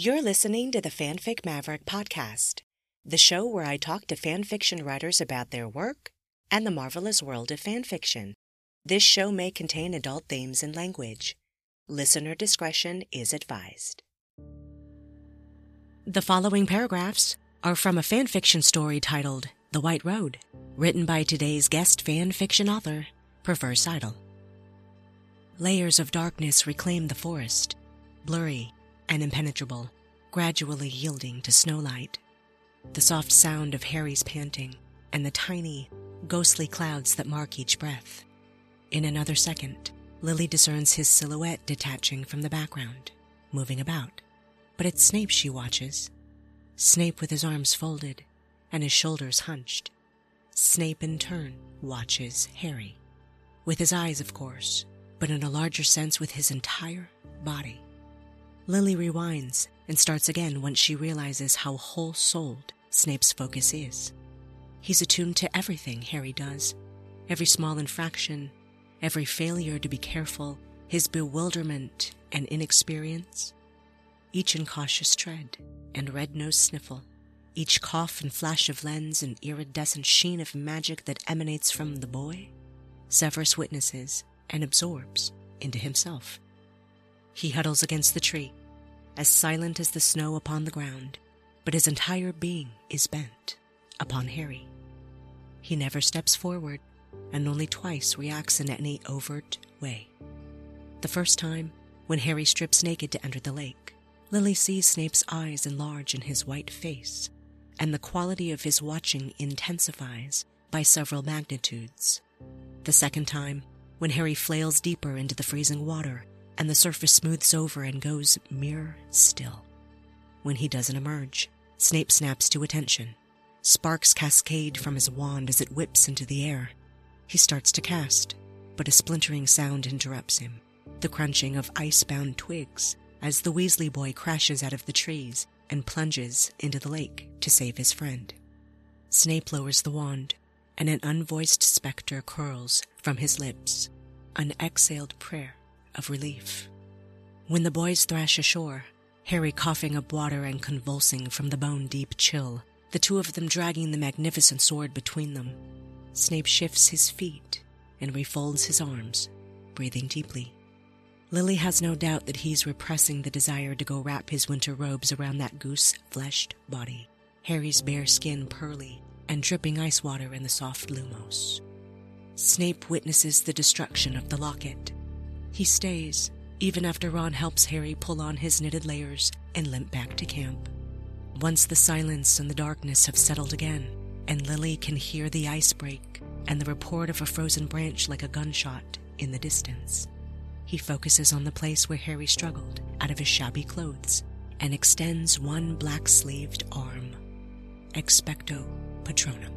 You're listening to the Fanfic Maverick podcast, the show where I talk to fanfiction writers about their work and the marvelous world of fanfiction. This show may contain adult themes and language. Listener discretion is advised. The following paragraphs are from a fanfiction story titled The White Road, written by today's guest fanfiction author, Perverse Idyll. Layers of darkness reclaim the forest, blurry and impenetrable, gradually yielding to snowlight. The soft sound of Harry's panting and the tiny, ghostly clouds that mark each breath. In another second, Lily discerns his silhouette detaching from the background, moving about. But it's Snape she watches. Snape with his arms folded and his shoulders hunched. Snape in turn watches Harry. With his eyes, of course, but in a larger sense with his entire body. Lily rewinds and starts again once she realizes how whole souled Snape's focus is. He's attuned to everything Harry does, every small infraction, every failure to be careful, his bewilderment and inexperience, each incautious tread and red nosed sniffle, each cough and flash of lens and iridescent sheen of magic that emanates from the boy, Severus witnesses and absorbs into himself. He huddles against the tree, as silent as the snow upon the ground, but his entire being is bent upon Harry. He never steps forward and only twice reacts in any overt way. The first time, when Harry strips naked to enter the lake, Lily sees Snape's eyes enlarge in his white face, and the quality of his watching intensifies by several magnitudes. The second time, when Harry flails deeper into the freezing water and the surface smooths over and goes mirror still. When he doesn't emerge, Snape snaps to attention. Sparks cascade from his wand as it whips into the air. He starts to cast, but a splintering sound interrupts him the crunching of ice-bound twigs as the Weasley boy crashes out of the trees and plunges into the lake to save his friend. Snape lowers the wand, and an unvoiced specter curls from his lips, an exhaled prayer of relief. When the boys thrash ashore, Harry coughing up water and convulsing from the bone deep chill, the two of them dragging the magnificent sword between them, Snape shifts his feet and refolds his arms, breathing deeply. Lily has no doubt that he's repressing the desire to go wrap his winter robes around that goose fleshed body, Harry's bare skin pearly and dripping ice water in the soft lumos. Snape witnesses the destruction of the locket. He stays, even after Ron helps Harry pull on his knitted layers and limp back to camp. Once the silence and the darkness have settled again, and Lily can hear the ice break and the report of a frozen branch like a gunshot in the distance. He focuses on the place where Harry struggled out of his shabby clothes and extends one black sleeved arm. Expecto Patronum.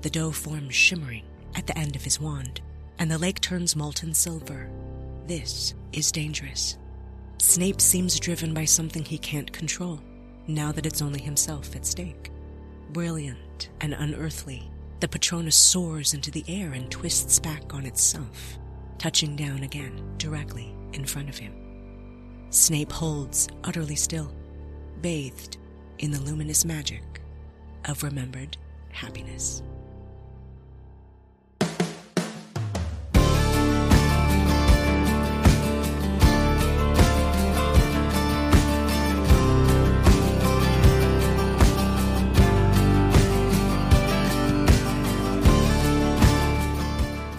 The doe forms shimmering at the end of his wand, and the lake turns molten silver. This is dangerous. Snape seems driven by something he can't control, now that it's only himself at stake. Brilliant and unearthly, the Patronus soars into the air and twists back on itself touching down again directly in front of him. Snape holds utterly still, bathed in the luminous magic of remembered happiness.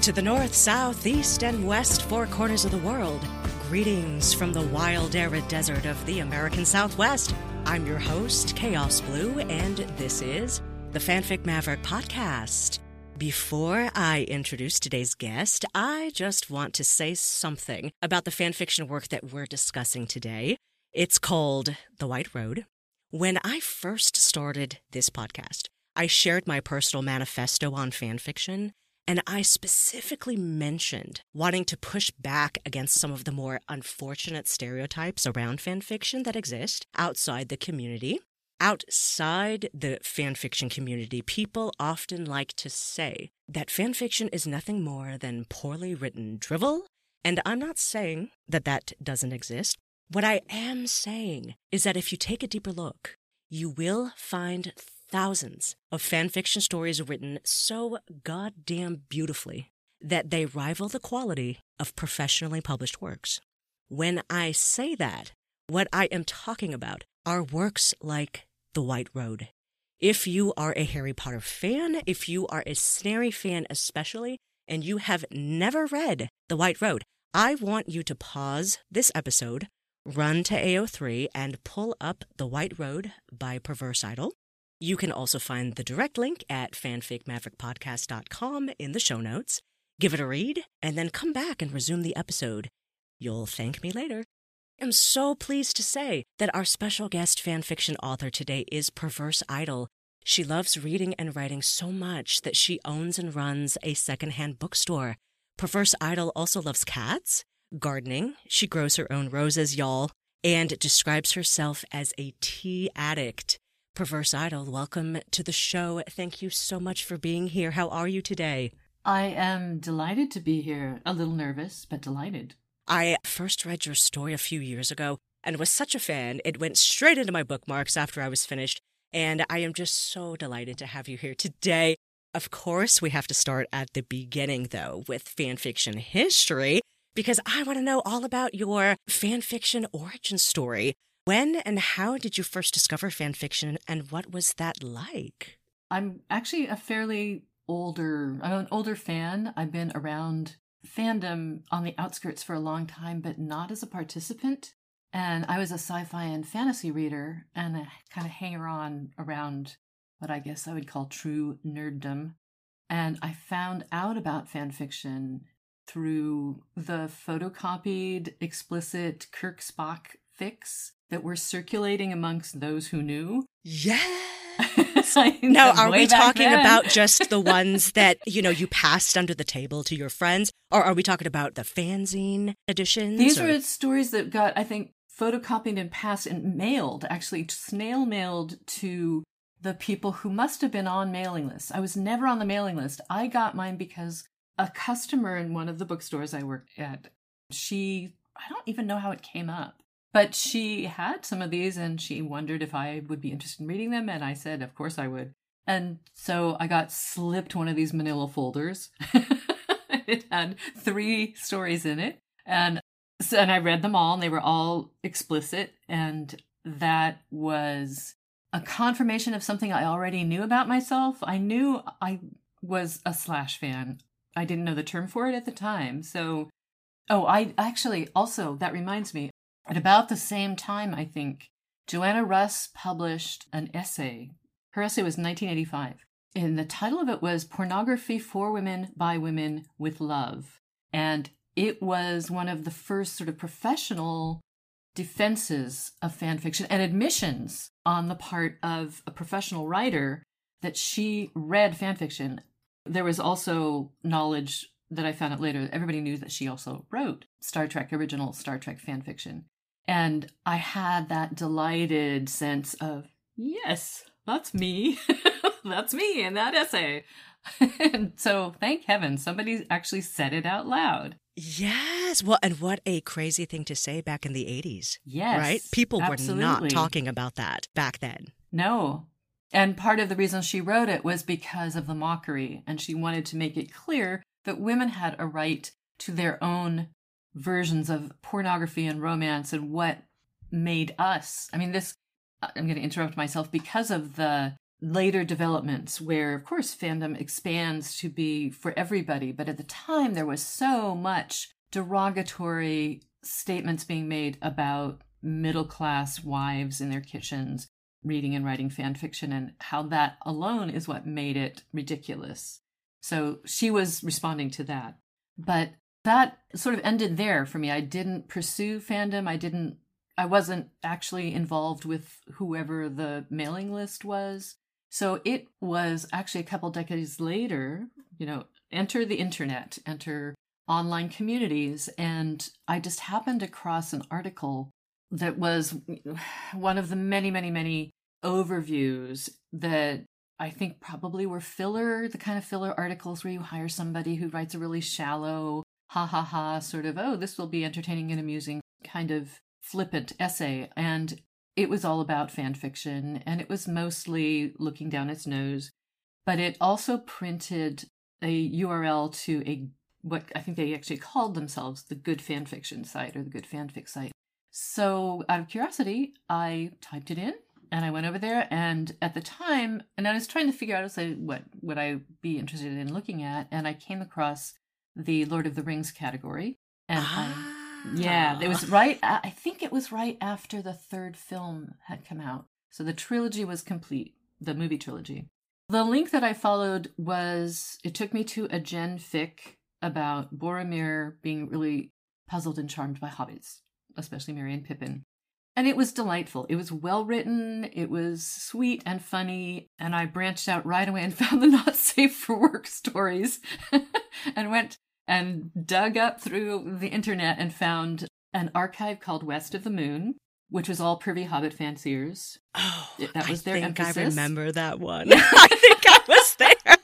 To the north, south, east, and west four corners of the world, greetings from the wild, arid desert of the American Southwest. I'm your host, Chaos Blue, and this is the Fanfic Maverick Podcast. Before I introduce today's guest, I just want to say something about the fanfiction work that we're discussing today. It's called The White Road. When I first started this podcast, I shared my personal manifesto on fanfiction and I specifically mentioned wanting to push back against some of the more unfortunate stereotypes around fanfiction that exist outside the community. Outside the fanfiction community, people often like to say that fanfiction is nothing more than poorly written drivel. And I'm not saying that that doesn't exist, What I am saying is that if you take a deeper look, you will find thousands of fan fiction stories written so goddamn beautifully that they rival the quality of professionally published works. When I say that, what I am talking about are works like The White Road. If you are a Harry Potter fan, if you are a Snarry fan especially, and you have never read The White Road, I want you to pause this episode, run to AO3, and pull up The White Road by Perverse Idyll. You can also find the direct link at fanficmaverickpodcast.com in the show notes. Give it a read, and then come back and resume the episode. You'll thank me later. I'm so pleased to say that our special guest fanfiction author today is Perverse Idyll. She loves reading and writing so much that she owns and runs a secondhand bookstore. Perverse Idyll also loves cats, gardening. She grows her own roses, y'all, and describes herself as a tea addict. Perverse Idyll, welcome to the show. Thank you so much for being here. How are you today? I am delighted to be here. A little nervous, but delighted. I first read your story a few years ago and was such a fan. It went straight into my bookmarks after I was finished. And I am just so delighted to have you here today. Of course, we have to start at the beginning, though, with fanfiction history, because I want to know all about your fanfiction origin story. When and how did you first discover fanfiction, and what was that like? I'm actually a fairly older, I'm an older fan. I've been around fandom on the outskirts for a long time, but not as a participant. And I was a sci fi and fantasy reader and a kind of hanger on around what I guess I would call true nerddom. And I found out about fan fiction through the photocopied, explicit Kirk Spock fics that were circulating amongst those who knew. Yes. now, are we talking then. about just the ones that, you know, you passed under the table to your friends? Or are we talking about the fanzine editions? These or? were stories that got, I think, photocopied and passed and mailed, actually snail mailed to the people who must have been on mailing lists. I was never on the mailing list. I got mine because a customer in one of the bookstores I worked at, she, I don't even know how it came up, but she had some of these and she wondered if I would be interested in reading them. And I said, of course I would. And so I got slipped one of these manila folders. it had three stories in it. And and I read them all and they were all explicit. And that was a confirmation of something I already knew about myself. I knew I was a slash fan. I didn't know the term for it at the time. So, oh, I actually also, that reminds me, at about the same time, I think, Joanna Russ published an essay. Her essay was 1985. And the title of it was Pornography for Women by Women with Love. And it was one of the first sort of professional defenses of fan fiction and admissions on the part of a professional writer that she read fan fiction. There was also knowledge that I found out later. Everybody knew that she also wrote Star Trek, original Star Trek fan fiction. And I had that delighted sense of, yes, that's me. that's me in that essay. and so thank heaven somebody actually said it out loud. Yes. Well, and what a crazy thing to say back in the 80s. Yes. Right? People absolutely. were not talking about that back then. No. And part of the reason she wrote it was because of the mockery. And she wanted to make it clear that women had a right to their own versions of pornography and romance and what made us. I mean, this, I'm going to interrupt myself because of the later developments where, of course, fandom expands to be for everybody. But at the time, there was so much derogatory statements being made about middle class wives in their kitchens reading and writing fan fiction and how that alone is what made it ridiculous. So she was responding to that. But that sort of ended there for me. I didn't pursue fandom. I didn't, I wasn't actually involved with whoever the mailing list was. So it was actually a couple decades later, you know, enter the internet, enter online communities. And I just happened across an article that was one of the many, many, many overviews that I think probably were filler, the kind of filler articles where you hire somebody who writes a really shallow ha ha ha sort of, oh, this will be entertaining and amusing kind of flippant essay, and it was all about fan fiction, and it was mostly looking down its nose. But it also printed a URL to a what I think they actually called themselves the Good Fan Fiction site or the Good Fanfic site. So, out of curiosity, I typed it in and I went over there. And at the time, and I was trying to figure out what would I be interested in looking at, and I came across the Lord of the Rings category, and ah. I, yeah, it was right. I think it was right after the third film had come out, so the trilogy was complete, the movie trilogy. The link that I followed was it took me to a Gen fic about Boromir being really puzzled and charmed by hobbits, especially Merry and Pippin. And it was delightful. It was well written, it was sweet and funny, and I branched out right away and found the not safe for work stories and went and dug up through the internet and found an archive called West of the Moon, which was all Pervy Hobbit fanciers. Oh, that was their I think emphasis. I remember that one. I think I was there.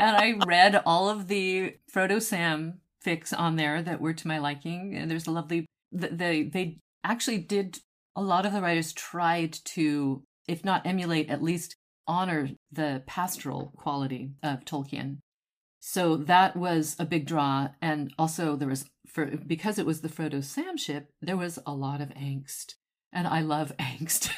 and I read all of the Frodo Sam fics on there that were to my liking. And there's a lovely they they actually did a lot of the writers tried to, if not emulate, at least honor the pastoral quality of Tolkien. So that was a big draw. And also there was for because it was the Frodo Sam ship, there was a lot of angst. And I love angst.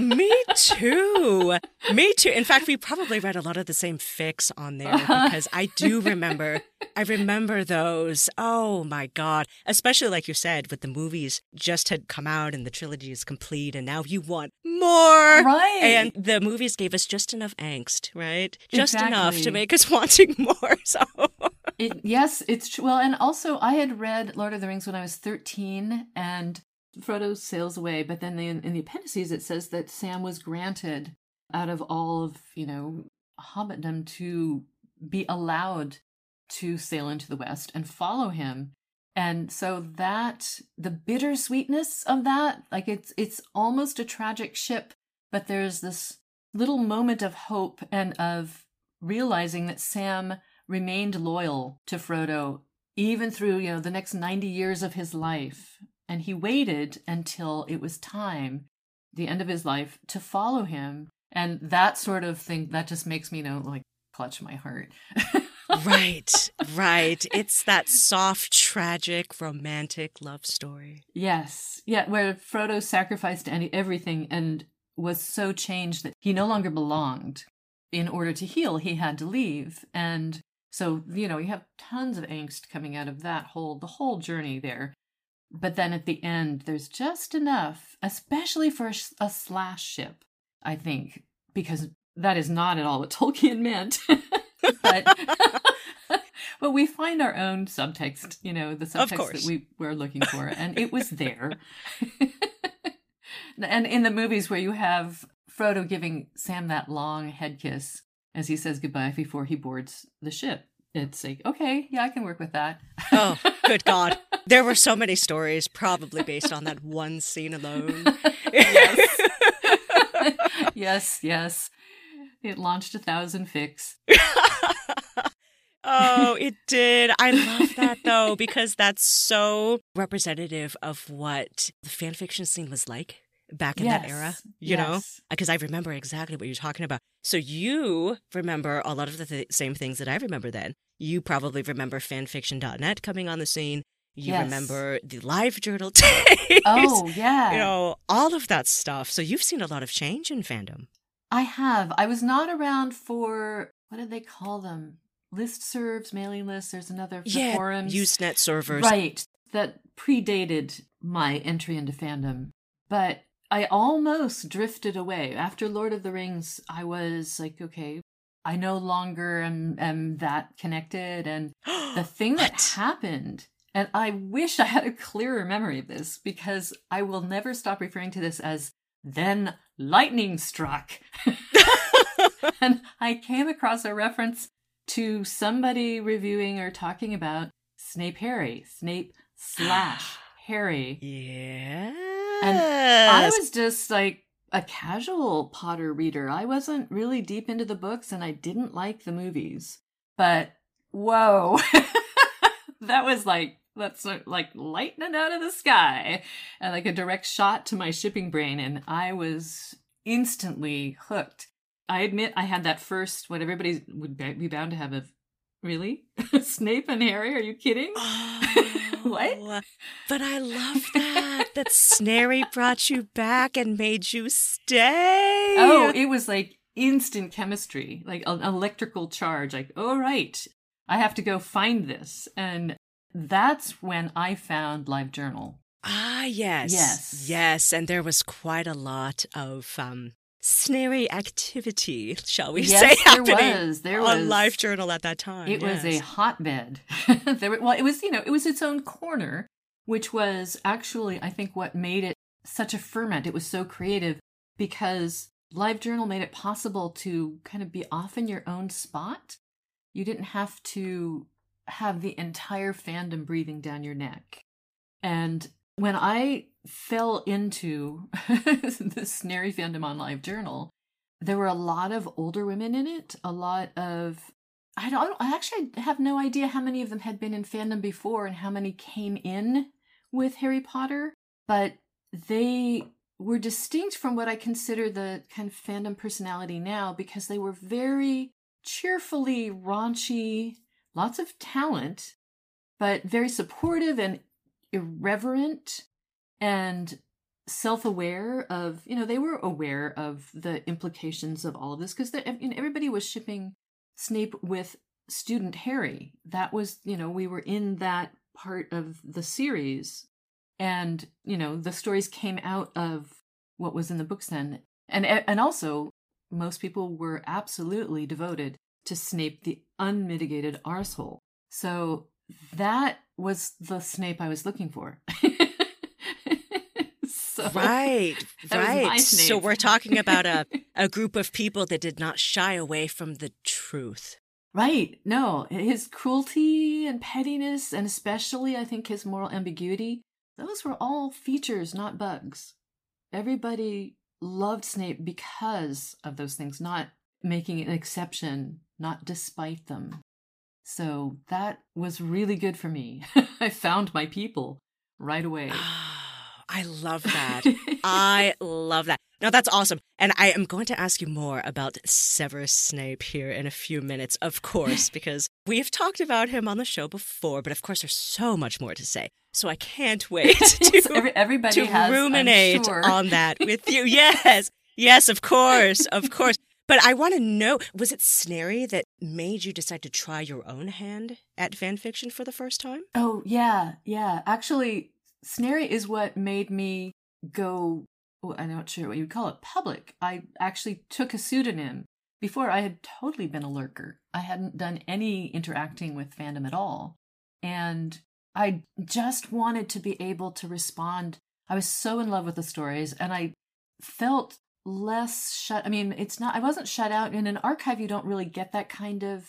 Me too. Me too. In fact, we probably read a lot of the same fics on there because I do remember, I remember those. Oh my God. Especially like you said, with the movies just had come out and the trilogy is complete and now you want more. Right. And the movies gave us just enough angst, right? Just exactly. enough to make us wanting more. So. It, yes, it's true. Well, and also I had read Lord of the Rings when I was 13 and Frodo sails away, but then in, in the appendices it says that Sam was granted out of all of, you know, hobbitdom to be allowed to sail into the west and follow him. And so that the bittersweetness of that, like it's it's almost a tragic ship, but there's this little moment of hope and of realizing that Sam remained loyal to Frodo even through, you know, the next 90 years of his life and he waited until it was time, the end of his life, to follow him. And that sort of thing, that just makes me you know like clutch my heart. right, right. It's that soft, tragic, romantic love story. Yes. Yeah, where Frodo sacrificed any, everything and was so changed that he no longer belonged. In order to heal, he had to leave. And so, you know, you have tons of angst coming out of that whole, the whole journey there. But then at the end, there's just enough, especially for a, a slash ship, I think, because that is not at all what Tolkien meant. but, but we find our own subtext, you know, the subtext that we were looking for, and it was there. and in the movies where you have Frodo giving Sam that long head kiss as he says goodbye before he boards the ship, it's like, okay, yeah, I can work with that. oh, good God. There were so many stories probably based on that one scene alone. yes. yes, yes. It launched a thousand fics oh, it did. I love that though, because that's so representative of what the fan fiction scene was like back in yes. that era, you yes. Uh, know? Because I remember exactly what you're talking about. So you remember a lot of the th- same things that I remember then. You probably remember fanfiction.net coming on the scene. You yes. remember the live journal days. Oh, yeah. You know, all of that stuff. So you've seen a lot of change in fandom. I have. I was not around for, what did they call them? List serves, mailing lists. There's another yeah, forums. Usenet servers. Right. That predated my entry into fandom. But I almost drifted away. After Lord of the Rings, I was like, okay, I no longer am, am that connected. And the thing that happened and I wish I had a clearer memory of this because I will never stop referring to this as then lightning struck. and I came across a reference to somebody reviewing or talking about Snape Harry, Snape slash Harry. Yeah. And I was just like a casual Potter reader. I wasn't really deep into the books and I didn't like the movies. But whoa. that was like that's like lightning out of the sky and like a direct shot to my shipping brain and i was instantly hooked i admit i had that first what everybody would be bound to have of really snape and harry are you kidding Oh, What? But I love that. that Snarry brought you back and made you stay. oh it was like instant chemistry like an electrical charge like all right i have to go find this and that's when i found live journal Ah, yes. Yes. Yes. And there was quite a lot of um, snarry activity, shall we Yes, say, there happening was. There on was. Life Journal at that time. It was a hotbed. there, well, it was you know it was its own corner, which was actually I think what made it such a ferment. It was so creative because LiveJournal made it possible to kind of be off in your own spot. You didn't have to have the entire fandom breathing down your neck. And when I fell into the Snarry fandom on LiveJournal, there were a lot of older women in it, a lot of I don't I actually have no idea how many of them had been in fandom before and how many came in with Harry Potter, but they were distinct from what I consider the kind of fandom personality now because they were very cheerfully raunchy, lots of talent, but very supportive and irreverent and self-aware of you know they were aware of the implications of all of this because you know, everybody was shipping snape with student harry. That was you know we were in that part of the series. And you know the stories came out of what was in the books then. And and also most people were absolutely devoted to snape the unmitigated arsehole. So that was the snape i was looking for so Right, That was my right. So we're talking about a, a group of people that did not shy away from the truth. Right. No, his cruelty and pettiness, and especially, I think, his moral ambiguity, those were all features, not bugs. Everybody loved Snape because of those things, not making an exception, not despite them. So that was really good for me. I found my people right away. Ah, I love that. I love that. Now that's awesome. And I am going to ask you more about Severus Snape here in a few minutes, of course, because we've talked about him on the show before, but of course there's so much more to say. So I can't wait to, So everybody to has, ruminate sure. on that with you. Yes. Yes, of course. Of course. But I want to know was it Snarry that made you decide to try your own hand at fan fiction for the first time? Oh, yeah, yeah. Actually, Snarry is what made me go, well, I'm not sure what you'd call it, public. I actually took a pseudonym. Before, I had totally been a lurker. I hadn't done any interacting with fandom at all. And I just wanted to be able to respond. I was so in love with the stories, and I felt less shut. I mean, it's not, I wasn't shut out. In an archive, you don't really get that kind of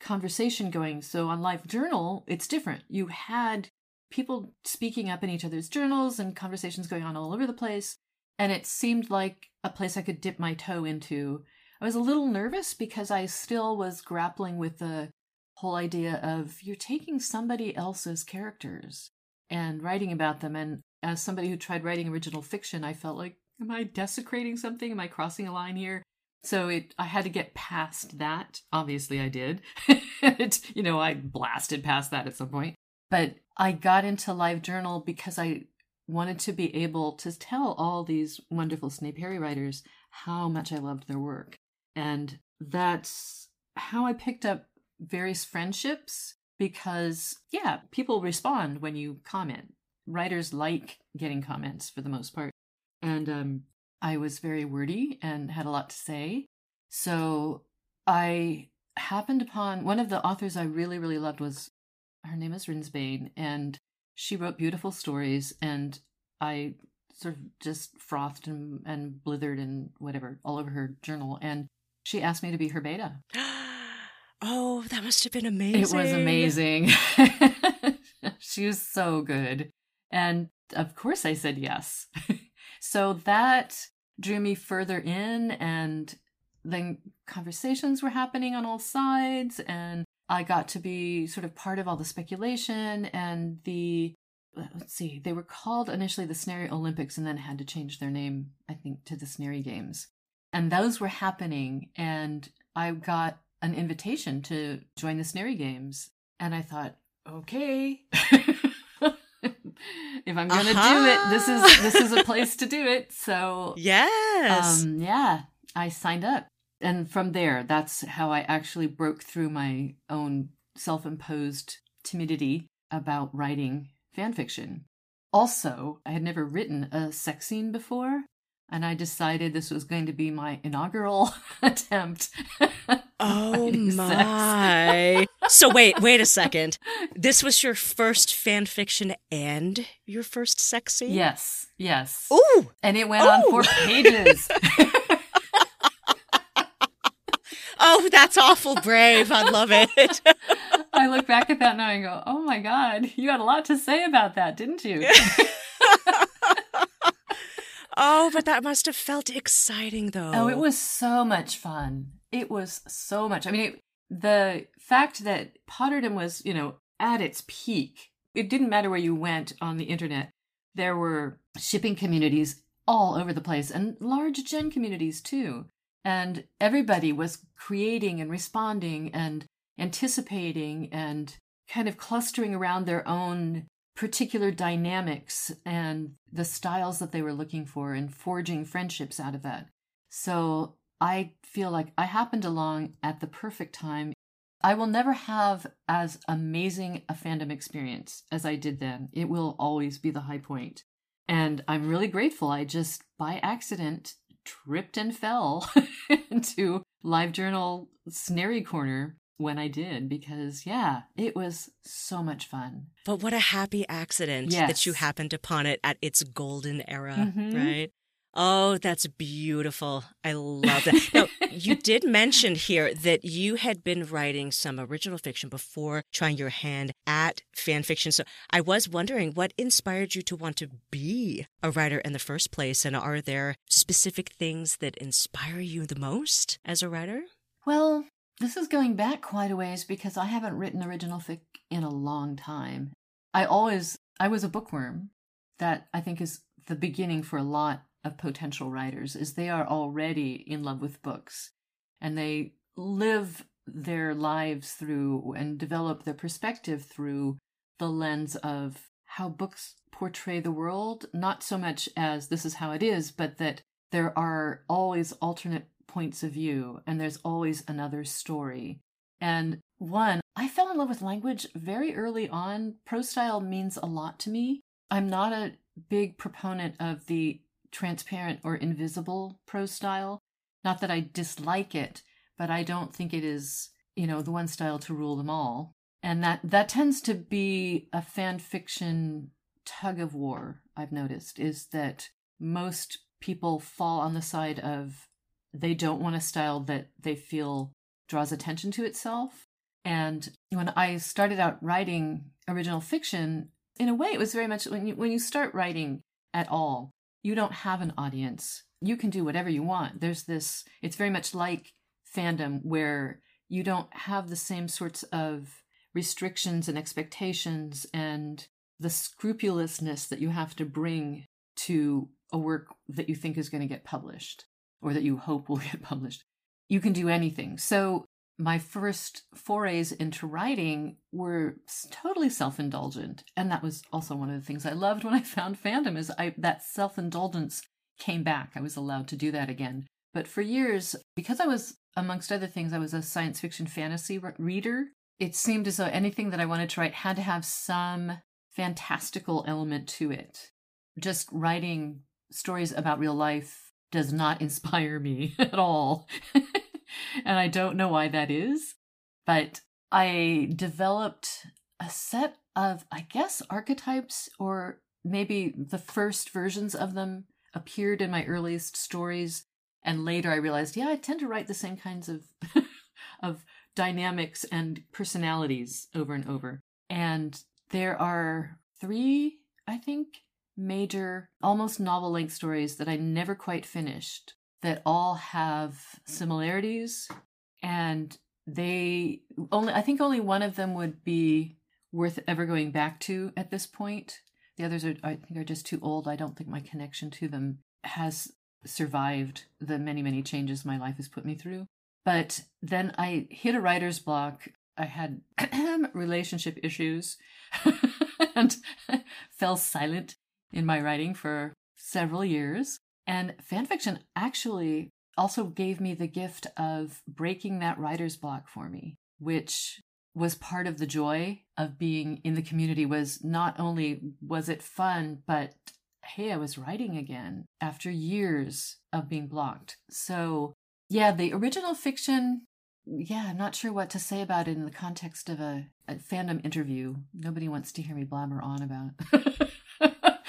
conversation going. So on Live Journal, it's different. You had people speaking up in each other's journals and conversations going on all over the place. And it seemed like a place I could dip my toe into. I was a little nervous because I still was grappling with the whole idea of you're taking somebody else's characters and writing about them. And as somebody who tried writing original fiction, I felt like, am I desecrating something? Am I crossing a line here? So it, I had to get past that. Obviously, I did. it, you know, I blasted past that at some point. But I got into Live Journal because I wanted to be able to tell all these wonderful Snape Harry writers how much I loved their work. And that's how I picked up various friendships because, yeah, people respond when you comment. Writers like getting comments for the most part. And um, I was very wordy and had a lot to say. So I happened upon one of the authors I really, really loved was her name is Rinsbane, and she wrote beautiful stories. And I sort of just frothed and, and blithered and whatever all over her journal. And she asked me to be her beta. Oh, that must have been amazing. It was amazing. she was so good. And of course, I said yes. so that drew me further in, and then conversations were happening on all sides. And I got to be sort of part of all the speculation and the uh, let's see, they were called initially the Scenario Olympics and then had to change their name, I think, to the Scenario Games. And those were happening, and I got an invitation to join the Scenario Games. And I thought, okay. if I'm gonna uh-huh. do it, this is this is a place to do it. So yes, um, yeah, I signed up, and from there, that's how I actually broke through my own self-imposed timidity about writing fan fiction. Also, I had never written a sex scene before, and I decided this was going to be my inaugural attempt. oh my. so wait, wait a second. This was your first fan fiction and your first sex scene? Yes, yes. Ooh. And it went Ooh. on four pages. oh, that's awful brave. I love it. I look back at that now and go, oh my God, you had a lot to say about that, didn't you? Oh, but that must have felt exciting though. Oh, it was so much fun. It was so much. I mean, it, the fact that Potterdom was, you know, at its peak, it didn't matter where you went on the internet. There were shipping communities all over the place and large gen communities too. And everybody was creating and responding and anticipating and kind of clustering around their own particular dynamics and the styles that they were looking for and forging friendships out of that. So I feel like I happened along at the perfect time. I will never have as amazing a fandom experience as I did then. It will always be the high point. And I'm really grateful. I just, by accident, tripped and fell into LiveJournal Snarry Corner when I did because, yeah, it was so much fun. But what a happy accident yes. that you happened upon it at its golden era, mm-hmm. right? Oh, that's beautiful. I love that. now, you did mention here that you had been writing some original fiction before trying your hand at fan fiction. So I was wondering what inspired you to want to be a writer in the first place? And are there specific things that inspire you the most as a writer? Well, this is going back quite a ways because I haven't written original fic in a long time. I always, I was a bookworm. That I think is the beginning for a lot of potential writers is they are already in love with books and they live their lives through and develop their perspective through the lens of how books portray the world, not so much as this is how it is, but that there are always alternate points of view and there's always another story. And one, I fell in love with language very early on. Prose style means a lot to me. I'm not a big proponent of the transparent or invisible prose style. Not that I dislike it, but I don't think it is, you know, the one style to rule them all. And that that tends to be a fan fiction tug of war, I've noticed, is that most people fall on the side of they don't want a style that they feel draws attention to itself. And when I started out writing original fiction, in a way, it was very much when you, when you start writing at all, you don't have an audience. You can do whatever you want. There's this, it's very much like fandom where you don't have the same sorts of restrictions and expectations and the scrupulousness that you have to bring to a work that you think is going to get published or that you hope will get published. You can do anything. So my first forays into writing were totally self-indulgent and that was also one of the things i loved when i found fandom is I, that self-indulgence came back i was allowed to do that again but for years because i was amongst other things i was a science fiction fantasy re- reader it seemed as though anything that i wanted to write had to have some fantastical element to it just writing stories about real life does not inspire me at all. and I don't know why that is, but I developed a set of, I guess, archetypes, or maybe the first versions of them appeared in my earliest stories. And later I realized, yeah, I tend to write the same kinds of, of dynamics and personalities over and over. And there are three, I think, major, almost novel length stories that I never quite finished that all have similarities and they only, I think only one of them would be worth ever going back to at this point. The others are, I think, are just too old. I don't think my connection to them has survived the many, many changes my life has put me through. But then I hit a writer's block. I had relationship issues and fell silent in my writing for several years. And fanfiction actually also gave me the gift of breaking that writer's block for me, which was part of the joy of being in the community was not only was it fun, but hey, I was writing again after years of being blocked. So, yeah, the original fiction, yeah, I'm not sure what to say about it in the context of a, a fandom interview. Nobody wants to hear me blabber on about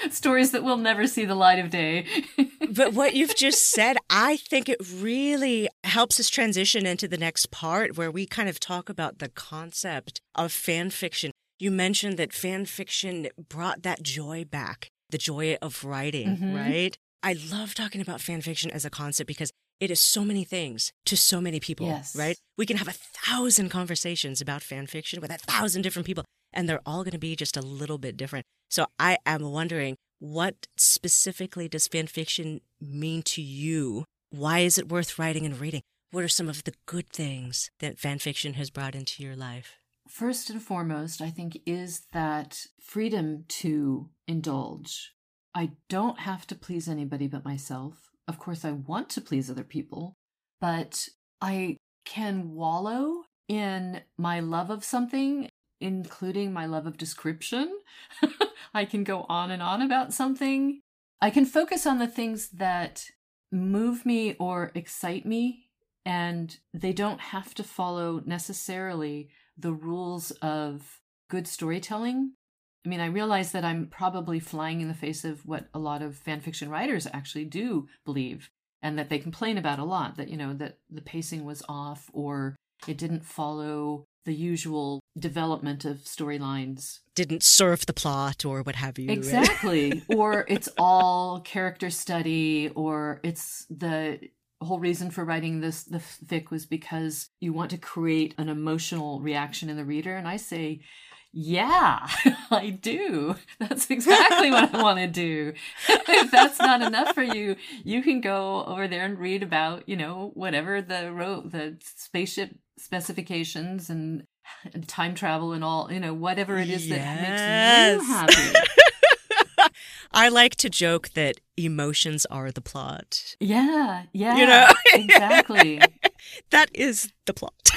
stories that will never see the light of day. but what you've just said, I think it really helps us transition into the next part where we kind of talk about the concept of fan fiction. You mentioned that fan fiction brought that joy back the joy of writing, mm-hmm. right? I love talking about fan fiction as a concept because it is so many things to so many people, yes. right? We can have a thousand conversations about fan fiction with a thousand different people, and they're all going to be just a little bit different. So I am wondering what specifically does fan fiction mean to you? Why is it worth writing and reading? What are some of the good things that fan fiction has brought into your life? First and foremost, I think, is that freedom to indulge. I don't have to please anybody but myself. Of course, I want to please other people, but I can wallow in my love of something, including my love of description. I can go on and on about something. I can focus on the things that move me or excite me, and they don't have to follow necessarily the rules of good storytelling. I mean, I realize that I'm probably flying in the face of what a lot of fan fiction writers actually do believe and that they complain about a lot that, you know, that the pacing was off or it didn't follow the usual development of storylines. Didn't serve the plot or what have you. Exactly. or it's all character study or it's the whole reason for writing this the fic was because you want to create an emotional reaction in the reader and i say yeah i do that's exactly what i want to do if that's not enough for you you can go over there and read about you know whatever the ro- the spaceship specifications and time travel and all you know whatever it is yes. that makes you happy I like to joke that emotions are the plot. Yeah, yeah. You know? exactly. that is the plot.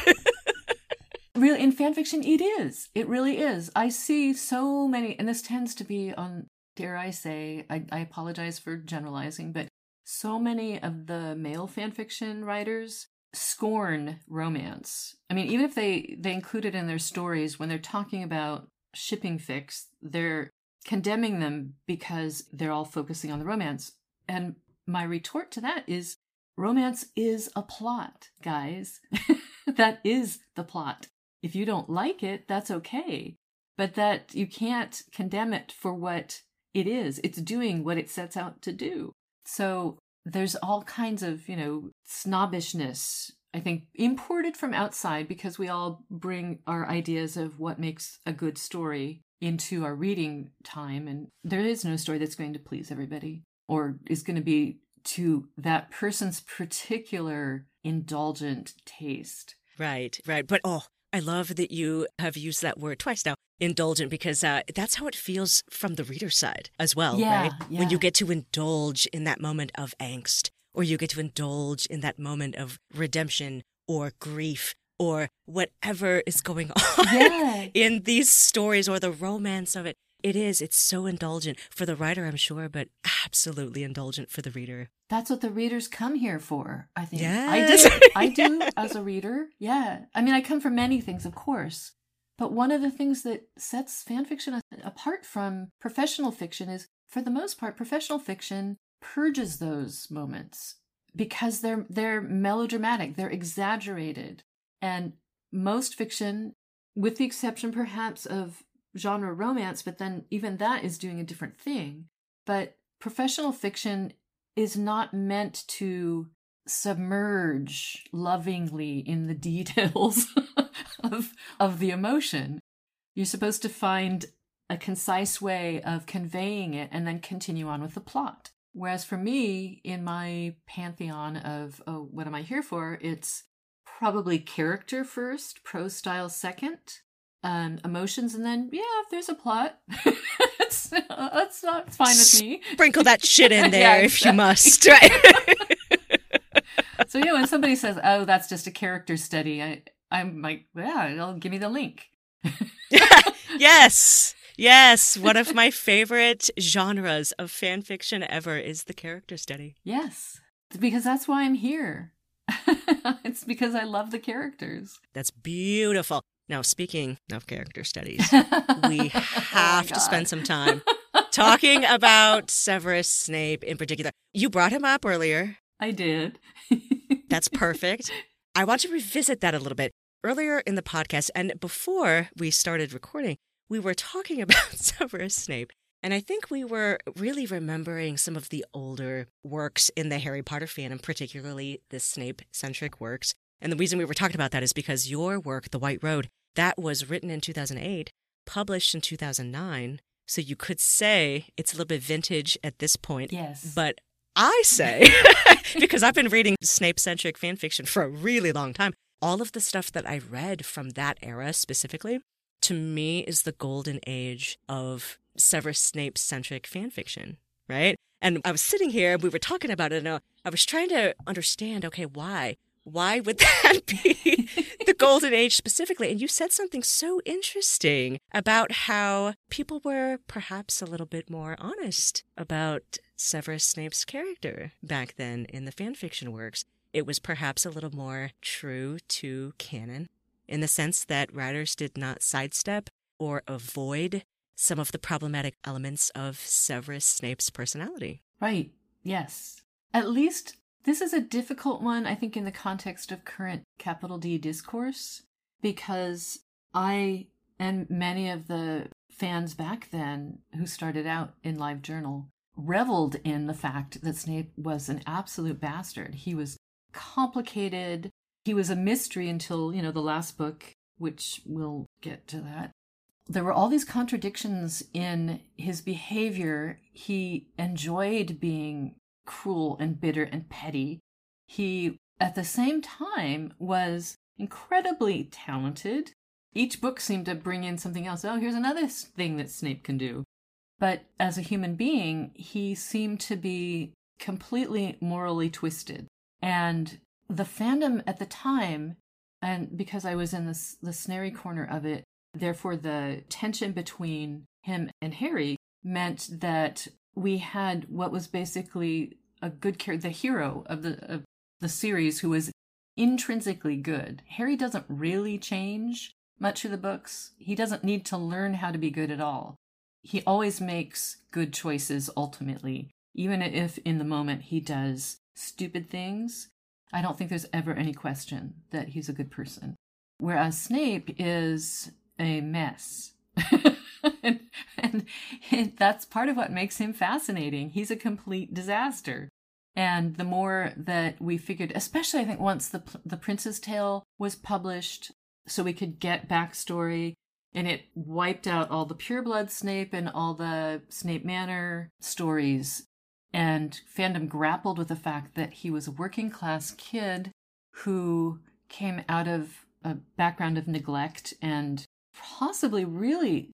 really, in fan fiction, it is. It really is. I see so many, and this tends to be on, dare I say, I, I apologize for generalizing, but so many of the male fan fiction writers scorn romance. I mean, even if they they include it in their stories when they're talking about shipping fics, they're condemning them because they're all focusing on the romance. And my retort to that is romance is a plot, guys. that is the plot. If you don't like it, that's okay. But that you can't condemn it for what it is. It's doing what it sets out to do. So there's all kinds of, you know, snobbishness, I think, imported from outside because we all bring our ideas of what makes a good story into our reading time. And there is no story that's going to please everybody or is going to be to that person's particular indulgent taste. Right, right. But oh, I love that you have used that word twice now, indulgent, because uh, that's how it feels from the reader side as well, yeah, right? Yeah. When you get to indulge in that moment of angst, or you get to indulge in that moment of redemption or grief or whatever is going on yeah. in these stories or the romance of it. It is. It's so indulgent for the writer, I'm sure, but absolutely indulgent for the reader. That's what the readers come here for, I think. Yes. I do. I do as a reader. Yeah. I mean, I come for many things, of course. But one of the things that sets fan fiction apart from professional fiction is, for the most part, professional fiction purges those moments because they're they're melodramatic, they're exaggerated. And most fiction, with the exception perhaps of genre romance, but then even that is doing a different thing. But professional fiction is not meant to submerge lovingly in the details of of the emotion. You're supposed to find a concise way of conveying it and then continue on with the plot. Whereas for me, in my pantheon of oh, what am I here for? It's probably character first, prose style second, um, emotions, and then yeah, if there's a plot, uh, that's not fine with me. Sprinkle that shit in there yeah, if you must, right? so yeah, when somebody says, "Oh, that's just a character study," I I'm like, yeah, give me the link. yes. Yes, one of my favorite genres of fan fiction ever is the character study. Yes, because that's why I'm here. it's because I love the characters. That's beautiful. Now, speaking of character studies, we oh have oh to spend some time talking about Severus Snape in particular. You brought him up earlier. I did. That's perfect. I want to revisit that a little bit. Earlier in the podcast, and before we started recording, we were talking about Severus Snape. And I think we were really remembering some of the older works in the Harry Potter fandom, particularly the Snape centric works. And the reason we were talking about that is because your work, The White Road, that was written in 2008, published in 2009. So you could say it's a little bit vintage at this point. Yes. But I say, because I've been reading Snape centric fan fiction for a really long time, all of the stuff that I read from that era specifically, to me, is the golden age of Severus Snape centric fan fiction, right? And I was sitting here, and we were talking about it, and I was trying to understand okay, why? Why would that be the golden age specifically? And you said something so interesting about how people were perhaps a little bit more honest about Severus Snape's character back then in the fan fiction works. It was perhaps a little more true to canon in the sense that writers did not sidestep or avoid some of the problematic elements of Severus Snape's personality. Right. Yes. At least this is a difficult one, I think, in the context of current capital D discourse, because I and many of the fans back then who started out in LiveJournal reveled in the fact that Snape was an absolute bastard. He was complicated. He was a mystery until, you know, the last book, which we'll get to that. There were all these contradictions in his behavior. He enjoyed being cruel and bitter and petty. He, at the same time, was incredibly talented. Each book seemed to bring in something else. Oh, here's another thing that Snape can do. But as a human being, he seemed to be completely morally twisted. And the fandom at the time, and because I was in the, snarry corner of it, therefore the tension between him and Harry meant that we had what was basically a good character, the hero of the of the series, who was intrinsically good. Harry doesn't really change much of the books. He doesn't need to learn how to be good at all. He always makes good choices ultimately, even if in the moment he does stupid things. I don't think there's ever any question that he's a good person. Whereas Snape is a mess. and, and, that's part of what makes him fascinating. He's a complete disaster. And the more that we figured, especially I think once the the Prince's Tale was published, so we could get backstory, and it wiped out all the pureblood Snape and all the Snape Manor stories. And fandom grappled with the fact that he was a working class kid who came out of a background of neglect and possibly really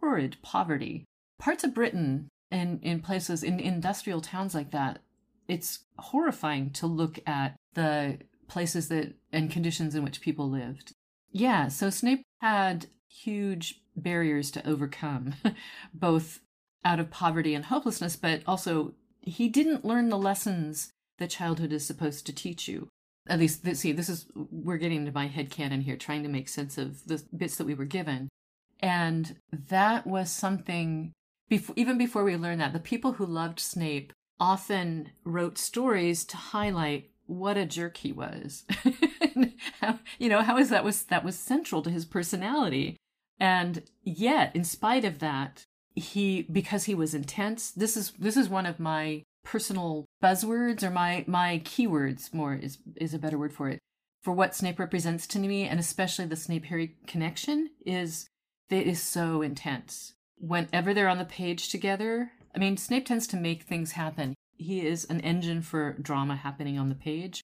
horrid poverty. Parts of Britain and in places in industrial towns like that, it's horrifying to look at the places that and conditions in which people lived. Yeah, so Snape had huge barriers to overcome, both out of poverty and hopelessness, but also he didn't learn the lessons that childhood is supposed to teach you at least see this is we're getting into my head canon here trying to make sense of the bits that we were given and that was something even before we learned that the people who loved snape often wrote stories to highlight what a jerk he was. How, you know how is that was that was central to his personality. And yet in spite of that he because he was intense this is this is one of my personal buzzwords or my my keywords more is is a better word for it for what Snape represents to me and especially the Snape Harry connection is it is so intense. Whenever they're on the page together, I mean Snape tends to make things happen. He is an engine for drama happening on the page,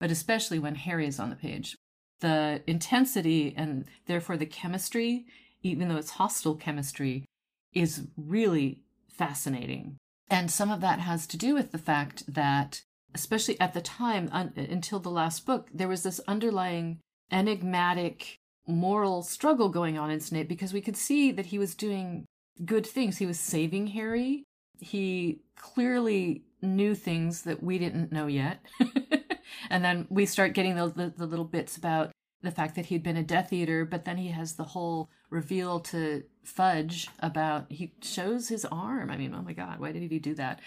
but especially when Harry is on the page. The intensity and therefore the chemistry, even though it's hostile chemistry, is really fascinating. And some of that has to do with the fact that, especially at the time, un- until the last book, there was this underlying enigmatic moral struggle going on in Snape because we could see that he was doing good things. He was saving Harry. He clearly knew things that we didn't know yet. and then we start getting the, the, the little bits about the fact that he'd been a Death Eater, but then he has the whole reveal to Fudge about he shows his arm. I mean, oh my God, why did he do that?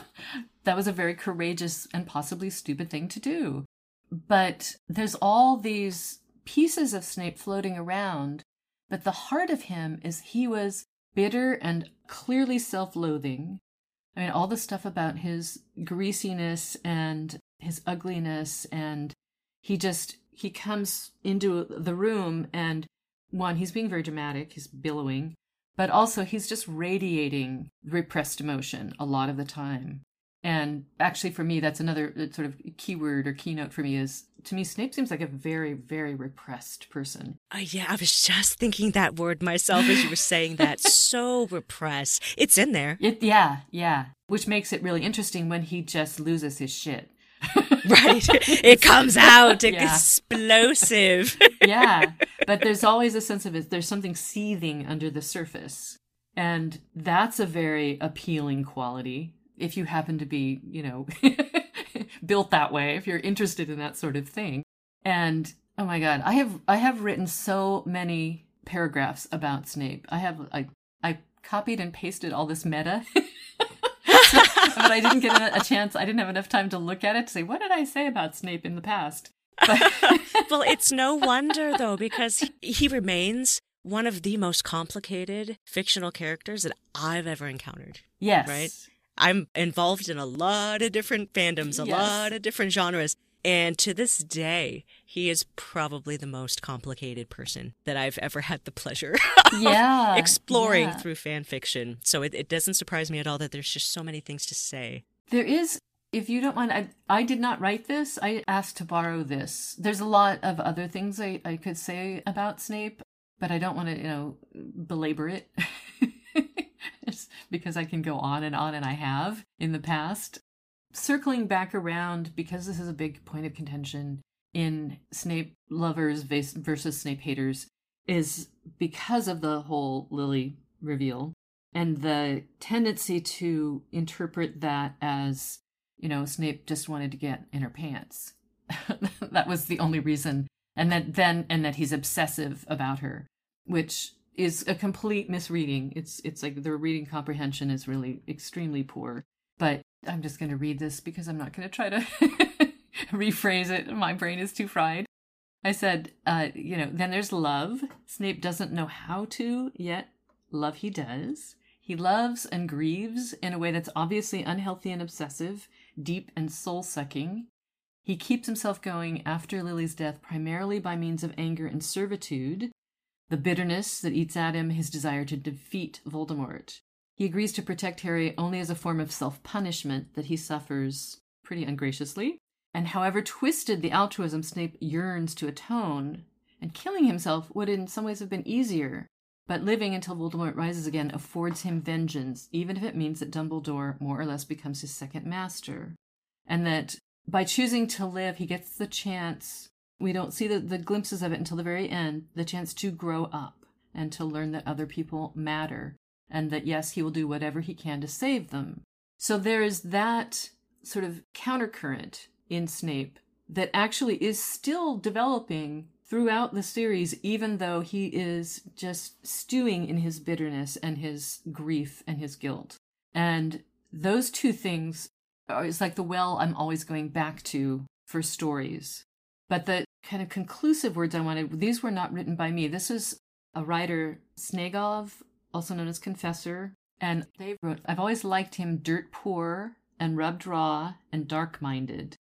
that was a very courageous and possibly stupid thing to do. But there's all these pieces of Snape floating around, but the heart of him is he was bitter and clearly self loathing. I mean, all the stuff about his greasiness and his ugliness, and he just he comes into the room and one he's being very dramatic he's billowing but also he's just radiating repressed emotion a lot of the time and actually for me that's another uh, sort of keyword or keynote for me is to me snape seems like a very very repressed person uh, yeah i was just thinking that word myself as you were saying that so repressed it's in there it, yeah yeah which makes it really interesting when he just loses his shit right. It comes out yeah. explosive. yeah. But there's always a sense of it. There's something seething under the surface. And that's a very appealing quality if you happen to be, you know, built that way, if you're interested in that sort of thing. And oh my God, I have, I have written so many paragraphs about Snape. I have, I, I copied and pasted all this meta but I didn't get a, a, chance. I didn't have enough time to look at it to say, what did I say about Snape in the past? But- well, it's no wonder, though, because he, he remains one of the most complicated fictional characters that I've ever encountered. Yes. Right? I'm involved in a lot of different fandoms, a yes. lot of different genres. And to this day, he is probably the most complicated person that I've ever had the pleasure of yeah, exploring yeah. through fan fiction. So it, it doesn't surprise me at all that there's just so many things to say. There is, if you don't mind, I, I did not write this. I asked to borrow this. There's a lot of other things I, I could say about Snape, but I don't want to, you know, belabor it. because I can go on and on, and I have in the past circling back around because this is a big point of contention in Snape lovers versus Snape haters is because of the whole Lily reveal and the tendency to interpret that as you know Snape just wanted to get in her pants. that was the only reason and that then and that he's obsessive about her which is a complete misreading it's it's like the reading comprehension is really extremely poor but I'm just going to read this because I'm not going to try to rephrase it. My brain is too fried. I said, uh, you know, then there's love. Snape doesn't know how to, yet love he does. He loves and grieves in a way that's obviously unhealthy and obsessive, deep and soul sucking. He keeps himself going after Lily's death primarily by means of anger and servitude, the bitterness that eats at him, his desire to defeat Voldemort. He agrees to protect Harry only as a form of self punishment that he suffers pretty ungraciously. And however twisted the altruism Snape yearns to atone, and killing himself would in some ways have been easier. But living until Voldemort rises again affords him vengeance, even if it means that Dumbledore more or less becomes his second master. And that by choosing to live, he gets the chance, we don't see the, the glimpses of it until the very end, the chance to grow up and to learn that other people matter and that yes, he will do whatever he can to save them. So there is that sort of countercurrent in Snape that actually is still developing throughout the series, even though he is just stewing in his bitterness and his grief and his guilt. And those two things are, it's like the well I'm always going back to for stories. But the kind of conclusive words I wanted, these were not written by me. This is a writer, Snegov also known as Confessor. And they wrote, I've always liked him dirt poor and rubbed raw and dark minded.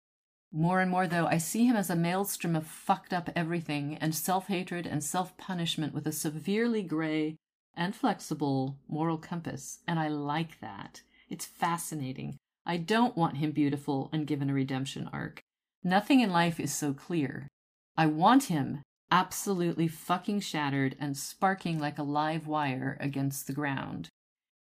More and more, though, I see him as a maelstrom of fucked up everything and self hatred and self punishment with a severely gray and flexible moral compass, and I like that. It's fascinating. I don't want him beautiful and given a redemption arc. Nothing in life is so clear. I want him absolutely fucking shattered and sparking like a live wire against the ground.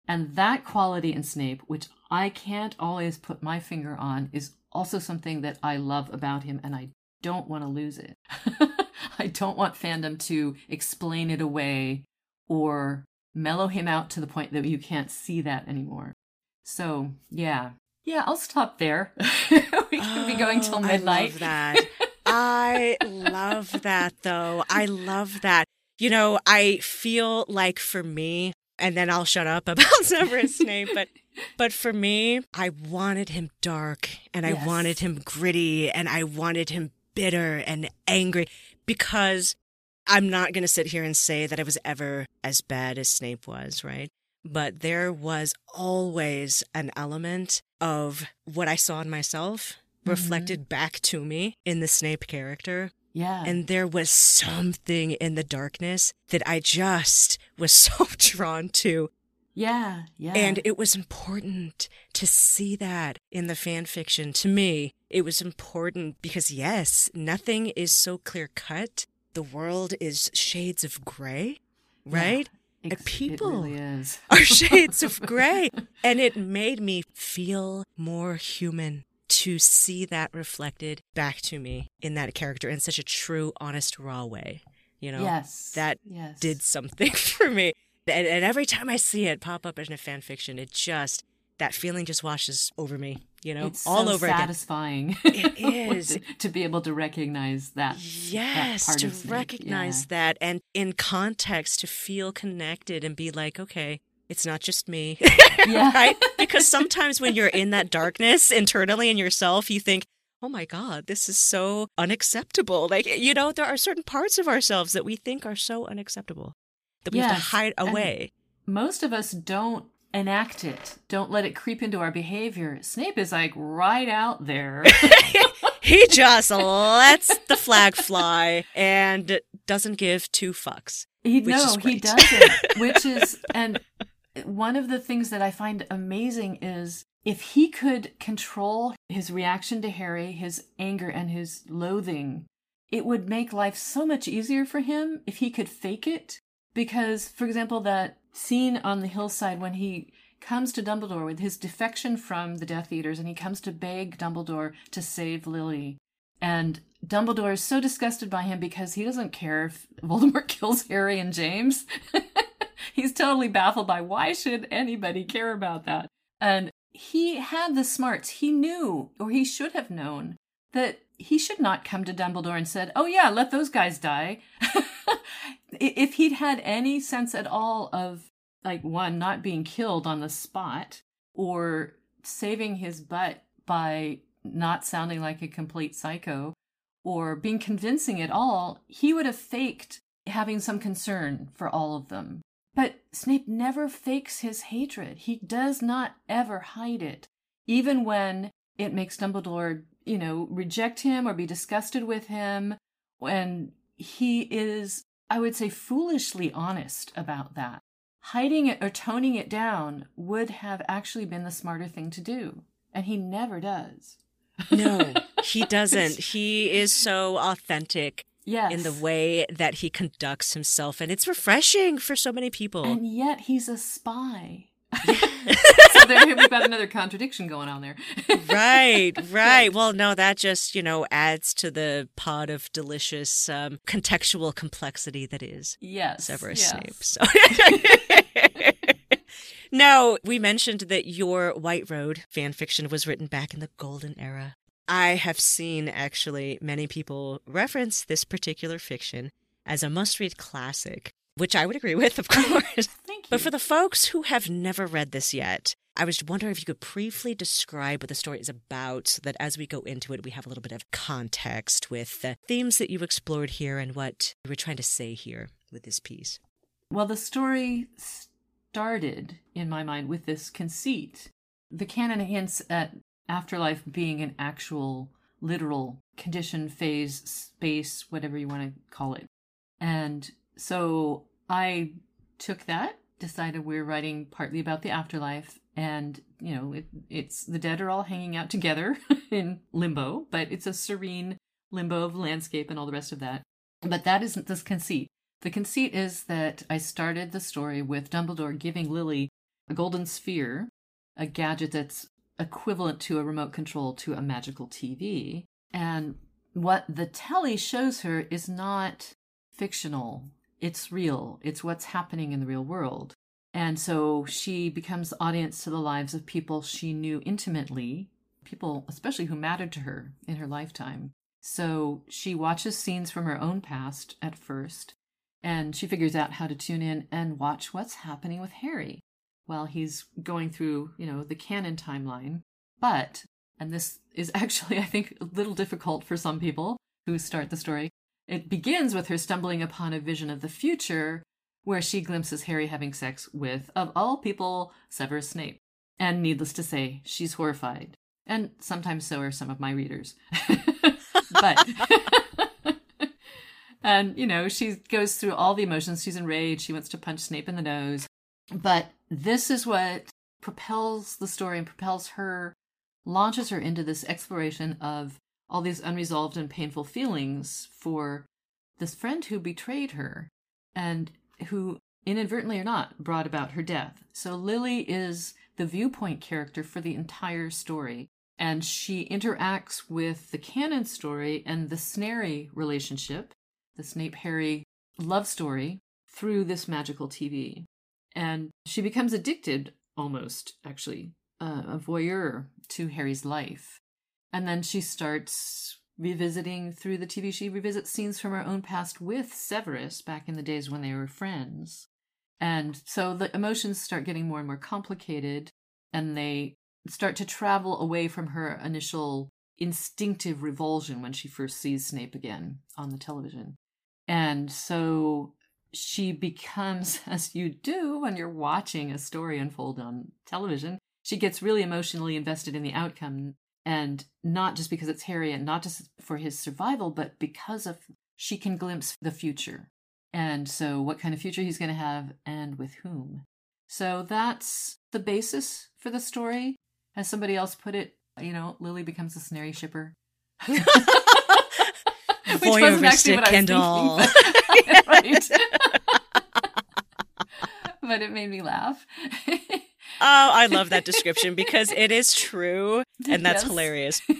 And that quality in Snape, which I can't always put my finger on, is also something that I love about him, and I don't want to lose it. I don't want fandom to explain it away or mellow him out to the point that you can't see that anymore. So, yeah. Yeah, I'll stop there. we can oh, be going till midnight. I love that. I love that, though. I love that. You know, I feel like for me, and then I'll shut up about Severus Snape, but but for me, I wanted him dark and I yes. wanted him gritty and I wanted him bitter and angry because I'm not going to sit here and say that I was ever as bad as Snape was, right? But there was always an element of what I saw in myself mm-hmm. reflected back to me in the Snape character. Yeah. And there was something in the darkness that I just was so drawn to. Yeah, yeah. And it was important to see that in the fan fiction. To me, it was important because, yes, nothing is so clear cut. The world is shades of gray, right? Yeah, and people really are shades of gray. And it made me feel more human to see that reflected back to me in that character in such a true, honest, raw way. You know, yes, that yes. did something for me. And, and every time I see it pop up in a fan fiction, it just that feeling just washes over me. You know, it's all so over satisfying. Again. It is to, be able to recognize that. Yes, that to recognize yeah. that, and in context, to feel connected and be like, okay, it's not just me, yeah. right? Because sometimes when you're in that darkness internally in yourself, you think, oh my God, this is so unacceptable. Like, you know, there are certain parts of ourselves that we think are so unacceptable that we yes. have to hide away. And most of us don't enact it, don't let it creep into our behavior. Snape is like right out there. he just lets the flag fly and doesn't give two fucks. He no, he doesn't. which is and one of the things that I find amazing is if he could control his reaction to Harry, his anger and his loathing, it would make life so much easier for him if he could fake it because, for example, that scene on the hillside when he comes to Dumbledore with his defection from the Death Eaters and he comes to beg Dumbledore to save Lily. And Dumbledore is so disgusted by him because he doesn't care if Voldemort kills Harry and James. He's totally baffled by why should anybody care about that? And he had the smarts. He knew, or he should have known, that he should not come to Dumbledore and said, "Oh yeah, let those guys die." if he'd had any sense at all of like one not being killed on the spot or saving his butt by not sounding like a complete psycho or being convincing at all, he would have faked having some concern for all of them. But Snape never fakes his hatred. He does not ever hide it, even when it makes Dumbledore, you know, reject him or be disgusted with him. When he is I would say, foolishly honest about that. Hiding it or toning it down would have actually been the smarter thing to do. And he never does. no, he doesn't. He is so authentic yes. in the way that he conducts himself. And it's refreshing for so many people. And yet he's a spy. so there we've got another contradiction going on there. right, right. Well, no, that just, you know, adds to the pot of delicious um, contextual complexity that is yes, Severus yes. Snape. So. now, we mentioned that your White Road fan fiction was written back in the golden era. I have seen actually many people reference this particular fiction as a must read classic which I would agree with, of course. Thank you. But for the folks who have never read this yet, I was wondering if you could briefly describe what the story is about so that as we go into it, we have a little bit of context with the themes that you explored here and what you were trying to say here with this piece. Well, the story started in my mind with this conceit the canon hints at afterlife being an actual literal condition, phase, space, whatever you want to call it. And so I took that, decided we're writing partly about the afterlife, and you know, it, it's the dead are all hanging out together in limbo, but it's a serene limbo of landscape and all the rest of that. But that isn't this conceit. The conceit is that I started the story with Dumbledore giving Lily a golden sphere, a gadget that's equivalent to a remote control to a magical TV. And what the telly shows her is not fictional, it's real, it's what's happening in the real world. And so she becomes audience to the lives of people she knew intimately, people especially who mattered to her in her lifetime. So she watches scenes from her own past at first, and she figures out how to tune in and watch what's happening with Harry while he's going through, you know, the canon timeline. But, and this is actually, I think, a little difficult for some people who start the story, it begins with her stumbling upon a vision of the future where she glimpses Harry having sex with, of all people, Severus Snape. And needless to say, she's horrified. And sometimes so are some of my readers. but. and, you know, she goes through all the emotions. She's enraged. She wants to punch Snape in the nose. But this is what propels the story and propels her, launches her into this exploration of all these unresolved and painful feelings for this friend who betrayed her and who, inadvertently or not, brought about her death. So Lily is the viewpoint character for the entire story. And she interacts with the canon story and the Snarry relationship, the Snape Harry love story, through this magical TV and she becomes addicted almost actually uh, a voyeur to harry's life. And then she starts revisiting through the tv she revisits scenes from her own past with severus back in the days when they were friends. And so the emotions start getting more and more complicated and they start to travel away from her initial instinctive revulsion when she first sees snape again on the television. And so she becomes, as you do when you're watching a story unfold on television, she gets really emotionally invested in the outcome. And not just because it's Harry and not just for his survival, but because of she can glimpse the future. And so, what kind of future he's going to have and with whom. So, that's the basis for the story. As somebody else put it, you know, Lily becomes a snarry shipper. Voyeuristic and all. right. but it made me laugh. oh, I love that description because it is true, and that's yes. hilarious.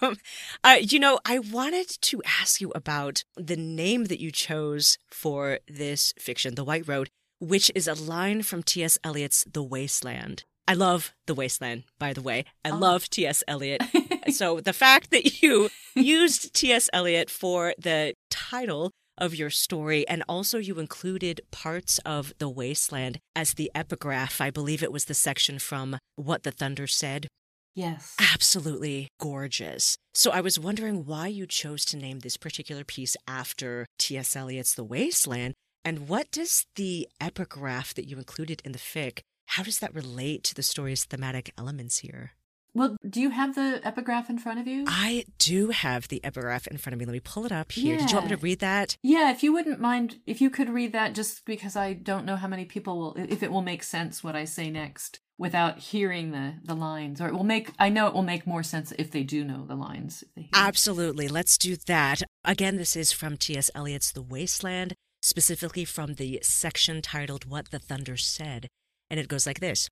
Um, uh, you know, I wanted to ask you about the name that you chose for this fiction, The White Road, which is a line from T.S. Eliot's The Wasteland. I love The Wasteland, by the way. I oh. love T.S. Eliot. so the fact that you used T.S. Eliot for the title of your story, and also you included parts of The Wasteland as the epigraph. I believe it was the section from What the Thunder Said. Yes. Absolutely gorgeous. So I was wondering why you chose to name this particular piece after T.S. Eliot's The Wasteland, and what does the epigraph that you included in the fic how does that relate to the story's thematic elements here? Well, do you have the epigraph in front of you? I do have the epigraph in front of me. Let me pull it up here. Yeah. Did you want me to read that? Yeah, if you wouldn't mind, if you could read that just because I don't know how many people will, if it will make sense what I say next without hearing the, the lines. Or it will make, I know it will make more sense if they do know the lines. Absolutely. Let's do that. Again, this is from T.S. Eliot's The Wasteland, specifically from the section titled What the Thunder Said. And it goes like this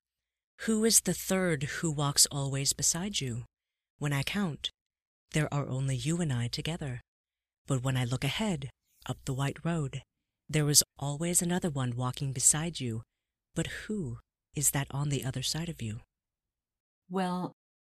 Who is the third who walks always beside you? When I count, there are only you and I together. But when I look ahead, up the white road, there is always another one walking beside you. But who is that on the other side of you? Well,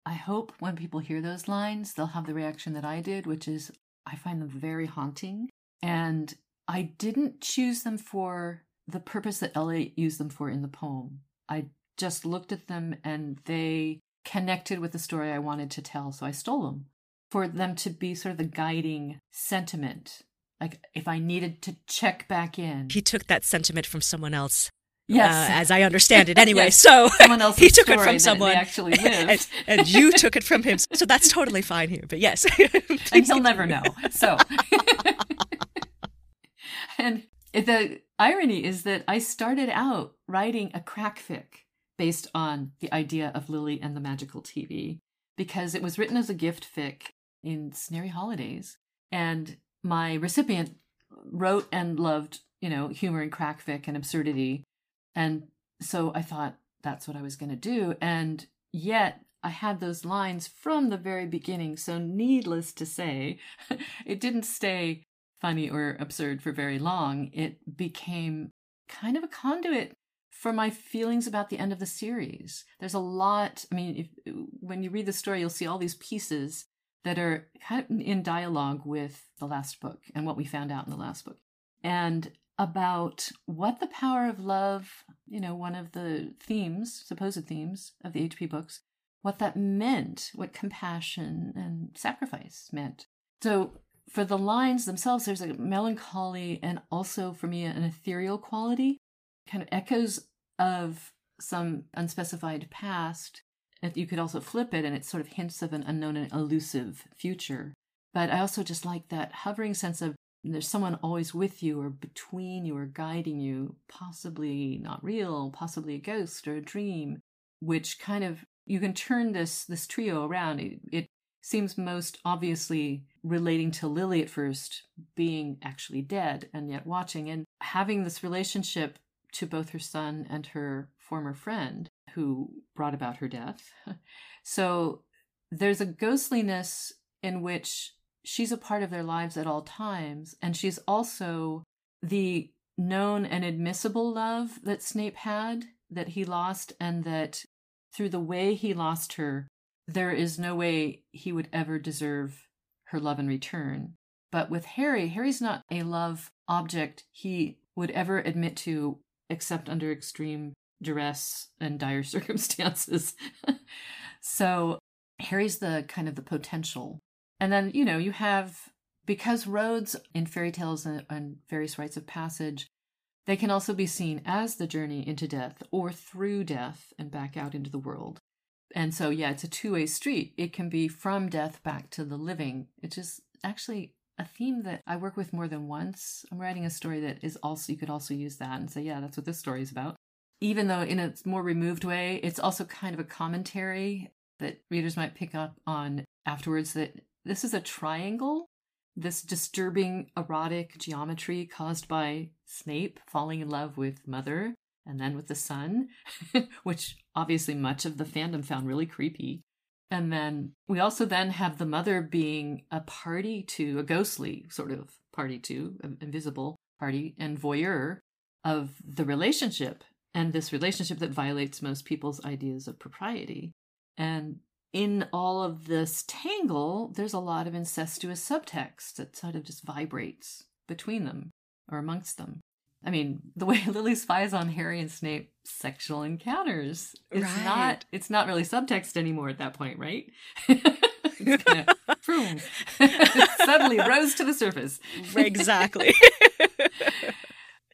I hope when people hear those lines, they'll have the reaction that I did, which is I find them very haunting. And I didn't choose them for the purpose that Eliot used them for in the poem. I just looked at them and they connected with the story I wanted to tell, so I stole them for them to be sort of the guiding sentiment. Like if I needed to check back in. He took that sentiment from someone else Yes. uh, as I understand it anyway. Yes. So Someone else's he took it from someone. actually lived. and, and you took it from him. So that's totally fine here. But yes. and he'll never know. So, and the irony is that I started out writing a crack fic based on the idea of Lily and the Magical TV because it was written as a gift fic in Snarry Holidays, and my recipient wrote and loved, you know, humor and crack fic and absurdity, and so I thought that's what I was going to do, and yet I had those lines from the very beginning. So, needless to say, it didn't stay funny or absurd for very long. It became kind of a conduit for my feelings about the end of the series. There's a lot, I mean, if, when you read the story, you'll see all these pieces that are in dialogue with the last book and what we found out in the last book. And about what the power of love, you know, one of the themes, supposed themes of the HP books, what that meant, what compassion and sacrifice meant. So for the lines themselves, there's a melancholy and also for me an ethereal quality, kind of echoes of some unspecified past. You could also flip it and it sort of hints of an unknown and elusive future. But I also just like that hovering sense of there's someone always with you or between you or guiding you, possibly not real, possibly a ghost or a dream, which kind of you can turn this this trio around. It, it seems most obviously relating to Lily at first being actually dead and yet watching and having this relationship to both her son and her former friend who brought about her death. So there's a ghostliness in which she's a part of their lives at all times and she's also the known and admissible love that Snape had that he lost and that through the way he lost her there is no way he would ever deserve her love in return. But with Harry, Harry's not a love object he would ever admit to except under extreme duress and dire circumstances. so Harry's the kind of the potential. And then, you know, you have, because roads in fairy tales and, and various rites of passage, they can also be seen as the journey into death or through death and back out into the world. And so, yeah, it's a two way street. It can be from death back to the living, which is actually a theme that I work with more than once. I'm writing a story that is also, you could also use that and say, yeah, that's what this story is about. Even though in a more removed way, it's also kind of a commentary that readers might pick up on afterwards that this is a triangle, this disturbing erotic geometry caused by Snape falling in love with Mother and then with the son, which obviously much of the fandom found really creepy. And then we also then have the mother being a party to a ghostly sort of party to, an invisible party and voyeur of the relationship and this relationship that violates most people's ideas of propriety. And in all of this tangle, there's a lot of incestuous subtext that sort of just vibrates between them or amongst them. I mean, the way Lily spies on Harry and Snape sexual encounters. It's Right. not it's not really subtext anymore at that point, right? it's kind of boom. suddenly rose to the surface. exactly.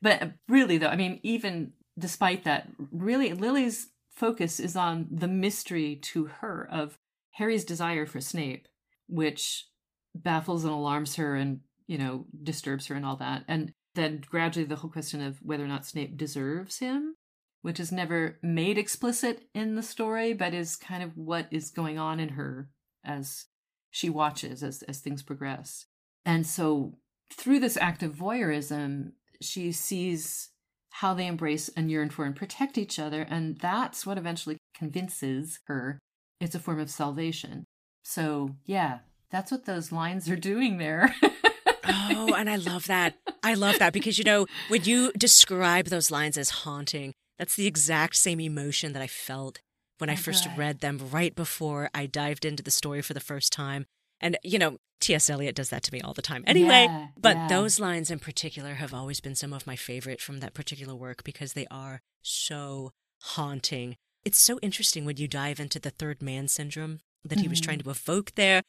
But really though, I mean, even despite that, really Lily's focus is on the mystery to her of Harry's desire for Snape, which baffles and alarms her and, you know, disturbs her and all that. And then gradually the whole question of whether or not Snape deserves him, which is never made explicit in the story, but is kind of what is going on in her as she watches as, as things progress. And so through this act of voyeurism, she sees how they embrace and yearn for and protect each other. And that's what eventually convinces her it's a form of salvation. So, yeah, that's what those lines are doing there. oh, and I love that. I love that because, you know, when you describe those lines as haunting, that's the exact same emotion that I felt when I first good. read them right before I dived into the story for the first time. And, you know, T.S. Eliot does that to me all the time. Anyway, Yeah, but yeah. those lines in particular have always been some of my favorite from that particular work because they are so haunting. It's so interesting when you dive into the third man syndrome that he was trying mm-hmm. to evoke there.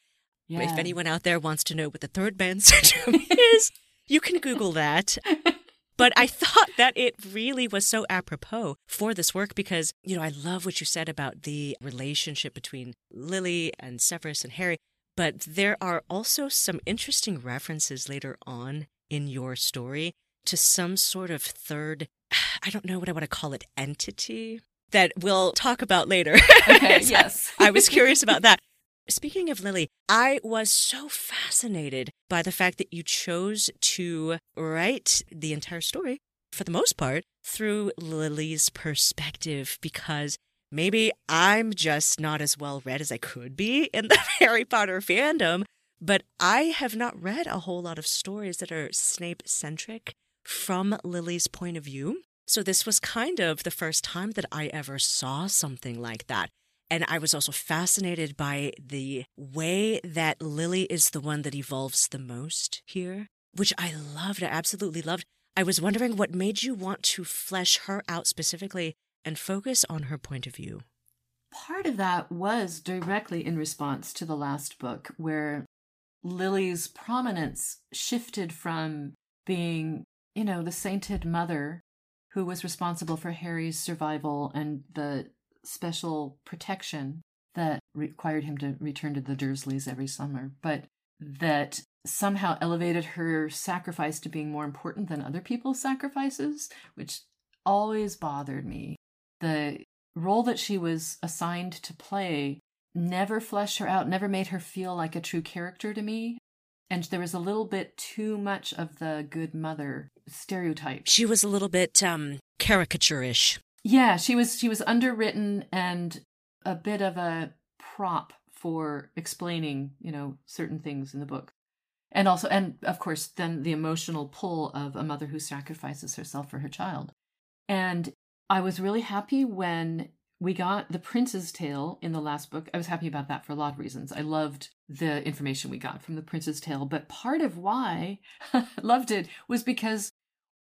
Yeah. If anyone out there wants to know what the third man syndrome is, you can Google that. but I thought that it really was so apropos for this work because, you know, I love what you said about the relationship between Lily and Severus and Harry. But there are also some interesting references later on in your story to some sort of third, I don't know what I want to call it, entity that we'll talk about later. Okay, yes. I was curious about that. Speaking of Lily, I was so fascinated by the fact that you chose to write the entire story, for the most part, through Lily's perspective because maybe I'm just not as well read as I could be in the Harry Potter fandom, but I have not read a whole lot of stories that are Snape centric from Lily's point of view. So this was kind of the first time that I ever saw something like that. And I was also fascinated by the way that Lily is the one that evolves the most here, which I loved. I absolutely loved. I was wondering what made you want to flesh her out specifically and focus on her point of view. Part of that was directly in response to the last book, where Lily's prominence shifted from being, you know, the sainted mother who was responsible for Harry's survival and the special protection that required him to return to the Dursleys every summer, but that somehow elevated her sacrifice to being more important than other people's sacrifices, which always bothered me. The role that she was assigned to play never fleshed her out, never made her feel like a true character to me. And there was a little bit too much of the good mother stereotype. She was a little bit um caricaturish. Yeah, she was she was underwritten and a bit of a prop for explaining, you know, certain things in the book. And also and of course then the emotional pull of a mother who sacrifices herself for her child. And I was really happy when we got the prince's tale in the last book. I was happy about that for a lot of reasons. I loved the information we got from the prince's tale, but part of why I loved it was because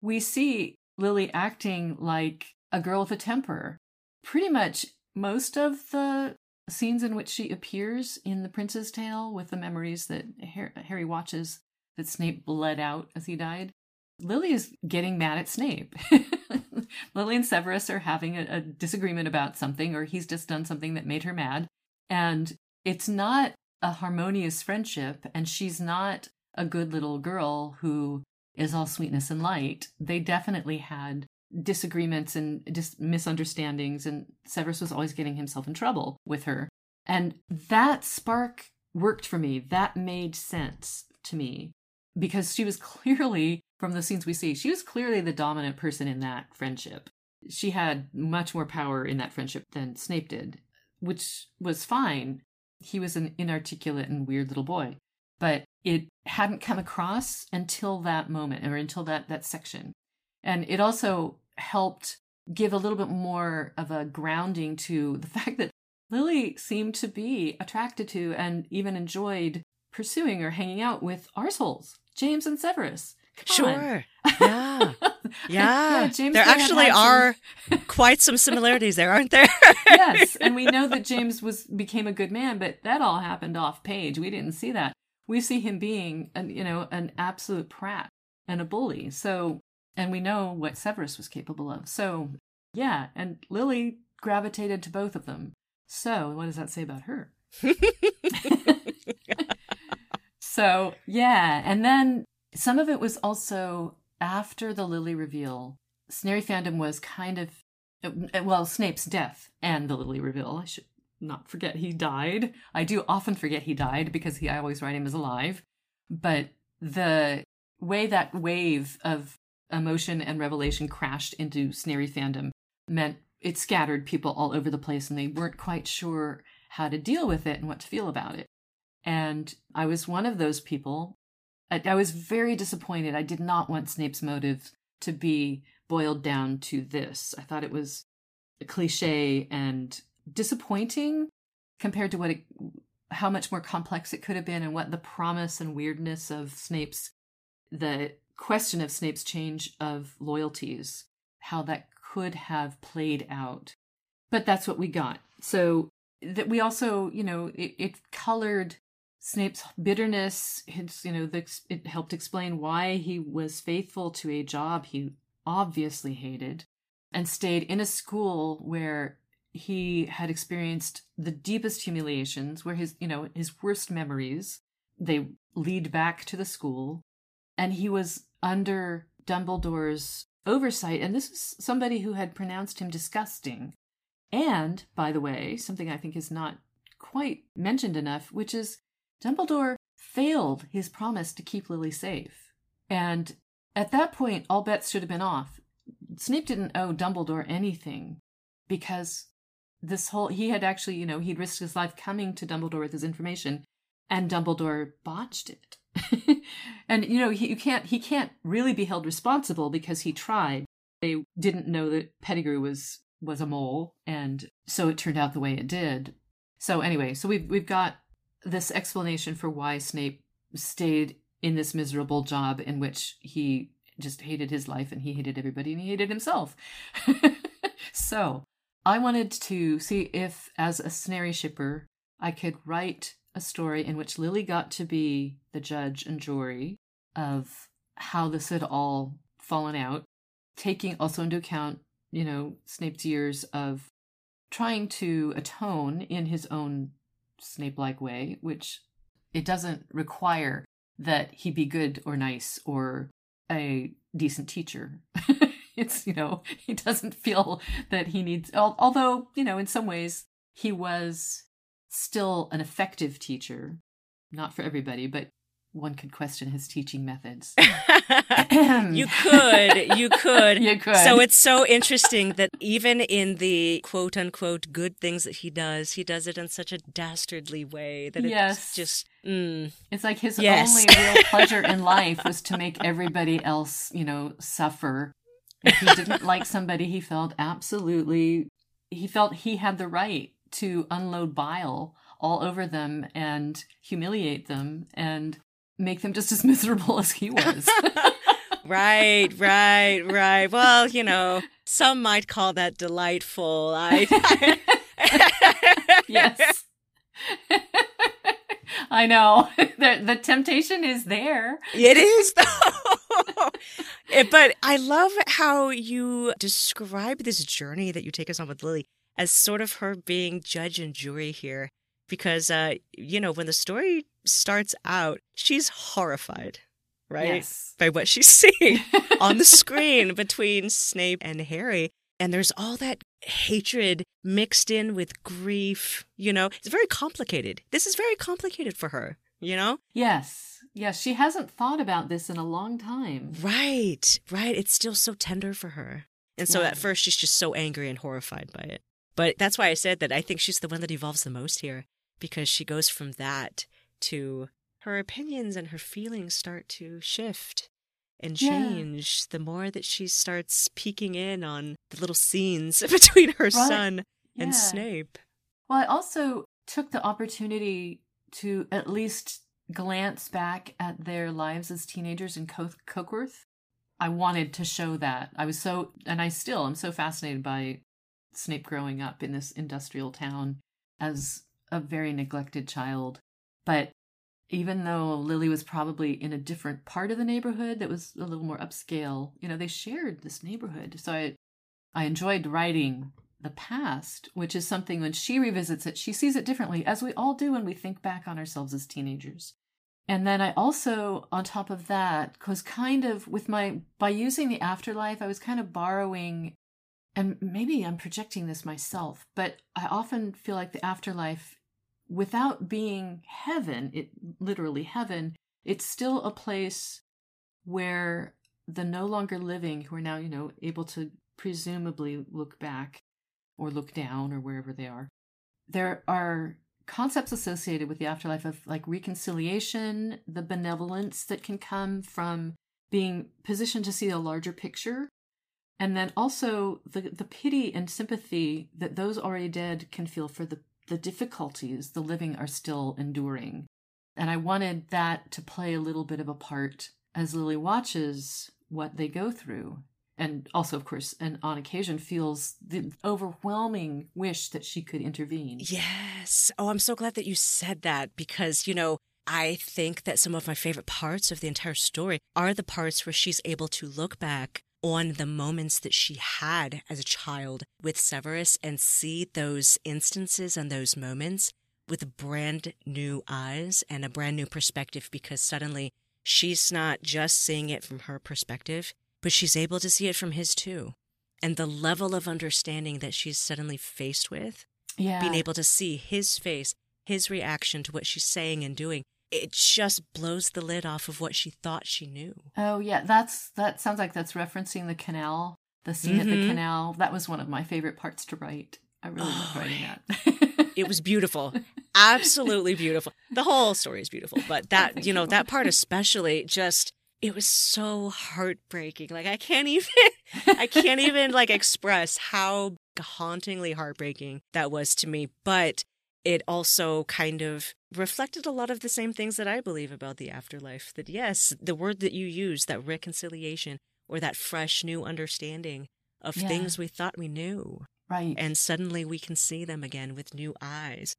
we see Lily acting like a girl with a temper. Pretty much most of the scenes in which she appears in The Prince's Tale with the memories that Harry watches that Snape bled out as he died, Lily is getting mad at Snape. Lily and Severus are having a, a, disagreement about something, or he's just done something that made her mad. And it's not a harmonious friendship, and she's not a good little girl who is all sweetness and light. They definitely had disagreements and dis- misunderstandings, and Severus was always getting himself in trouble with her. And that spark worked for me. That made sense to me because she was clearly, from the scenes we see, she was clearly the dominant person in that friendship. She had much more power in that friendship than Snape did, which was fine. He was an inarticulate and weird little boy, but it hadn't come across until that moment or until that, that section. And it also helped give a little bit more of a grounding to the fact that Lily seemed to be attracted to and even enjoyed pursuing or hanging out with arseholes, James and Severus. Come sure. Yeah. Yeah. yeah James there actually are some... quite some similarities there, aren't there? yes. And we know that James was became a good man, but that all happened off page. We didn't see that. We see him being an, you know, an absolute prat and a bully. So and we know what Severus was capable of. So, yeah, and Lily gravitated to both of them. So, what does that say about her? so, yeah, and then some of it was also after the Lily reveal. Snarry fandom was kind of well, Snape's death and the Lily reveal. I should not forget he died. I do often forget he died because he I always write him as alive. But the way that wave of emotion and revelation crashed into Snarry fandom meant it scattered people all over the place and they weren't quite sure how to deal with it and what to feel about it. And I was one of those people. I, I was very disappointed. I did not want Snape's motives to be boiled down to this. I thought it was a cliche and disappointing compared to what it, how much more complex it could have been and what the promise and weirdness of Snape's the question of Snape's change of loyalties, how that could have played out. But that's what we got. So that we also, you know, it, it colored Snape's bitterness. It's, you know, the, it helped explain why he was faithful to a job he obviously hated and stayed in a school where he had experienced the deepest humiliations where his you know his worst memories they lead back to the school and he was under dumbledore's oversight and this is somebody who had pronounced him disgusting. And by the way something i think is not quite mentioned enough which is dumbledore failed his promise to keep lily safe. And at that point all bets should have been off. Snape didn't owe dumbledore anything because this whole he had actually you know he'd risked his life coming to dumbledore with his information and dumbledore botched it and you know he, you can't he can't really be held responsible because he tried. They didn't know that pettigrew was was a mole and so it turned out the way it did. So anyway so we've we've got this explanation for why snape stayed in this miserable job in which he just hated his life and he hated everybody and he hated himself. So I wanted to see if, as a Snarry shipper, I could write a story in which Lily got to be the judge and jury of how this had all fallen out, taking also into account, you know, Snape's years of trying to atone in his own Snape like way, which it doesn't require that he be good or nice or a decent teacher. it's you know he doesn't feel that he needs although you know in some ways he was still an effective teacher not for everybody but one could question his teaching methods. you could, you could. You could. So it's so interesting that even in the quote unquote good things that he does, he does it in such a dastardly way that yes. it's just. Mm. It's like his yes. only real pleasure in life was to make everybody else, you know, suffer if he didn't like somebody, he felt absolutely, he felt he had the right to unload bile all over them and humiliate them and make them just as miserable as he was. right, right, right. Well, you know, some might call that delightful. I, yes. I know. the the temptation is there. It is though. Eh, but I love how you describe this journey that you take us on with Lily as sort of her being judge and jury here because uh you know when the story starts out she's horrified right yes. by what she's seeing on the screen between Snape and Harry and there's all that hatred mixed in with grief. You know, it's very complicated. This is very complicated for her, you know? Yes. Yes. She hasn't thought about this in a long time. Right. Right. It's still so tender for her. And so Yeah. at first she's just so angry and horrified by it. But that's why I said that I think she's the one that evolves the most here because she goes from that to her opinions and her feelings start to shift and Yeah. change the more that she starts peeking in on the little scenes between her son and Snape. Well, I also took the opportunity to at least glance back at their lives as teenagers in Co- Cokeworth. I wanted to show that. I was so, and I still am so fascinated by Snape growing up in this industrial town as a very neglected child. But even though Lily was probably in a different part of the neighborhood that was a little more upscale, you know, they shared this neighborhood. So I, I enjoyed writing the past, which is something when she revisits it, she sees it differently, as we all do when we think back on ourselves as teenagers. And then I also, on top of that, was kind of with my, by using the afterlife, I was kind of borrowing, and maybe I'm projecting this myself, but I often feel like the afterlife, without being heaven, it literally heaven, it's still a place where the no longer living, who are now, you know, able to presumably look back or look down or wherever they are. There are concepts associated with the afterlife of like reconciliation, the benevolence that can come from being positioned to see a larger picture, and then also the, the pity and sympathy that those already dead can feel for the, the difficulties the living are still enduring. And I wanted that to play a little bit of a part as Lily watches what they go through and also of course and on occasion feels the overwhelming wish that she could intervene Yes. Oh, I'm so glad that you said that because, you know, I think that some of my favorite parts of the entire story are the parts where she's able to look back on the moments that she had as a child with Severus and see those instances and those moments with brand new eyes and a brand new perspective because suddenly she's not just seeing it from her perspective, but she's able to see it from his too. And the level of understanding that she's suddenly faced with, Yeah. being able to see his face, his reaction to what she's saying and doing, it just blows the lid off of what she thought she knew. Oh yeah, that's that sounds like that's referencing the canal, the scene at the Mhm. canal. That was one of my favorite parts to write. I really loved Oh, writing that. It was beautiful. Absolutely beautiful. The whole story is beautiful, but that, Thank you know, you. that part especially just it was so heartbreaking. Like I can't even I can't even like express how hauntingly heartbreaking that was to me, but it also kind of reflected a lot of the same things that I believe about the afterlife. That yes, the word that you use, that reconciliation or that fresh new understanding of Yeah. things we thought we knew right. and suddenly we can see them again with new eyes.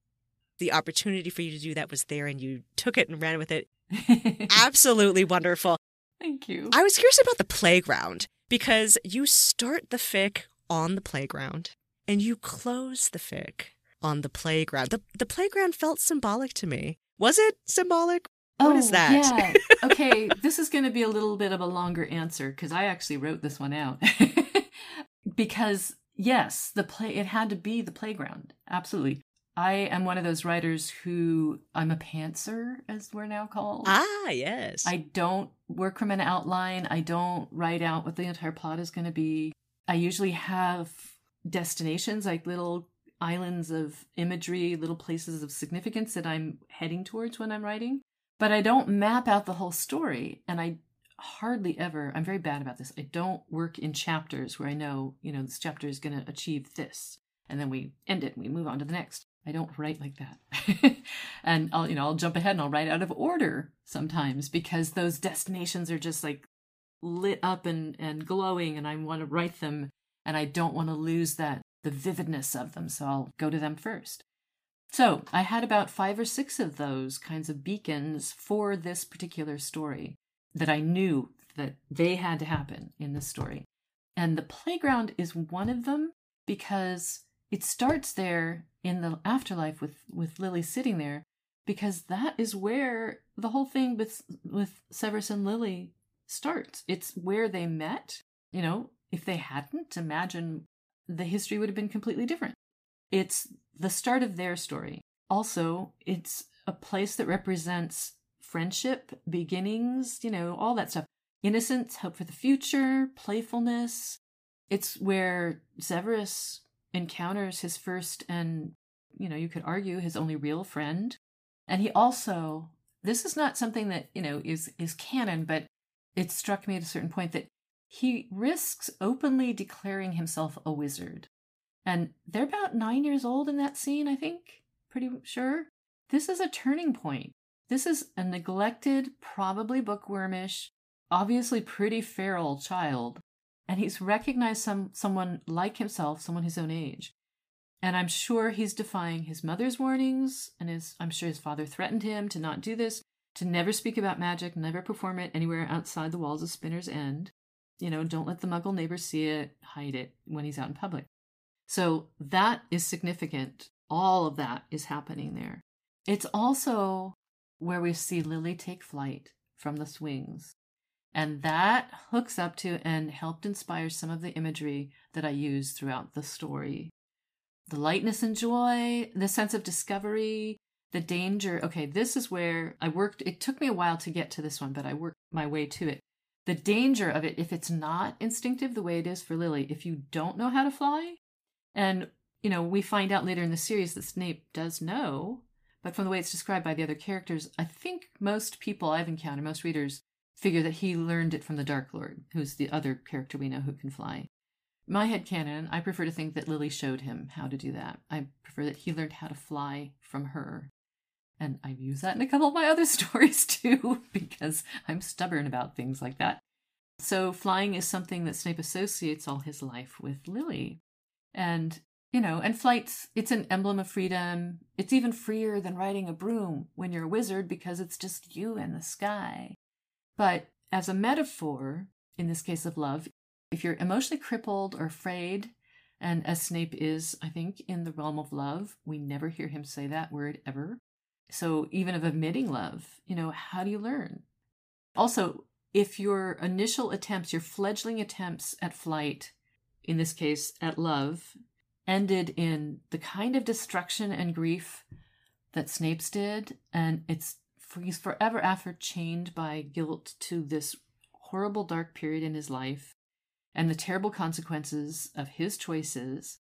The opportunity for you to do that was there and you took it and ran with it. Absolutely wonderful. Thank you. I was curious about the playground because you start the fic on the playground and you close the fic on the playground. The, the playground felt symbolic to me. Was it symbolic? Oh, What is that? Oh, Yeah. okay, this is going to be a little bit of a longer answer because I actually wrote this one out. because yes, the play it had to be the playground. Absolutely. I am one of those writers who I'm a pantser, as we're now called. Ah, yes. I don't work from an outline. I don't write out what the entire plot is going to be. I usually have destinations, like little islands of imagery, little places of significance that I'm heading towards when I'm writing. But I don't map out the whole story. And I hardly ever, I'm very bad about this. I don't work in chapters where I know, you know, this chapter is going to achieve this. And then we end it and we move on to the next. I don't write like that. and I'll, you know, I'll jump ahead and I'll write out of order sometimes because those destinations are just like lit up and, and glowing and I want to write them and I don't want to lose that, the vividness of them. So I'll go to them first. So I had about five or six of those kinds of beacons for this particular story that I knew that they had to happen in this story. And the playground is one of them because it starts there in the afterlife with, with Lily sitting there because that is where the whole thing with with Severus and Lily starts. It's where they met. You know, if they hadn't, imagine the history would have been completely different. It's the start of their story. Also, it's a place that represents friendship, beginnings, you know, all that stuff. Innocence, hope for the future, playfulness. It's where Severus encounters his first and, you know, you could argue his only real friend. And he also, this is not something that, you know, is, is canon, but it struck me at a certain point that he risks openly declaring himself a wizard. And they're about nine years old in that scene, I think. Pretty sure. This is a turning point. This is a neglected, probably bookwormish, obviously pretty feral child. And he's recognized some someone like himself, someone his own age. And I'm sure he's defying his mother's warnings, and his I'm sure his father threatened him to not do this, to never speak about magic, never perform it anywhere outside the walls of Spinner's End. You know, don't let the muggle neighbors see it, hide it when he's out in public. So that is significant. All of that is happening there. It's also where we see Lily take flight from the swings. And that hooks up to and helped inspire some of the imagery that I use throughout the story. The lightness and joy, the sense of discovery, the danger. Okay, this is where I worked. It took me a while to get to this one, but I worked my way to it. The danger of it, if it's not instinctive the way it is for Lily, if you don't know how to fly, and, you know, we find out later in the series that Snape does know, but from the way it's described by the other characters, I think most people I've encountered, most readers, figure that he learned it from the Dark Lord, who's the other character we know who can fly. My head canon, I prefer to think that Lily showed him how to do that. I prefer that he learned how to fly from her. And I've used that in a couple of my other stories too, because I'm stubborn about things like that. So flying is something that Snape associates all his life with Lily. And, you know, and flights, it's an emblem of freedom. It's even freer than riding a broom when you're a wizard because it's just you and the sky. But as a metaphor, in this case of love, if you're emotionally crippled or afraid, and as Snape is, I think, in the realm of love, we never hear him say that word ever. So even of admitting love, you know, how do you learn? Also, if your initial attempts, your fledgling attempts at flight, in this case at love, ended in the kind of destruction and grief that Snape's did, and it's he's forever after chained by guilt to this horrible dark period in his life and the terrible consequences of his choices.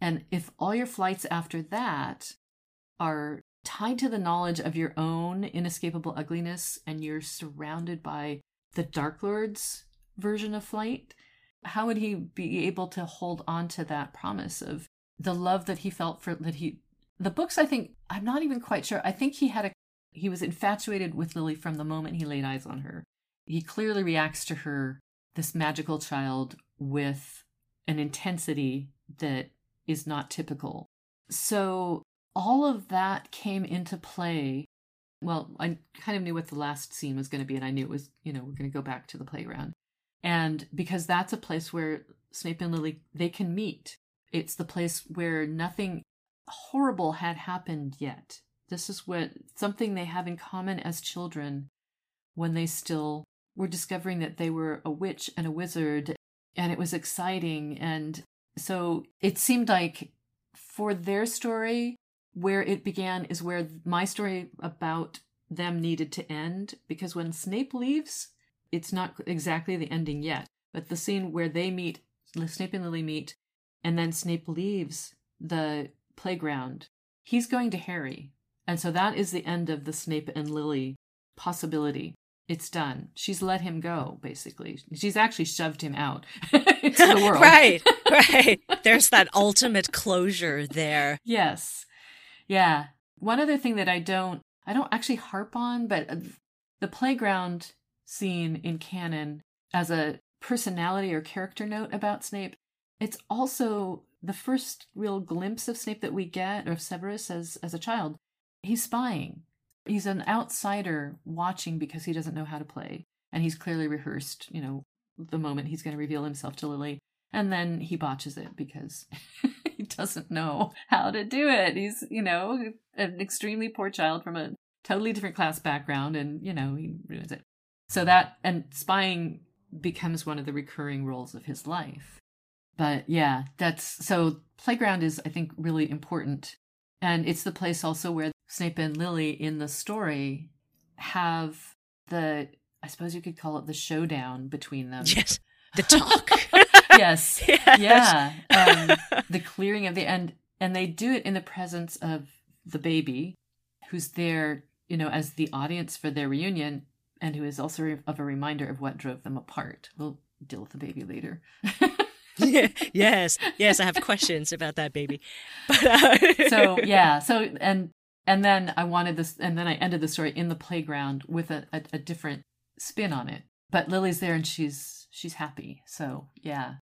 And if all your flights after that are tied to the knowledge of your own inescapable ugliness and you're surrounded by the Dark Lord's version of flight, how would he be able to hold on to that promise of the love that he felt for that he the books i think i'm not even quite sure. I think he had a he was infatuated with lily from the moment he laid eyes on her. He clearly reacts to her this magical child with an intensity that is not typical. So all of that came into play. Well i kind of knew what the last scene was going to be and i knew it was you know we're going to go back to the playground. And because that's a place where snape and lily they can meet it's the place where nothing horrible had happened yet. This is what something they have in common as children when they still were discovering that they were a witch and a wizard and it was exciting. And so it seemed like for their story where it began is where my story about them needed to end because when Snape leaves it's not exactly the ending yet but the scene where they meet Snape and Lily meet and then Snape leaves the playground, he's going to Harry. And so that is the end of the Snape and Lily possibility. It's done. She's let him go, basically. She's actually shoved him out into the world. right, right. There's that ultimate closure there. Yes. Yeah. One other thing that I don't I don't actually harp on, but uh, the playground scene in canon as a personality or character note about Snape it's also the first real glimpse of Snape that we get, of Severus as, as a child. He's spying. He's an outsider watching because he doesn't know how to play. And he's clearly rehearsed, you know, the moment he's going to reveal himself to Lily. And then he botches it because he doesn't know how to do it. He's, you know, an extremely poor child from a totally different class background and, you know, he ruins it. So that, and spying becomes one of the recurring roles of his life but yeah, that's so playground is I think really important. And it's the place also where Snape and Lily in the story have the I suppose you could call it the showdown between them. Yes. The talk. Yes. yes. Yeah. Um, the clearing of the end and they do it in the presence of the baby who's there, you know, as the audience for their reunion and who is also of a reminder of what drove them apart. We'll deal with the baby later. yes, yes, I have questions about that baby. But uh... so yeah, so and and then I wanted this, and then I ended the story in the playground with a, a, a different spin on it. But Lily's there and she's she's happy. So yeah,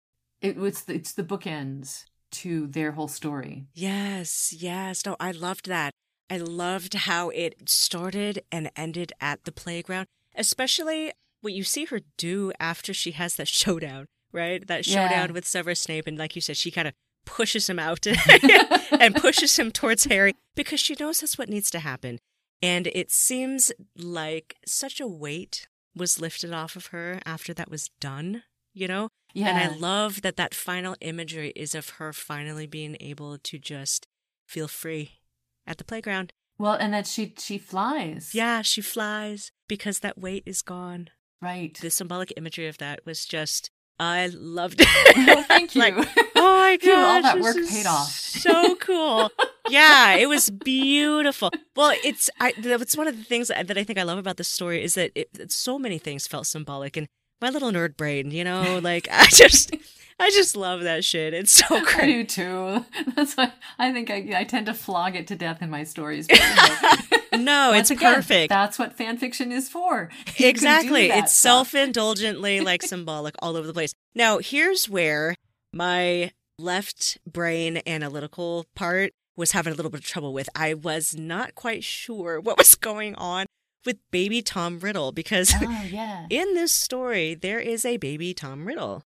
it was it's the bookends to their whole story. Yes, yes. No, I loved that. I loved how it started and ended at the playground, especially what you see her do after she has that showdown right? That showdown yeah. with Severus Snape, and like you said, she kind of pushes him out and pushes him towards Harry because she knows that's what needs to happen. And it seems like such a weight was lifted off of her after that was done, you know? Yeah. And I love that that final imagery is of her finally being able to just feel free at the playground. Well, and that she she flies. Yeah, she flies because that weight is gone. Right. The symbolic imagery of that was just I loved it. Well, thank you. like, oh my god, all that work paid off. So cool. yeah, it was beautiful. Well, it's I. That's one of the things that I think I love about this story is that it, so many things felt symbolic, and my little nerd brain, you know, like I just. I just love that shit. It's so great. I do too. That's why I think I, I tend to flog it to death in my stories. But, you know. no, it's again, perfect. That's what fan fiction is for. You exactly. It's self indulgently, like symbolic all over the place. Now, here's where my left brain analytical part was having a little bit of trouble with. I was not quite sure what was going on with baby Tom Riddle because oh, yeah. in this story, there is a baby Tom Riddle.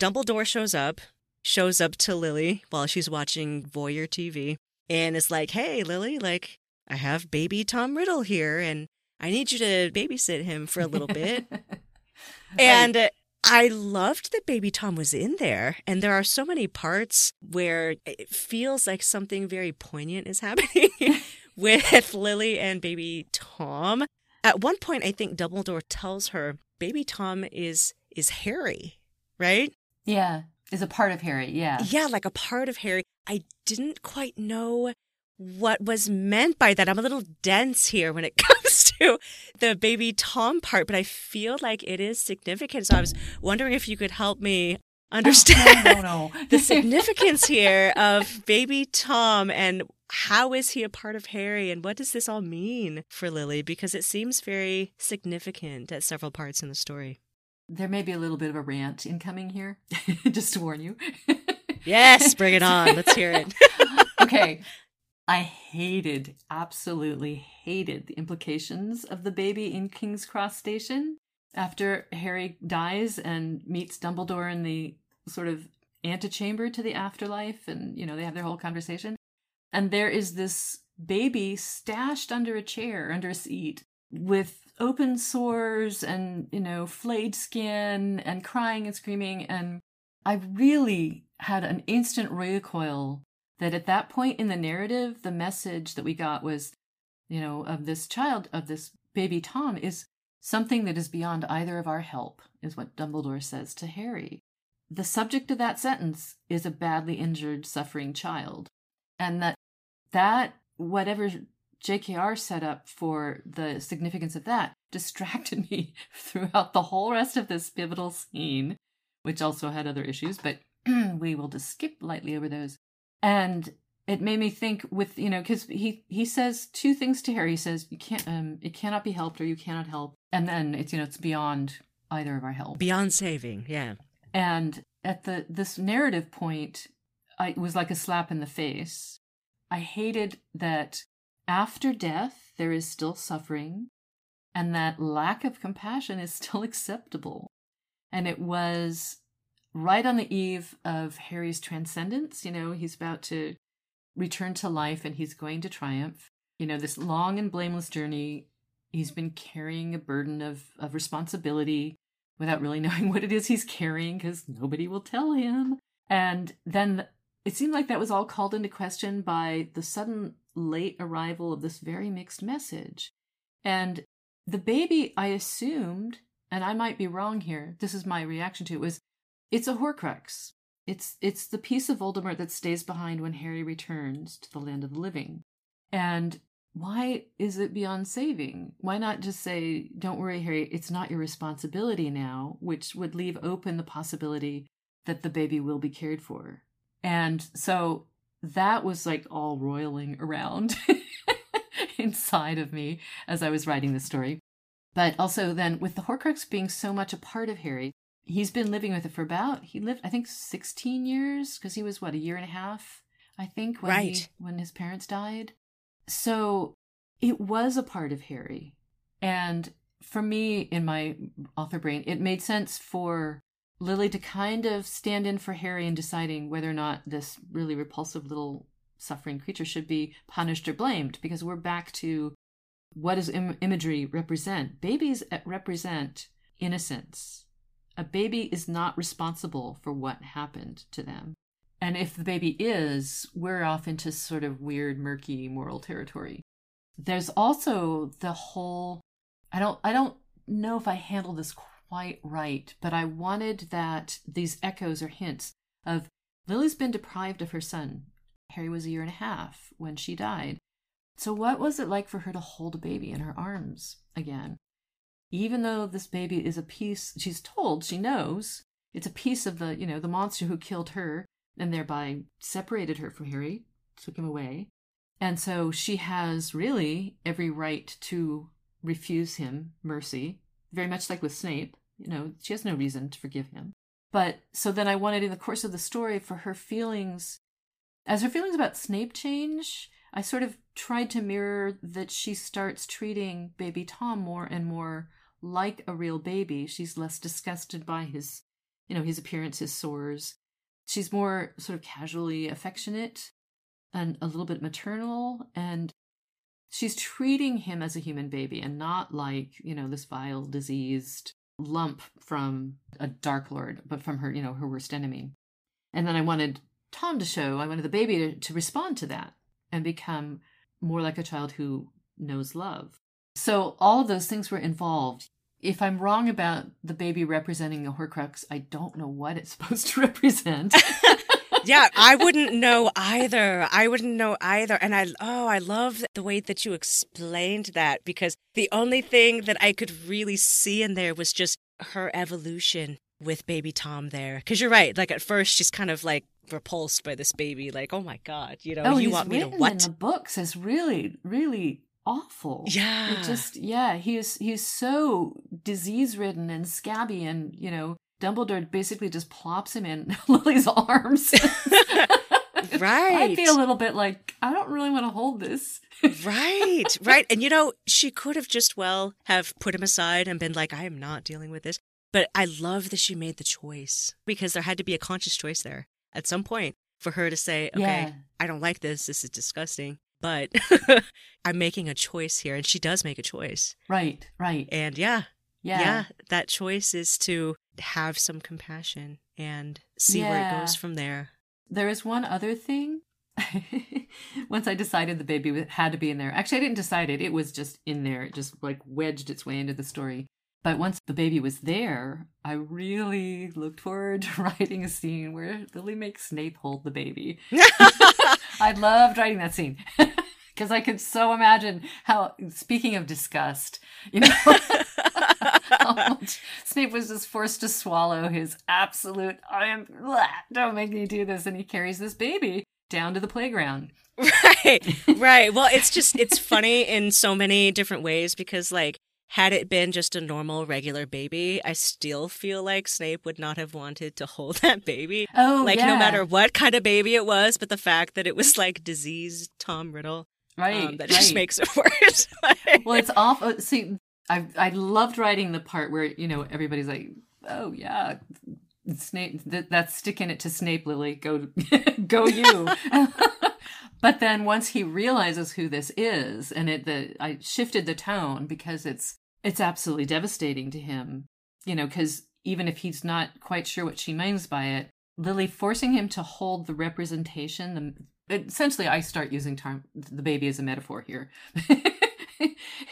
Dumbledore shows up, shows up to Lily while she's watching Voyeur TV, and is like, "Hey, Lily, like I have baby Tom Riddle here, and I need you to babysit him for a little bit." and uh, I loved that baby Tom was in there, and there are so many parts where it feels like something very poignant is happening with Lily and baby Tom. At one point, I think Dumbledore tells her baby Tom is is Harry, right? Yeah, is a part of Harry. Yeah. Yeah, like a part of Harry. I didn't quite know what was meant by that. I'm a little dense here when it comes to the baby Tom part, but I feel like it is significant. So I was wondering if you could help me understand Oh, no, no, no. the significance here of baby Tom and how is he a part of Harry and what does this all mean for Lily? Because it seems very significant at several parts in the story. There may be a little bit of a rant incoming here, just to warn you. Yes, bring it on. Let's hear it. okay. I hated, absolutely hated the implications of the baby in King's Cross Station after Harry dies and meets Dumbledore in the sort of antechamber to the afterlife. And, you know, they have their whole conversation. And there is this baby stashed under a chair, under a seat, with open sores and, you know, flayed skin and crying and screaming. And I really had an instant recoil that at that point in the narrative, the message that we got was, you know, of this child, of this baby Tom, is something that is beyond either of our help, is what Dumbledore says to Harry. The subject of that sentence is a badly injured, suffering child. And that, that, whatever JKR set up for the significance of that, distracted me throughout the whole rest of this pivotal scene, which also had other issues, but we will just skip lightly over those. And it made me think with you know because he he says two things to harry. He says you can't um it cannot be helped or you cannot help. And then it's you know it's beyond either of our help. Beyond saving, yeah. and at the this narrative point I, it was like a slap in the face i hated that after death there is still suffering and that lack of compassion is still acceptable and it was right on the eve of Harry's transcendence. You know, he's about to return to life and he's going to triumph. You know, this long and blameless journey, he's been carrying a burden of, of responsibility without really knowing what it is he's carrying because nobody will tell him. And then it seemed like that was all called into question by the sudden late arrival of this very mixed message. And the baby, I assumed, and I might be wrong here, this is my reaction to it, was it's a Horcrux. It's it's the piece of Voldemort that stays behind when Harry returns to the land of the living. And why is it beyond saving? Why not just say, "Don't worry, Harry, it's not your responsibility now," which would leave open the possibility that the baby will be cared for. And so that was like all roiling around inside of me as I was writing the story. But also then with the Horcrux being so much a part of Harry, he's been living with it for about he lived I think 16 years because he was what a year and a half I think when Right. he, when his parents died. So it was a part of Harry. And for me in my author brain it made sense for Lily to kind of stand in for Harry in deciding whether or not this really repulsive little suffering creature should be punished or blamed because we're back to what does Im- imagery represent? Babies uh, represent innocence. A baby is not responsible for what happened to them. And if the baby is, we're off into sort of weird, murky moral territory. There's also the whole I don't I don't know if I handled this quite right, but I wanted that these echoes or hints of Lily's been deprived of her son. Harry was a year and a half when she died. So what was it like for her to hold a baby in her arms again? Even though this baby is a piece she's told, she knows, it's a piece of the, you know, the monster who killed her and thereby separated her from Harry, took him away. And so she has really every right to refuse him mercy, very much like with Snape. You know, she has no reason to forgive him. But so then I wanted in the course of the story for her feelings, as her feelings about Snape change, I sort of tried to mirror that she starts treating baby Tom more and more like a real baby. She's less disgusted by his you know, his appearance, his sores. She's more sort of casually affectionate and a little bit maternal. And she's treating him as a human baby and not like, you know, this vile, diseased lump from a Dark Lord, but from her, you know, her worst enemy. And then I wanted Tom to show, I wanted the baby to, to respond to that and become more like a child who knows love. So all of those things were involved. If I'm wrong about the baby representing a Horcrux, I don't know what it's supposed to represent. yeah, I wouldn't know either. I wouldn't know either. And I, oh, I love the way that you explained that because the only thing that I could really see in there was just her evolution with baby Tom there. Because you're right. Like at first, she's kind of like repulsed by this baby. Like, oh my God, you know, oh, you want me to what? in the books is really, really awful. Yeah. It just yeah, he's he's so disease ridden and scabby and, you know, Dumbledore basically just plops him in Lily's arms. right. I'd be a little bit like I don't really want to hold this. right, right. And you know, she could have just well have put him aside and been like, I am not dealing with this. But I love that she made the choice because there had to be a conscious choice there at some point for her to say, okay, yeah. I don't like this. This is disgusting but I'm making a choice here. And she does make a choice. Right, right. And yeah, yeah, yeah that choice is to have some compassion and see yeah. where it goes from there. There is one other thing. Once I decided the baby had to be in there. Actually, I didn't decide it. It was just in there. It just like wedged its way into the story. But once the baby was there, I really looked forward to writing a scene where Lily makes Snape hold the baby. I loved writing that scene because I could so imagine how, speaking of disgust, you know, Snape was just forced to swallow his absolute, I am, blah, don't make me do this. And he carries this baby down to the playground. Right, right. Well, it's just, it's funny in so many different ways because, like, had it been just a normal, regular baby, I still feel like Snape would not have wanted to hold that baby. Oh, like yeah. no matter what kind of baby it was, but the fact that it was like diseased Tom Riddle, right, um, that right. just makes it worse. well, it's awful. See, I I loved writing the part where you know everybody's like, oh yeah, Snape, th- that's sticking it to Snape, Lily. Go, go you. but then once he realizes who this is, and it the I shifted the tone because it's it's absolutely devastating to him, you know, because even if he's not quite sure what she means by it, Lily forcing him to hold the representation, the, essentially, I start using Tom the baby as a metaphor here.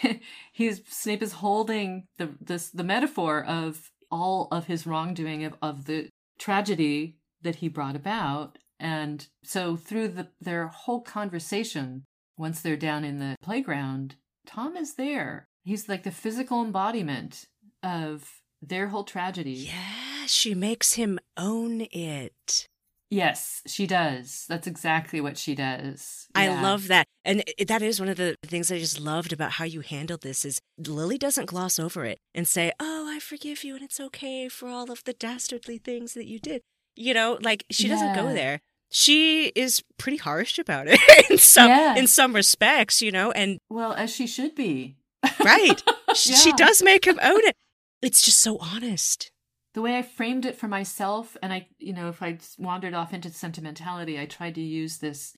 he's Snape is holding the this the metaphor of all of his wrongdoing of, of the tragedy that he brought about and so through the their whole conversation once they're down in the playground tom is there He's like the physical embodiment of their whole tragedy. Yeah, she makes him own it. Yes, she does. That's exactly what she does. Yeah. I love that. And that is one of the things I just loved about how you handled this is Lily doesn't gloss over it and say, "Oh, I forgive you and it's okay for all of the dastardly things that you did." You know, like she yeah. doesn't go there. She is pretty harsh about it in some yeah. in some respects, you know, and well, as she should be right. She does make him own it. It's just so honest. The way I framed it for myself, and I, you know, if I wandered off into sentimentality, I tried to use this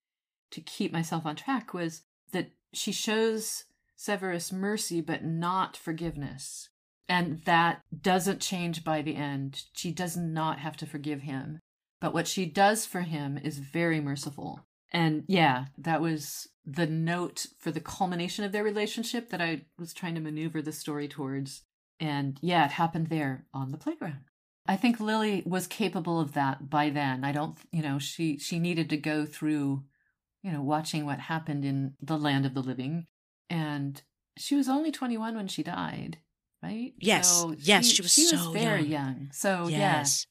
to keep myself on track was that she shows Severus mercy, but not forgiveness. And that doesn't change by the end. She does not have to forgive him. But what she does for him is very merciful. And yeah, that was the note for the culmination of their relationship that I was trying to maneuver the story towards. And yeah, it happened there on the playground. I think Lily was capable of that by then. I don't, you know, she she needed to go through, you know, watching what happened in the land of the living, and she was only twenty one when she died, right? Yes, so yes, she, she was she so was very young. young. So yes.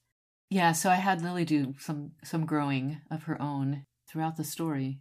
yeah, yeah. So I had Lily do some some growing of her own throughout the story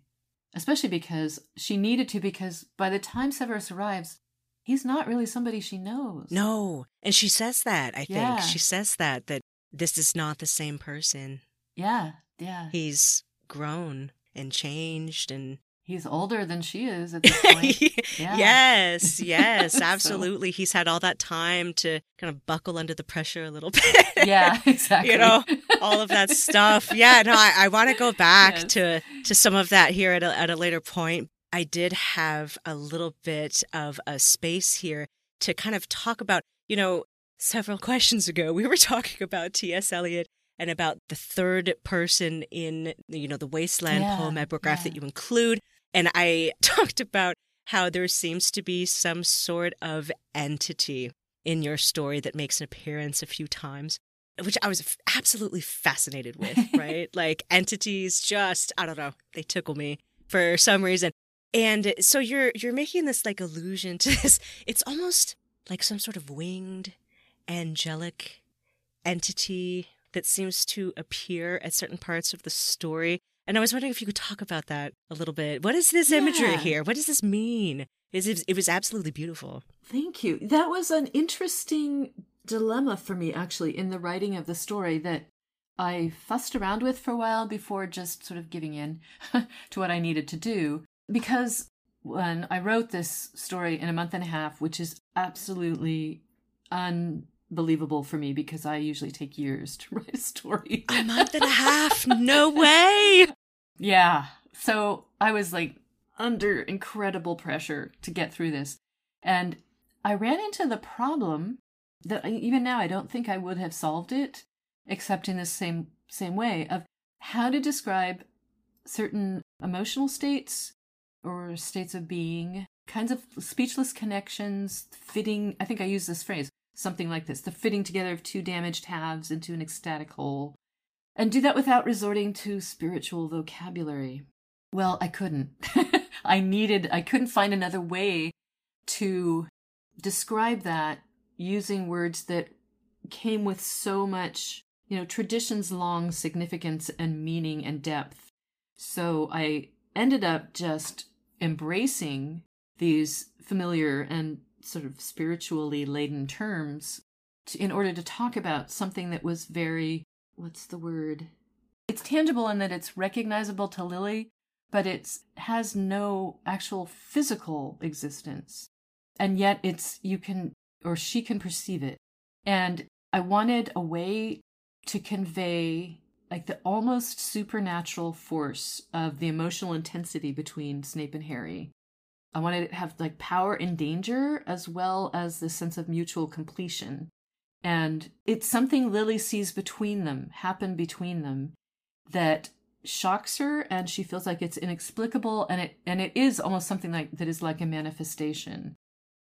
especially because she needed to because by the time Severus arrives, he's not really somebody she knows. No. And she says that, I yeah. think. She says that that this is not the same person. Yeah. Yeah. He's grown and changed and He's older than she is at this point. yeah. Yes, yes, absolutely. so. He's had all that time to kind of buckle under the pressure a little bit. yeah, exactly. you know, all of that stuff. Yeah, no, I, I want to go back yes. to to some of that here at a, at a later point. I did have a little bit of a space here to kind of talk about, you know, several questions ago, we were talking about T.S. Eliot and about the third person in, you know, the Wasteland yeah, poem epigraph yeah. that you include. And I talked about how there seems to be some sort of entity in your story that makes an appearance a few times, which I was absolutely fascinated with, right? like entities just, I don't know, they tickle me for some reason. And so you're you're making this like allusion to this. It's almost like some sort of winged angelic entity that seems to appear at certain parts of the story. And I was wondering if you could talk about that a little bit. What is this imagery yeah. here? What does this mean? It, it was absolutely beautiful. Thank you. That was an interesting dilemma for me, actually, in the writing of the story that I fussed around with for a while before just sort of giving in to what I needed to do. Because when I wrote this story in a month and a half, which is absolutely unbelievable for me because I usually take years to write a story. a month and a half? No way. Yeah. So I was like under incredible pressure to get through this. And I ran into the problem that even now I don't think I would have solved it except in the same same way of how to describe certain emotional states or states of being, kinds of speechless connections, fitting, I think I use this phrase, something like this the fitting together of two damaged halves into an ecstatic whole. And do that without resorting to spiritual vocabulary. Well, I couldn't. I needed, I couldn't find another way to describe that using words that came with so much, you know, tradition's long significance and meaning and depth. So I ended up just embracing these familiar and sort of spiritually laden terms to, in order to talk about something that was very what's the word? It's tangible in that it's recognizable to lily but it has no actual physical existence. And yet it's you can or she can perceive it. And i wanted a way to convey like the almost supernatural force of the emotional intensity between Snape and Harry. I wanted to have like power and danger as well as the sense of mutual completion. And it's something Lily sees between them, happen between them, that shocks her and she feels like it's inexplicable and it and it is almost something like that is like a manifestation.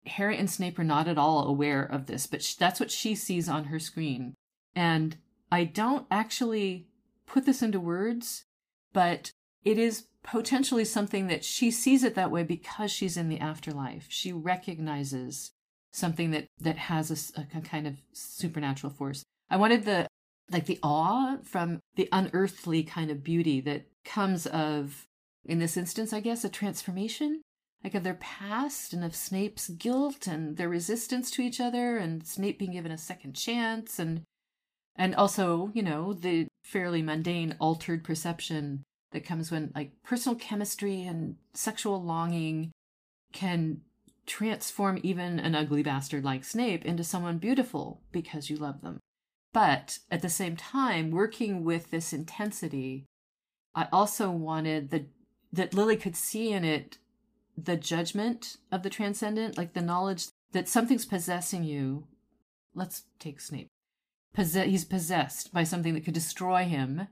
Harry and Snape are not at all aware of this, but that's what she sees on her screen. And I don't actually put this into words, but it is potentially something that she sees it that way because she's in the afterlife. She recognizes something that that has a, a kind of supernatural force. I wanted the like the awe from the unearthly kind of beauty that comes of in this instance, I guess, a transformation like of their past and of Snape's guilt and their resistance to each other and Snape being given a second chance and and also you know the fairly mundane altered perception that comes when like personal chemistry and sexual longing can transform even an ugly bastard like Snape into someone beautiful because you love them. But at the same time, working with this intensity, I also wanted the that Lily could see in it the judgment of the transcendent, like the knowledge that something's possessing you. Let's take Snape he's possessed by something that could destroy him,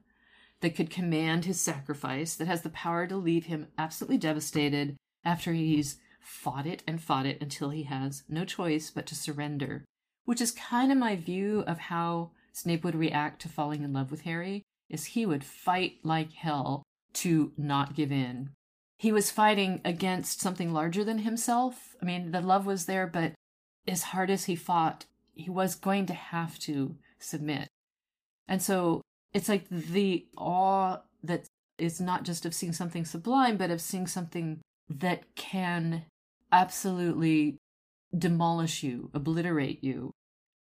that could command his sacrifice, that has the power to leave him absolutely devastated after he's fought it and fought it until he has no choice but to surrender. Which is kind of my view of how Snape would react to falling in love with Harry, is he would fight like hell to not give in. He was fighting against something larger than himself. I mean, the love was there, but as hard as he fought, he was going to have to submit. And so it's like the awe that is not just of seeing something sublime, but of seeing something that can absolutely demolish you, obliterate you.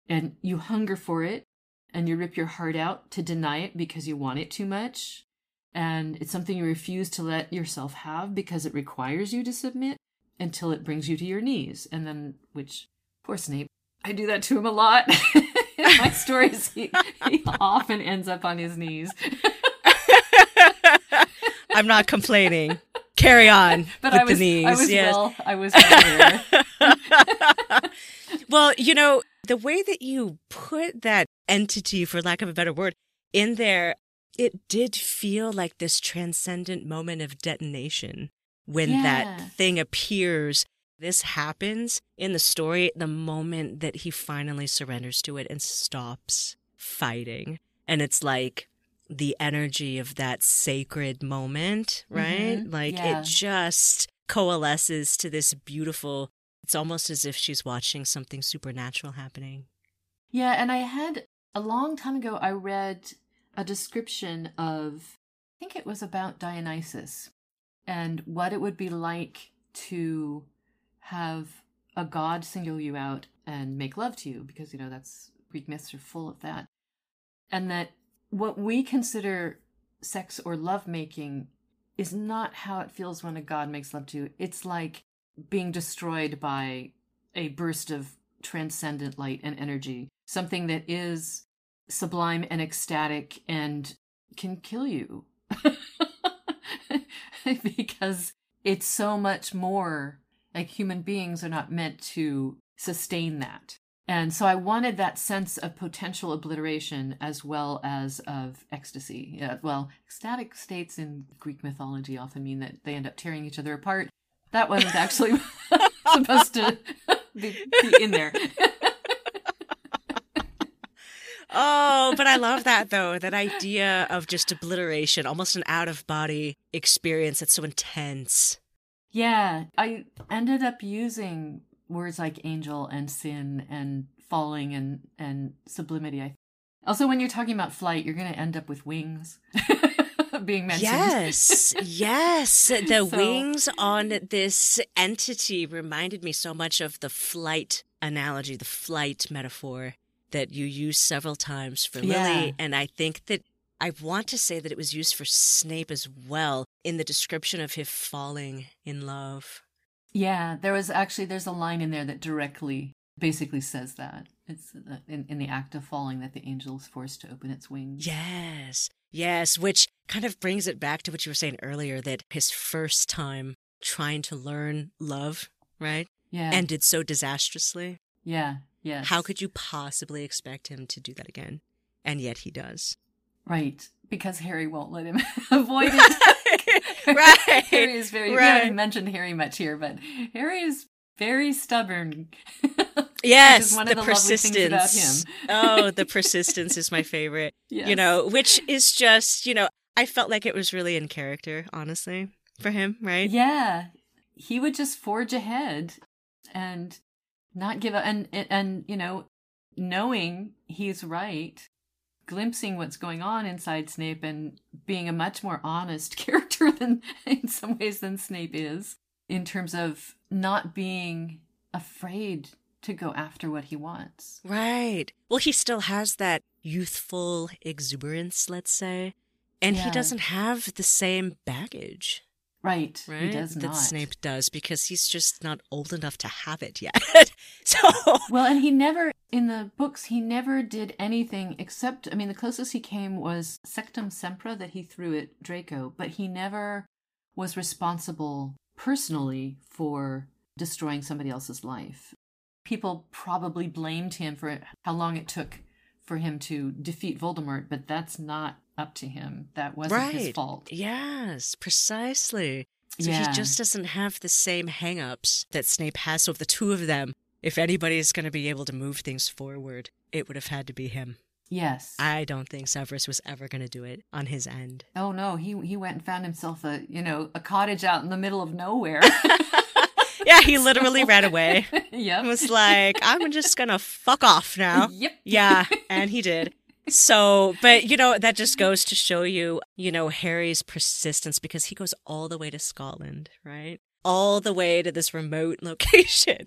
And you hunger for it and you rip your heart out to deny it because you want it too much. And it's something you refuse to let yourself have because it requires you to submit until it brings you to your knees. And then, which, poor Snape, I do that to him a lot. In my stories, he, he often ends up on his knees. I'm not complaining. Carry on But with I was, the knees. I was yes. well, I was well well, you know, the way that you put that entity, for lack of a better word, in there, it did feel like this transcendent moment of detonation when Yeah. that thing appears. This happens in the story the moment that he finally surrenders to it and stops fighting. And it's like the energy of that sacred moment, right? Mhm. Like Yeah. it just coalesces to this beautiful it's almost as if she's watching something supernatural happening. Yeah, and I had a long time ago I read a description of I think it was about Dionysus and what it would be like to have a god single you out and make love to you because you know that's Greek myths are full of that. And that what we consider sex or love making is not how it feels when a god makes love to you. It's like being destroyed by a burst of transcendent light and energy, something that is sublime and ecstatic and can kill you. because it's so much more like human beings are not meant to sustain that. And so I wanted that sense of potential obliteration as well as of ecstasy. Yeah, well, ecstatic states in Greek mythology often mean that they end up tearing each other apart. That wasn't actually supposed to be, be in there. Oh, but I love that though. That idea of just obliteration, almost an out of body experience that's so intense. Yeah, I ended up using words like angel and sin and falling and and sublimity. I also when you're talking about flight, you're going to end up with wings being mentioned. Yes, yes. The So- wings on this entity reminded me so much of the flight analogy, the flight metaphor that you use several times for Yeah. Lily. And I think that I want to say that it was used for Snape as well in the description of him falling in love. Yeah, there was actually there's a line in there that directly basically says that. It's in in the act of falling that the angel is forced to open its wings. Yes, yes, which kind of brings it back to what you were saying earlier that his first time trying to learn love, right? Yeah. Ended so disastrously. yeah, Yeah. How could you possibly expect him to do that again? And yet he does. Right, because Harry won't let him avoid it. Right. Harry is very. We Right. haven't mentioned Harry much here, but Harry is very stubborn. Yes, Which is one the of the lovely things about persistence. him. oh, the persistence is my favorite. You know, which is just, you know, I felt like it was really in character, honestly, for him, right? Yeah, he would just forge ahead and not give up, and and you know, knowing he's right, glimpsing what's going on inside Snape, and being a much more honest character than in some ways than Snape is in terms of not being afraid to go after what he wants. Right. Well, he still has that youthful exuberance, let's say, and he doesn't have the same baggage, Right, right? he does that not. Snape does because he's just not old enough to have it yet. so, Well, and he never, in the books, he never did anything except, I mean, the closest he came was Sectumsempra that he threw at Draco, but he never was responsible personally for destroying somebody else's life. People probably blamed him for how long it took for him to defeat Voldemort, but that's not up to him. That wasn't his fault. Yes, precisely. So Yeah. he just doesn't have the same hang-ups that Snape has. So if the two of them, if anybody is going to be able to move things forward, it would have had to be him. Yes. I don't think Severus was ever going to do it on his end. oh no, he he went and found himself a you know a cottage out in the middle of nowhere. Yeah, he literally ran away. yep. was like, I'm just gonna fuck off now. Yep. Yeah, and he did. So, but you know, that just goes to show you, you know, Harry's persistence because he goes all the way to Scotland, right? all the way to this remote location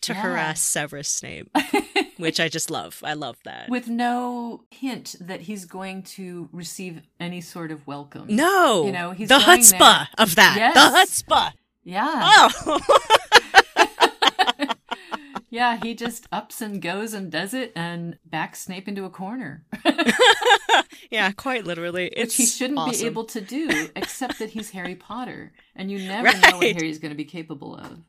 to Yeah. harass Severus Snape, which I just love. I love that. With no hint that he's going to receive any sort of welcome. no, You know, he's the chutzpah there. of that. Yes. The chutzpah. Yeah. Oh, Yeah, he just ups and goes and does it and backs Snape into a corner. yeah, quite literally. Which he shouldn't awesome. be able to do, except that he's Harry Potter. And you never know what Right. Harry's going to be capable of.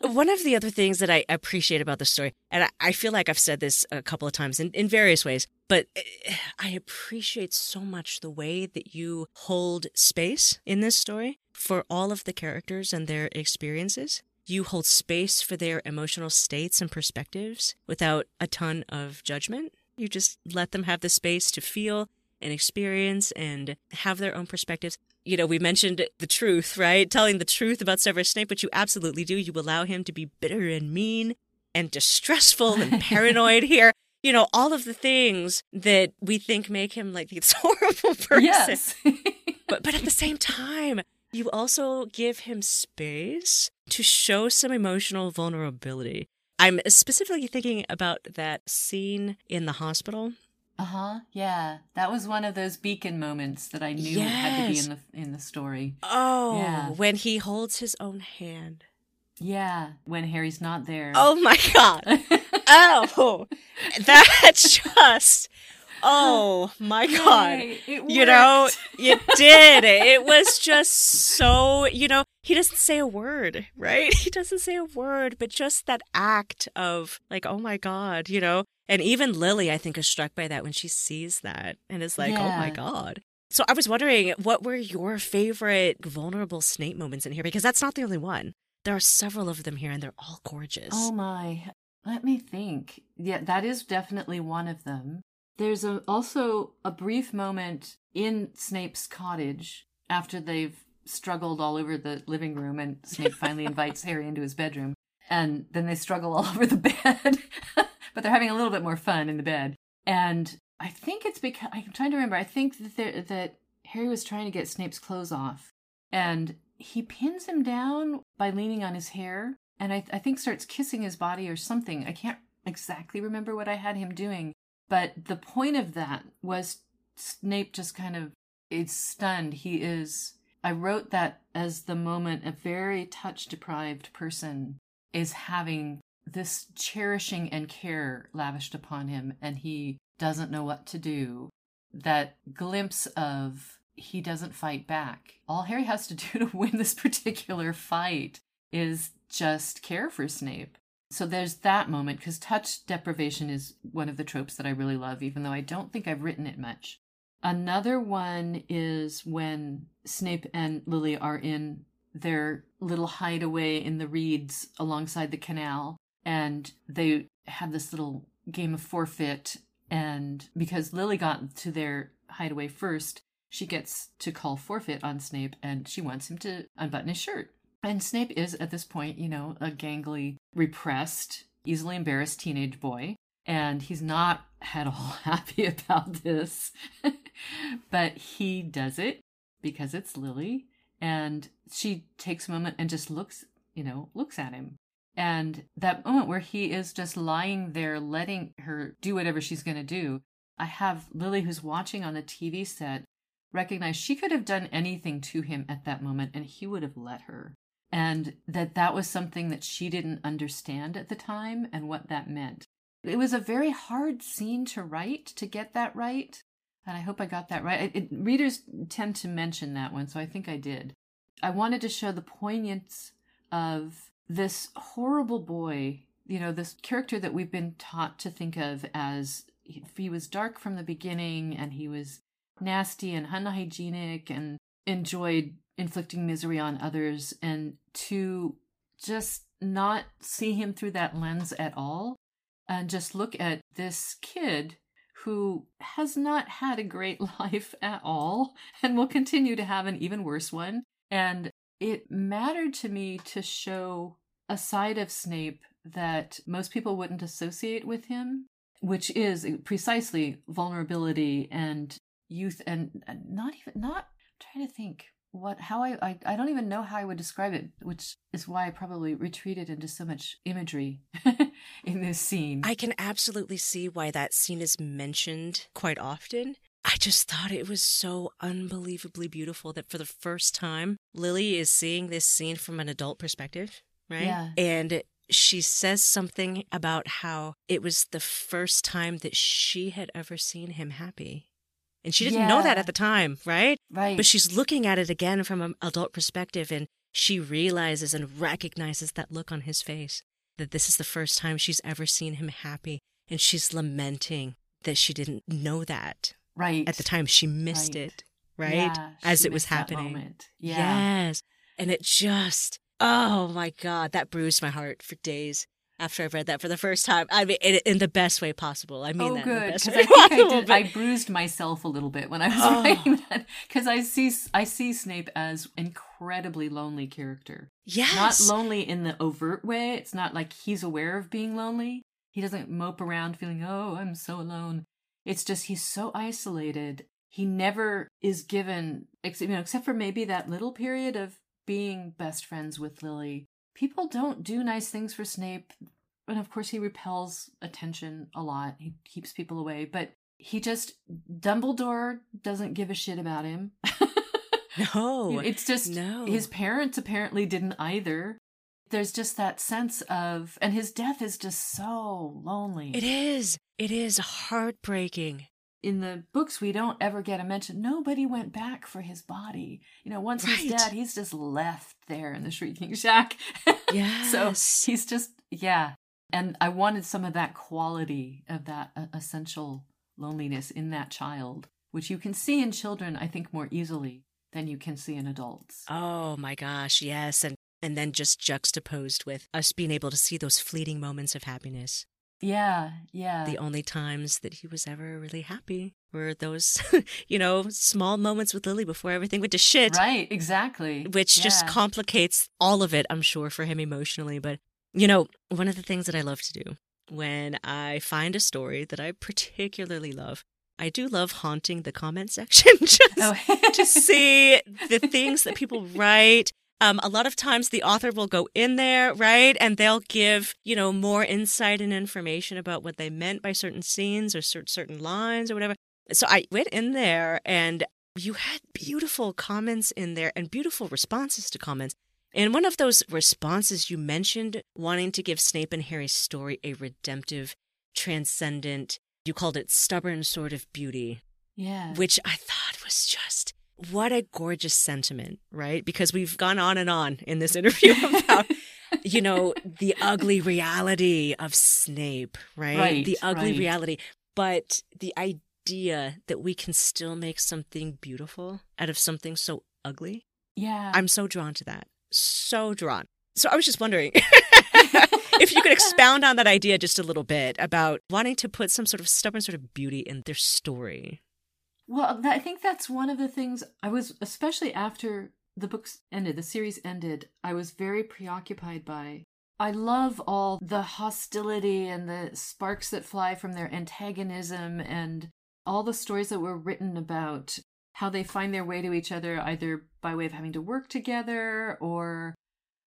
One of the other things that I appreciate about the story, and I, I feel like I've said this a couple of times in, in various ways, but eh, I appreciate so much the way that you hold space in this story for all of the characters and their experiences. You hold space for their emotional states and perspectives without a ton of judgment. You just let them have the space to feel and experience and have their own perspectives. You know, we mentioned the truth, right? Telling the truth about Severus Snape, which you absolutely do. You allow him to be bitter and mean and distressful and paranoid here. You know, all of the things that we think make him like this horrible person. Yes. But but at the same time, you also give him space to show some emotional vulnerability. I'm specifically thinking about that scene in the hospital. Uh huh. Yeah, that was one of those beacon moments that I knew had to be in the in the story. Oh, Yeah. when he holds his own hand. Yeah, when Harry's not there. Oh my god. Oh, that's just. Oh my god. Yay, You know, it did. It was just so, you know, he doesn't say a word, right? He doesn't say a word, but just that act of like, oh my God, you know? And even Lily, I think, is struck by that when she sees that and is like, oh my God. So I was wondering, what were your favorite vulnerable Snape moments in here? Because that's not the only one. There are several of them here, and they're all gorgeous. Oh my. Let me think. Yeah, that is definitely one of them. There's a, also a brief moment in Snape's cottage after they've struggled all over the living room and Snape finally invites Harry into his bedroom. And then they struggle all over the bed, but they're having a little bit more fun in the bed. And I think it's because I'm trying to remember. I think that there, that Harry was trying to get Snape's clothes off, and he pins him down by leaning on his hair, and I, I think starts kissing his body or something. I can't exactly remember what I had him doing, but the point of that was Snape just kind of is stunned. He is. I wrote that as the moment a very touch deprived person is having this cherishing and care lavished upon him, and he doesn't know what to do. That glimpse of he doesn't fight back. All Harry has to do to win this particular fight is just care for Snape. So there's that moment because touch deprivation is one of the tropes that I really love, even though I don't think I've written it much. Another one is when Snape and Lily are in their little hideaway in the reeds alongside the canal, and they have this little game of forfeit. And because Lily got to their hideaway first, she gets to call forfeit on Snape and she wants him to unbutton his shirt. And Snape is, at this point, you know, a gangly, repressed, easily embarrassed teenage boy. And he's not at all happy about this. but he does it because it's Lily. And she takes a moment and just looks, you know, looks at him. And that moment where he is just lying there, letting her do whatever she's going to do. I have Lily, who's watching on the TV set, recognize she could have done anything to him at that moment and he would have let her. And that that was something that she didn't understand at the time and what that meant. It was a very hard scene to write to get that right. And I hope I got that right. It, it- readers tend to mention that one, so I think I did. I wanted to show the poignance of this horrible boy, you know, this character that we've been taught to think of as he, he was dark from the beginning and he was nasty and unhygienic and enjoyed inflicting misery on others and to just not see him through that lens at all and just look at this kid who has not had a great life at all and will continue to have an even worse one. And it mattered to me to show a side of Snape that most people wouldn't associate with him, which is precisely vulnerability and youth and not even not I'm trying to think what how I, I I don't even know how I would describe it, which is why I probably retreated into so much imagery in this scene. I can absolutely see why that scene is mentioned quite often. I just thought it was so unbelievably beautiful that for the first time, Lily is seeing this scene from an adult perspective, right? Yeah. And she says something about how it was the first time that she had ever seen him happy. And she didn't know that at the time, right? right. But she's looking at it again from an adult perspective and she realizes and recognizes that look on his face that this is the first time she's ever seen him happy. And she's lamenting that she didn't know that right. at the time. She missed Right. it, right? Yeah, As it was happening. Yeah. Yes. And it just, oh my God, that bruised my heart for days after I've read that for the first time. I mean, in, in the best way possible. I mean oh, that in the good. Because I think I, did, I bruised myself a little bit when I was Oh. writing that. Because I see, I see Snape as incredibly lonely character. yes. Not lonely in the overt way. It's not like he's aware of being lonely. He doesn't mope around feeling, oh, I'm so alone. It's just he's so isolated. He never is given, you know, except for maybe that little period of being best friends with Lily. People don't do nice things for Snape. And of course, he repels attention a lot. He keeps people away. But he just, Dumbledore doesn't give a shit about him. no. It's just no. his parents apparently didn't either. There's just that sense of, and his death is just so lonely. It is. It is heartbreaking. In the books, we don't ever get a mention. Nobody went back for his body. You know, once he's dead, he's just left there in the Shrieking Shack. Yes. so he's just, yeah. And I wanted some of that quality of that uh, essential loneliness in that child, which you can see in children, I think, more easily than you can see in adults. Oh my gosh, yes. And and then just juxtaposed with us being able to see those fleeting moments of happiness. Yeah, yeah. The only times that he was ever really happy were those, you know, small moments with Lily before everything went to shit. Right, exactly. Which just complicates all of it, I'm sure, for him emotionally. But, you know, one of the things that I love to do when I find a story that I particularly love, I do love haunting the comment section just Oh. to see the things that people write. Um, a lot of times the author will go in there, right? And they'll give, you know, more insight and information about what they meant by certain scenes or cer- certain lines or whatever. So I went in there and you had beautiful comments in there and beautiful responses to comments. And one of those responses you mentioned wanting to give Snape and Harry's story a redemptive, transcendent, you called it stubborn sort of beauty yeah. which I thought was just what a gorgeous sentiment, right? Because we've gone on and on in this interview about, you know, the ugly reality of Snape, right? Right, the ugly right. reality. But the idea that we can still make something beautiful out of something so ugly, yeah. I'm so drawn to that. So drawn. So I was just wondering if you could expound on that idea just a little bit about wanting to put some sort of stubborn sort of beauty in their story. Well, I think that's one of the things I was, especially after the books ended, the series ended, I was very preoccupied by. I love all the hostility and the sparks that fly from their antagonism and all the stories that were written about how they find their way to each other, either by way of having to work together or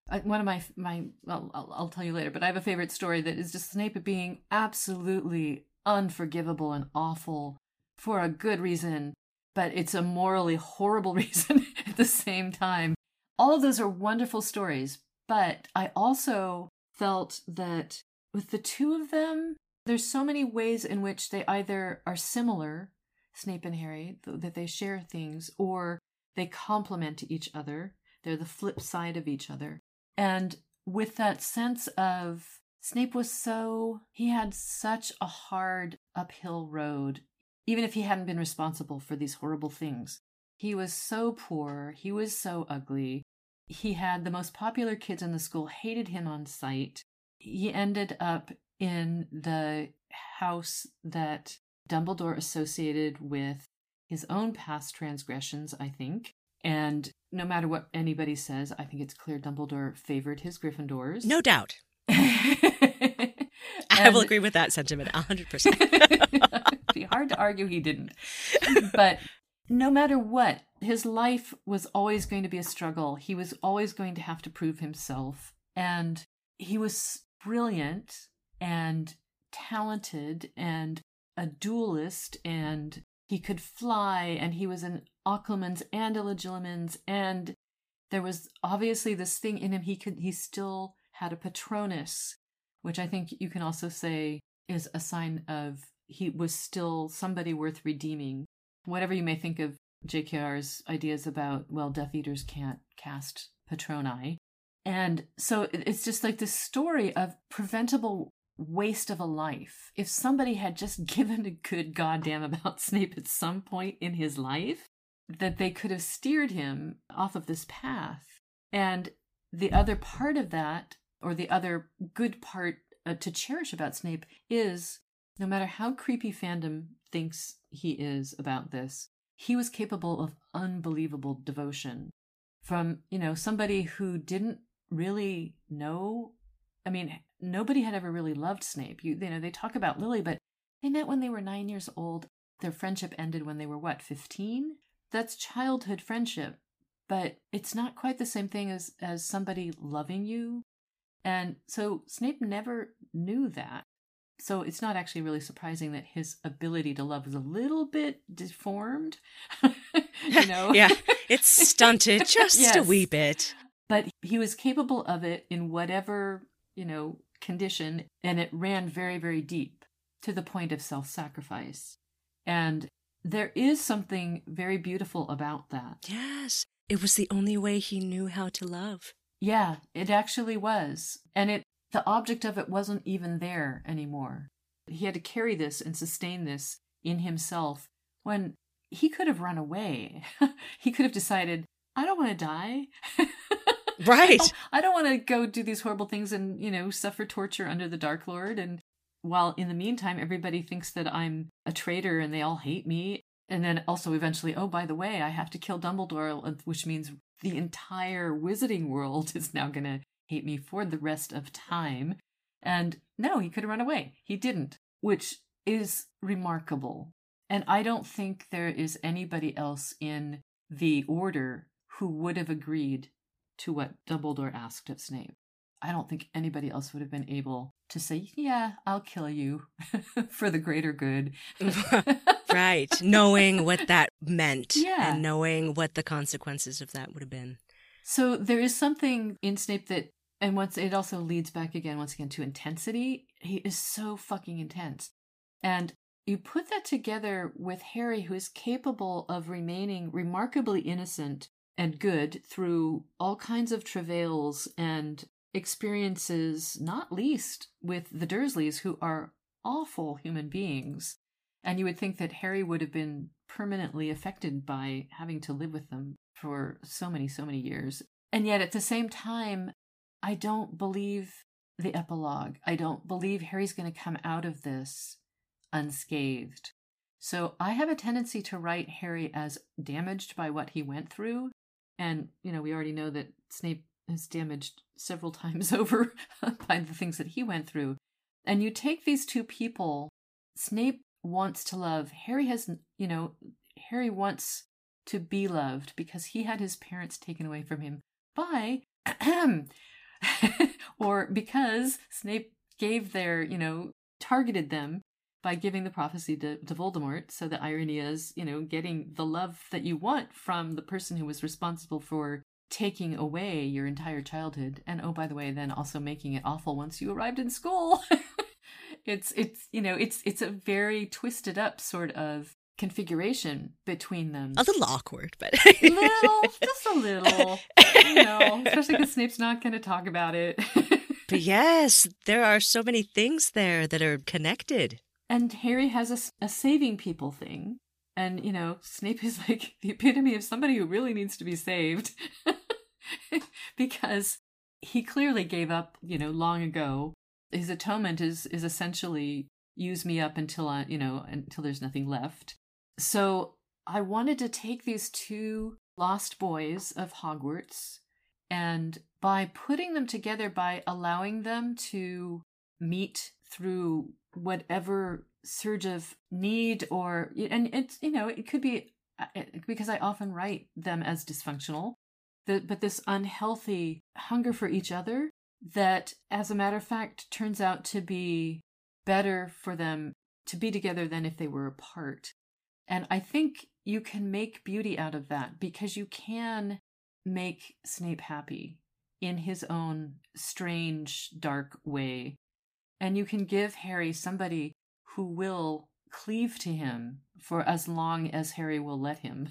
uh, one of my my well, I'll, I'll tell you later, but I have a favorite story that is just Snape being absolutely unforgivable and awful for a good reason, but it's a morally horrible reason at the same time. All of those are wonderful stories, but I also felt that with the two of them, there's so many ways in which they either are similar, Snape and Harry, th- that they share things, or they complement each other. They're the flip side of each other. And with that sense of Snape was so, he had such a hard uphill road, even if he hadn't been responsible for these horrible things. He was so poor, he was so ugly. He had the most popular kids in the school hated him on sight. He ended up in the house that Dumbledore associated with his own past transgressions, I think. And no matter what anybody says, I think it's clear Dumbledore favored his Gryffindors. No doubt. I will agree with that sentiment 100%. Be hard to argue he didn't. But no matter what, his life was always going to be a struggle. He was always going to have to prove himself. And he was brilliant and talented and a duelist and he could fly and he was an Occlumens and a Legilimens and there was obviously this thing in him he could he still had a patronus which I think you can also say is a sign of he was still somebody worth redeeming. Whatever you may think of JKR's ideas about, well, Death Eaters can't cast Patroni. And so it's just like this story of preventable waste of a life. If somebody had just given a good goddamn about Snape at some point in his life, that they could have steered him off of this path. And the other part of that, or the other good part uh, to cherish about Snape, is no matter how creepy fandom thinks he is about this, he was capable of unbelievable devotion from, you know, somebody who didn't really know. I mean, nobody had ever really loved Snape. You, you know, they talk about Lily, but they met when they were nine years old. Their friendship ended when they were what, 15? That's childhood friendship, but it's not quite the same thing as, as somebody loving you. And so Snape never knew that. So it's not actually really surprising that his ability to love was a little bit deformed. you know? yeah, it's stunted just yes. a wee bit. But he was capable of it in whatever, you know, condition, and it ran very, very deep to the point of self sacrifice. And there is something very beautiful about that. Yes, it was the only way he knew how to love. Yeah, it actually was. And it the object of it wasn't even there anymore. He had to carry this and sustain this in himself when he could have run away. he could have decided, I don't want to die. Right. I don't want to go do these horrible things and, you know, suffer torture under the Dark Lord. And while in the meantime, everybody thinks that I'm a traitor and they all hate me. And then also eventually, oh, by the way, I have to kill Dumbledore, which means the entire wizarding world is now going to hate me for the rest of time. And no, he could have run away. He didn't, which is remarkable. And I don't think there is anybody else in the order who would have agreed to what Dumbledore asked of Snape. I don't think anybody else would have been able to say, Yeah, I'll kill you for the greater good. right. Knowing what that meant yeah. and knowing what the consequences of that would have been. So there is something in Snape that and once it also leads back again, once again, to intensity. He is so fucking intense. And you put that together with Harry, who is capable of remaining remarkably innocent and good through all kinds of travails and experiences, not least with the Dursleys, who are awful human beings. And you would think that Harry would have been permanently affected by having to live with them for so many, so many years. And yet at the same time, I don't believe the epilogue. I don't believe Harry's going to come out of this unscathed. So I have a tendency to write Harry as damaged by what he went through. And, you know, we already know that Snape is damaged several times over by the things that he went through. And you take these two people, Snape wants to love. Harry has, you know, Harry wants to be loved because he had his parents taken away from him by or because Snape gave their, you know, targeted them by giving the prophecy to, to Voldemort. So the irony is, you know, getting the love that you want from the person who was responsible for taking away your entire childhood. And oh, by the way, then also making it awful once you arrived in school. it's, it's, you know, it's, it's a very twisted up sort of configuration between them. A little awkward, but little, just a little, you know, especially because Snape's not going to talk about it. but yes, there are so many things there that are connected. And Harry has a, a saving people thing. And, you know, Snape is like the epitome of somebody who really needs to be saved because he clearly gave up, you know, long ago. His atonement is, is essentially use me up until I, you know, until there's nothing left. So I wanted to take these two lost boys of Hogwarts and by putting them together, by allowing them to meet through whatever surge of need or, and it's, you know, it could be uh, because I often write them as dysfunctional, but this unhealthy hunger for each other that, as a matter of fact, turns out to be better for them to be together than if they were apart. And I think you can make beauty out of that because you can make Snape happy in his own strange, dark way. And you can give Harry somebody who will cleave to him for as long as Harry will let him.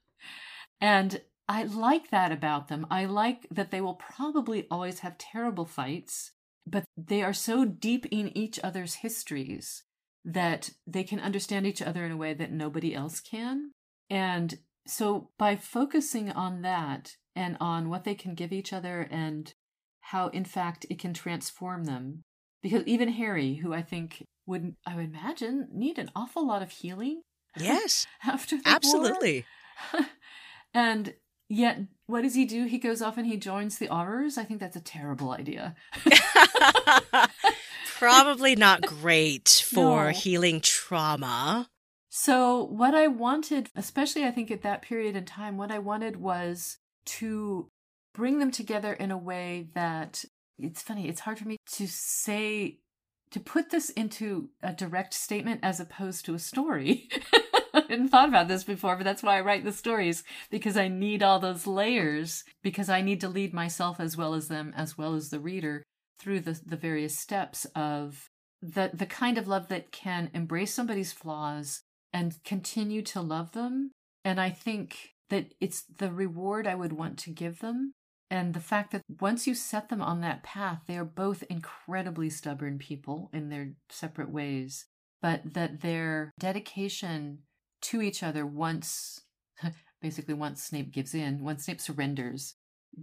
and I like that about them. I like that they will probably always have terrible fights, but they are so deep in each other's histories that they can understand each other in a way that nobody else can. And so by focusing on that and on what they can give each other and how, in fact, it can transform them, because even Harry, who I think would, I would imagine, need an awful lot of healing. Yes. after the Absolutely. and yet, what does he do? He goes off and he joins the Aurors. I think that's a terrible idea. Probably not great for No. healing trauma. So, what I wanted, especially I think at that period in time, what I wanted was to bring them together in a way that it's funny, it's hard for me to say, to put this into a direct statement as opposed to a story. I hadn't thought about this before, but that's why I write the stories because I need all those layers because I need to lead myself as well as them, as well as the reader through the, the various steps of the, the kind of love that can embrace somebody's flaws and continue to love them. And I think that it's the reward I would want to give them. And the fact that once you set them on that path, they are both incredibly stubborn people in their separate ways, but that their dedication to each other once, basically, once Snape gives in, once Snape surrenders,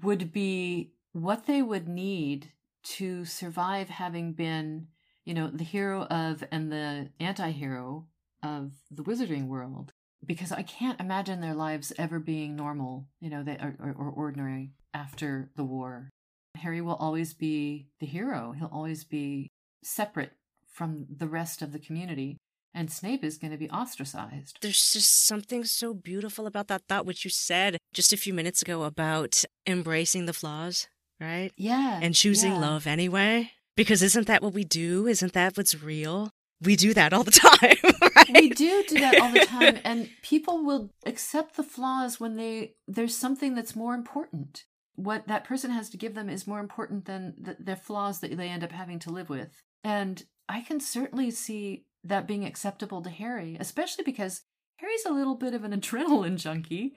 would be what they would need to survive having been, you know, the hero of and the anti hero of the wizarding world because I can't imagine their lives ever being normal, you know, they or, or, or ordinary after the war. Harry will always be the hero. He'll always be separate from the rest of the community. And Snape is going to be ostracized. There's just something so beautiful about that thought, which you said just a few minutes ago about embracing the flaws, right? Yeah. And choosing yeah. love anyway. Because isn't that what we do? Isn't that what's real? We do that all the time, right? we do do that all the time and people will accept the flaws when they there's something that's more important what that person has to give them is more important than the, their flaws that they end up having to live with and i can certainly see that being acceptable to harry especially because harry's a little bit of an adrenaline junkie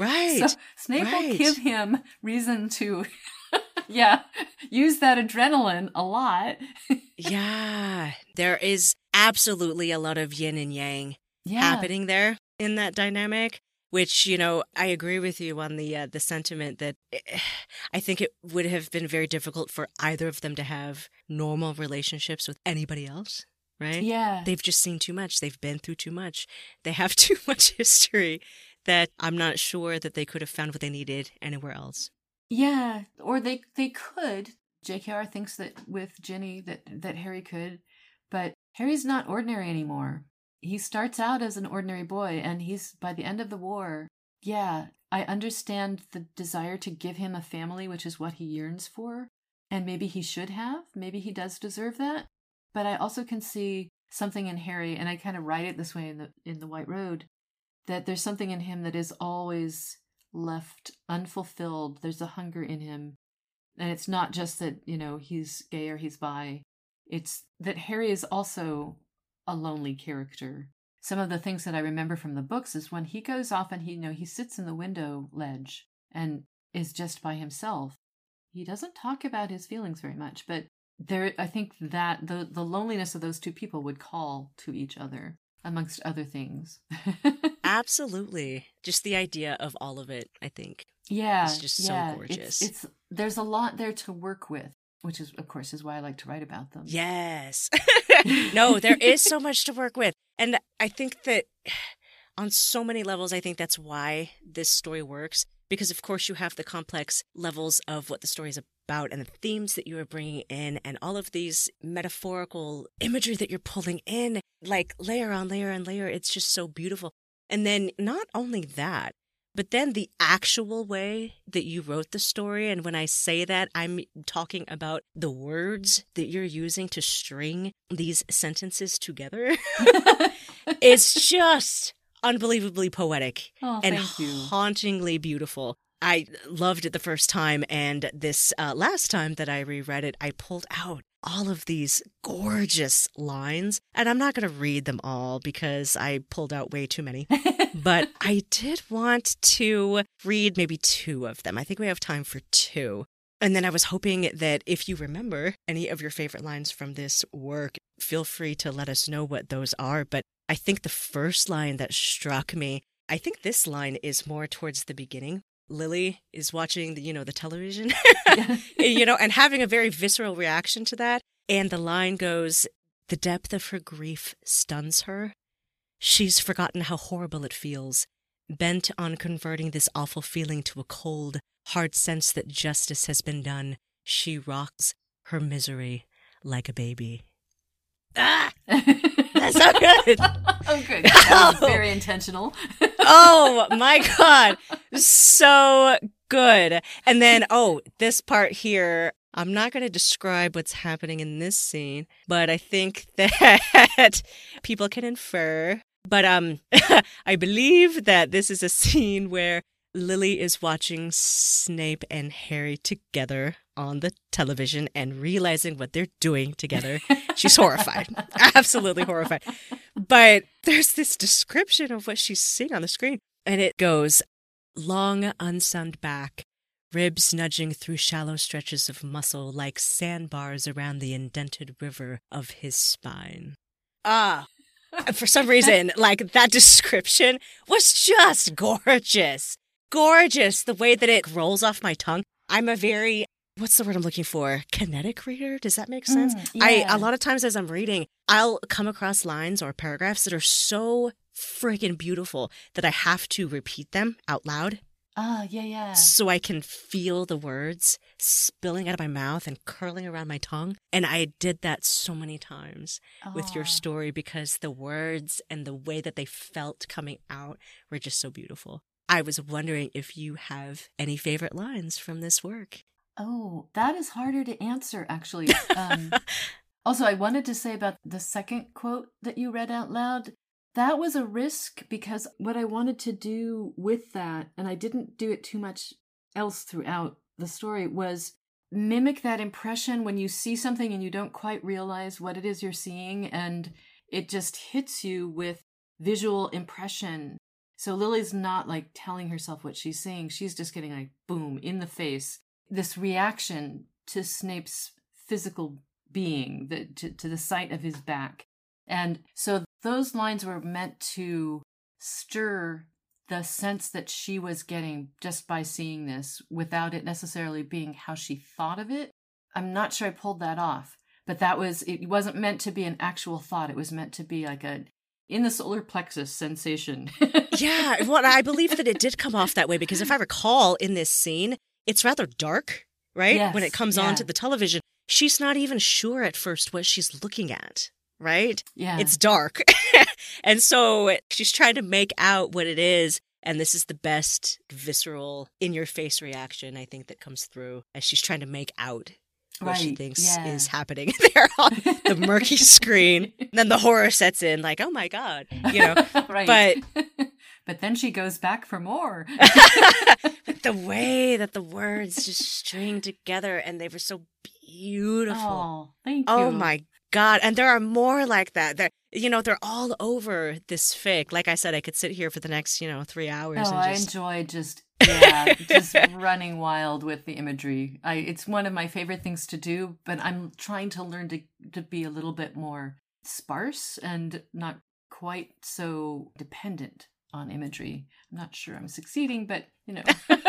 Right. so snape will give him reason to yeah use that adrenaline a lot. Yeah. There is absolutely a lot of yin and yang yeah. happening there in that dynamic which you know i agree with you on the uh, the sentiment that eh, i think it would have been very difficult for either of them to have normal relationships with anybody else right? Yeah. They've just seen too much. They've been through too much. They have too much history that i'm not sure that they could have found what they needed anywhere else Yeah, or they they could. JKR thinks that with Ginny that that Harry could, but Harry's not ordinary anymore. He starts out as an ordinary boy and he's by the end of the war. Yeah, I understand the desire to give him a family, which is what he yearns for, and maybe he should have. Maybe he does deserve that. But I also can see something in Harry and I kind of write it this way in the in the White Road that there's something in him that is always left unfulfilled. There's a hunger in him. And it's not just that, you know, he's gay or he's bi. It's that Harry is also a lonely character. Some of the things that I remember from the books is when he goes off and he, you know, he sits in the window ledge and is just by himself. He doesn't talk about his feelings very much, but there I think that the the loneliness of those two people would call to each other amongst other things. absolutely just the idea of all of it i think Yeah, It's just so gorgeous. It's, it's there's a lot there to work with, which is of course is why I like to write about them. Yes. no, there is so much to work with. And I think that on so many levels, I think that's why this story works. Because, of course, you have the complex levels of what the story is about and the themes that you are bringing in, and all of these metaphorical imagery that you're pulling in, like layer on layer on layer. It's just so beautiful. And then not only that, but then the actual way that you wrote the story, and when I say that, I'm talking about the words that you're using to string these sentences together. it's just unbelievably poetic Oh, and hauntingly beautiful. I loved it the first time, and this uh, last time that I reread it, I pulled out all of these gorgeous lines. And I'm not going to read them all because I pulled out way too many. but I did want to read maybe two of them. I think we have time for two. And then I was hoping that if you remember any of your favorite lines from this work, feel free to let us know what those are. But I think the first line that struck me, I think this line is more towards the beginning. Lily is watching the, you know, the television, you know, and having a very visceral reaction to that. And the line goes, the depth of her grief stuns her. She's forgotten how horrible it feels, bent on converting this awful feeling to a cold, hard sense that justice has been done. She rocks her misery like a baby. Ah! That's so good. oh, good. That was very intentional. Oh my god. So good. And then oh this part here i'm not going to describe what's happening in this scene but i think that people can infer. But um i believe that this is a scene where lily is watching snape and harry together on the television and realizing what they're doing together she's horrified absolutely horrified but there's this description of what she's seeing on the screen and it goes long unsunned back, ribs nudging through shallow stretches of muscle like sandbars around the indented river of his spine. Ah. For some reason, like that description was just gorgeous. Gorgeous. The way that it rolls off my tongue. I'm a very what's the word I'm looking for? Kinetic reader? Does that make sense? Mm, yeah. a lot of times as I'm reading, I'll come across lines or paragraphs that are so freaking beautiful that I have to repeat them out loud Ah, yeah, yeah. so I can feel the words spilling out of my mouth and curling around my tongue. And I did that so many times with your story because the words and the way that they felt coming out were just so beautiful. I was wondering if you have any favorite lines from this work. Oh, that is harder to answer, actually. Um, also, I wanted to say about the second quote that you read out loud. That was a risk because what I wanted to do with that, and I didn't do it too much else throughout the story, was mimic that impression when you see something and you don't quite realize what it is you're seeing, and it just hits you with visual impression. So Lily's not like telling herself what she's seeing, she's just getting like boom in the face this reaction to Snape's physical being, the, to, to the sight of his back. And so those lines were meant to stir the sense that she was getting just by seeing this without it necessarily being how she thought of it. I'm not sure I pulled that off, but that was, it wasn't meant to be an actual thought. It was meant to be like a in the solar plexus sensation. Yeah, well, I believe that it did come off that way because if I recall in this scene, it's rather dark, right? when it comes yeah. onto the television, she's not even sure at first what she's looking at, right? yeah. It's dark. and so she's trying to make out what it is. And this is the best visceral, in your face reaction, I think, that comes through as she's trying to make out what she thinks yeah. is happening there on the murky screen. And then the horror sets in, like, oh my God, you know. right. but- but then she goes back for more. But the way that the words just string together and they were so beautiful. Oh, thank you. Oh my god! And there are more like that. They're you know they're all over this fic. Like I said, I could sit here for the next you know three hours Oh, and I enjoy just yeah, just running wild with the imagery. I it's one of my favorite things to do, but I'm trying to learn to to be a little bit more sparse and not quite so dependent on imagery. I'm not sure I'm succeeding, but you know.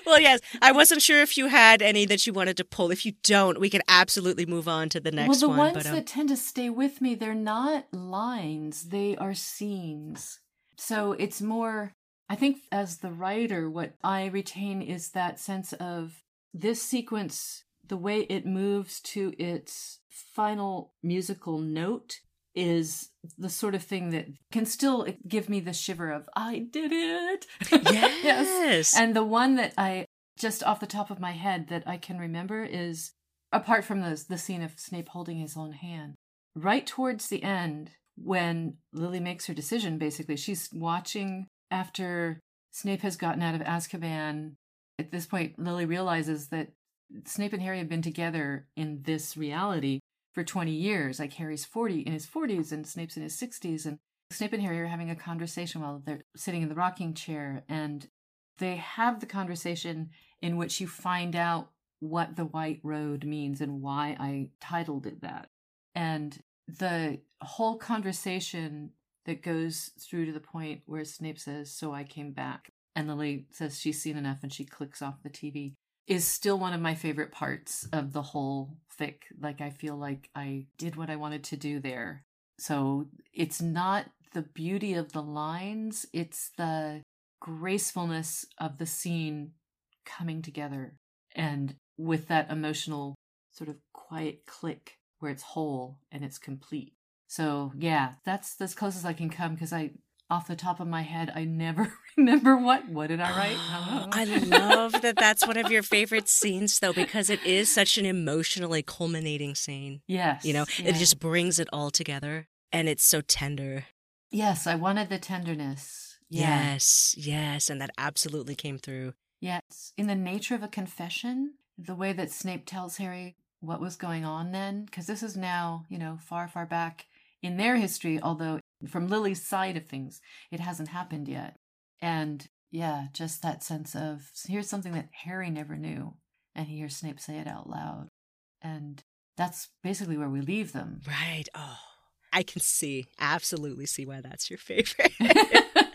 well, yes. I wasn't sure if you had any that you wanted to pull. If you don't, we can absolutely move on to the next well, the one. ones but um, that tend to stay with me, they're not lines, they are scenes. So it's more, I think, as the writer, what I retain is that sense of this sequence, the way it moves to its final musical note is the sort of thing that can still give me the shiver of I did it. Yes. And the one that I just off the top of my head that I can remember is apart from the the scene of Snape holding his own hand, right towards the end when Lily makes her decision basically she's watching after Snape has gotten out of Azkaban. At this point Lily realizes that Snape and Harry have been together in this reality for 20 years. Like Harry's 40 in his 40s and Snape's in his 60s and Snape and Harry are having a conversation while they're sitting in the rocking chair and they have the conversation in which you find out what the white road means and why I titled it that. And the whole conversation that goes through to the point where Snape says, So I came back. And Lily says she's seen enough and she clicks off the TV is still one of my favorite parts of the whole fic. Like, I feel like I did what I wanted to do there. So it's not the beauty of the lines, it's the gracefulness of the scene coming together and with that emotional sort of quiet click where it's whole and it's complete. So, yeah, that's as close as I can come because I off the top of my head, I never remember what. What did I write? I love that that's one of your favorite scenes, though, because it is such an emotionally culminating scene. Yes. You know, yeah. it just brings it all together and it's so tender. Yes, I wanted the tenderness. Yeah. Yes, yes. And that absolutely came through. Yes. In the nature of a confession, the way that Snape tells Harry what was going on then, because this is now, you know, far, far back in their history, although from Lily's side of things, it hasn't happened yet. And yeah, just that sense of here's something that Harry never knew, and he hears Snape say it out loud. And that's basically where we leave them. Right. Oh, I can see, absolutely see why that's your favorite.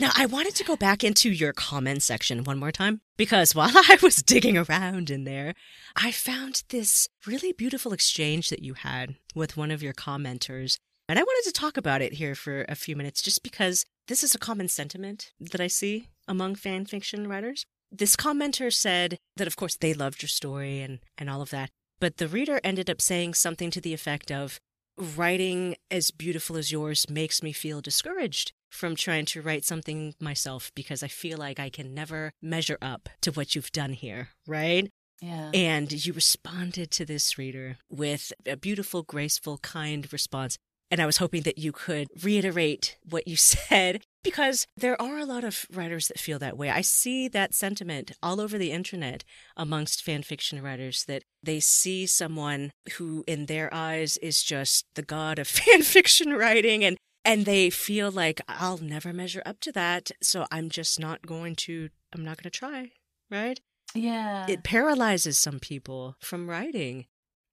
now, I wanted to go back into your comment section one more time because while I was digging around in there, I found this really beautiful exchange that you had with one of your commenters. And I wanted to talk about it here for a few minutes just because this is a common sentiment that I see among fan fiction writers. This commenter said that, of course, they loved your story and, and all of that. But the reader ended up saying something to the effect of, writing as beautiful as yours makes me feel discouraged from trying to write something myself because I feel like I can never measure up to what you've done here, right? Yeah. And you responded to this reader with a beautiful, graceful, kind response. And I was hoping that you could reiterate what you said because there are a lot of writers that feel that way. I see that sentiment all over the internet amongst fan fiction writers that they see someone who, in their eyes, is just the god of fan fiction writing and and they feel like I'll never measure up to that, so I'm just not going to I'm not going to try, right? Yeah. It paralyzes some people from writing.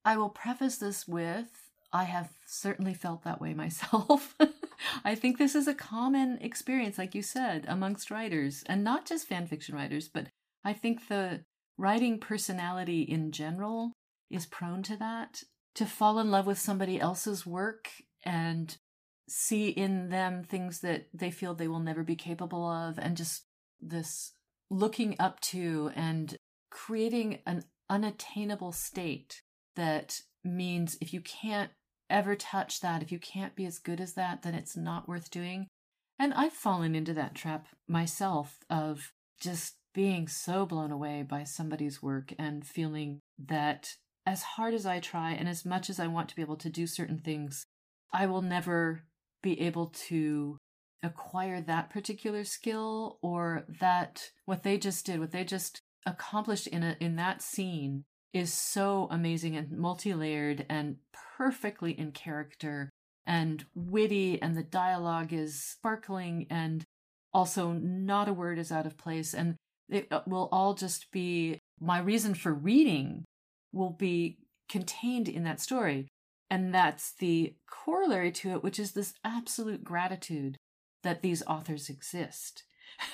I will preface this with I have certainly felt that way myself. I think this is a common experience, like you said, amongst writers, and not just fan fiction writers, but I think the writing personality in general is prone to that. To fall in love with somebody else's work and see in them things that they feel they will never be capable of, and just this looking up to and creating an unattainable state that means if you can't ever touch that, if you can't be as good as that, then it's not worth doing. And I've fallen into that trap myself of just being so blown away by somebody's work and feeling that as hard as I try and as much as I want to be able to do certain things, I will never be able to acquire that particular skill or that what they just did, what they just accomplished in a, in that scene is so amazing and multi-layered and perfectly in character and witty and the dialogue is sparkling and also not a word is out of place. And it uh, will all just be my reason for reading will be contained in that story. And that's the corollary to it which is this absolute gratitude that these authors exist.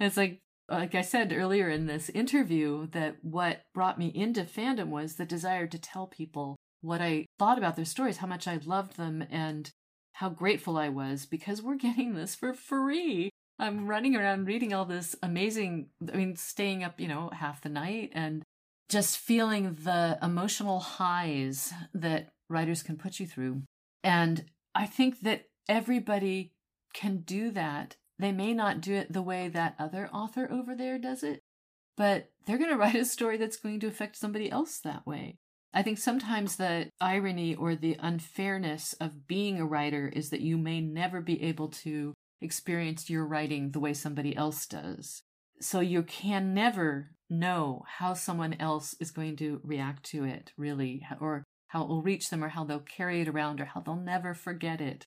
It's like like I said earlier in this interview, that what brought me into fandom was the desire to tell people what I thought about their stories, how much I loved them, and how grateful I was because we're getting this for free. I'm running around reading all this amazing, I mean, staying up, you know, half the night and just feeling the emotional highs that writers can put you through. And I think that everybody can do that. They may not do it the way that other author over there does it, but they're going to write a story that's going to affect somebody else that way. I think sometimes the irony or the unfairness of being a writer is that you may never be able to experience your writing the way somebody else does. So you can never know how someone else is going to react to it, really, or how it will reach them, or how they'll carry it around, or how they'll never forget it.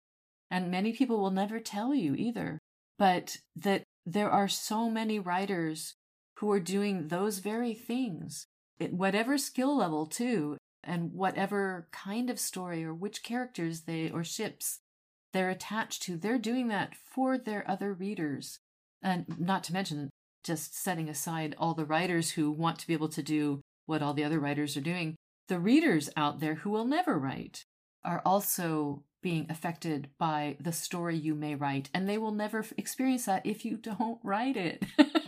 And many people will never tell you either. But that there are so many writers who are doing those very things at whatever skill level too and whatever kind of story or which characters they or ships they're attached to they're doing that for their other readers. And not to mention just setting aside all the writers who want to be able to do what all the other writers are doing the readers out there who will never write are also being affected by the story you may write and they will never experience that if you don't write it.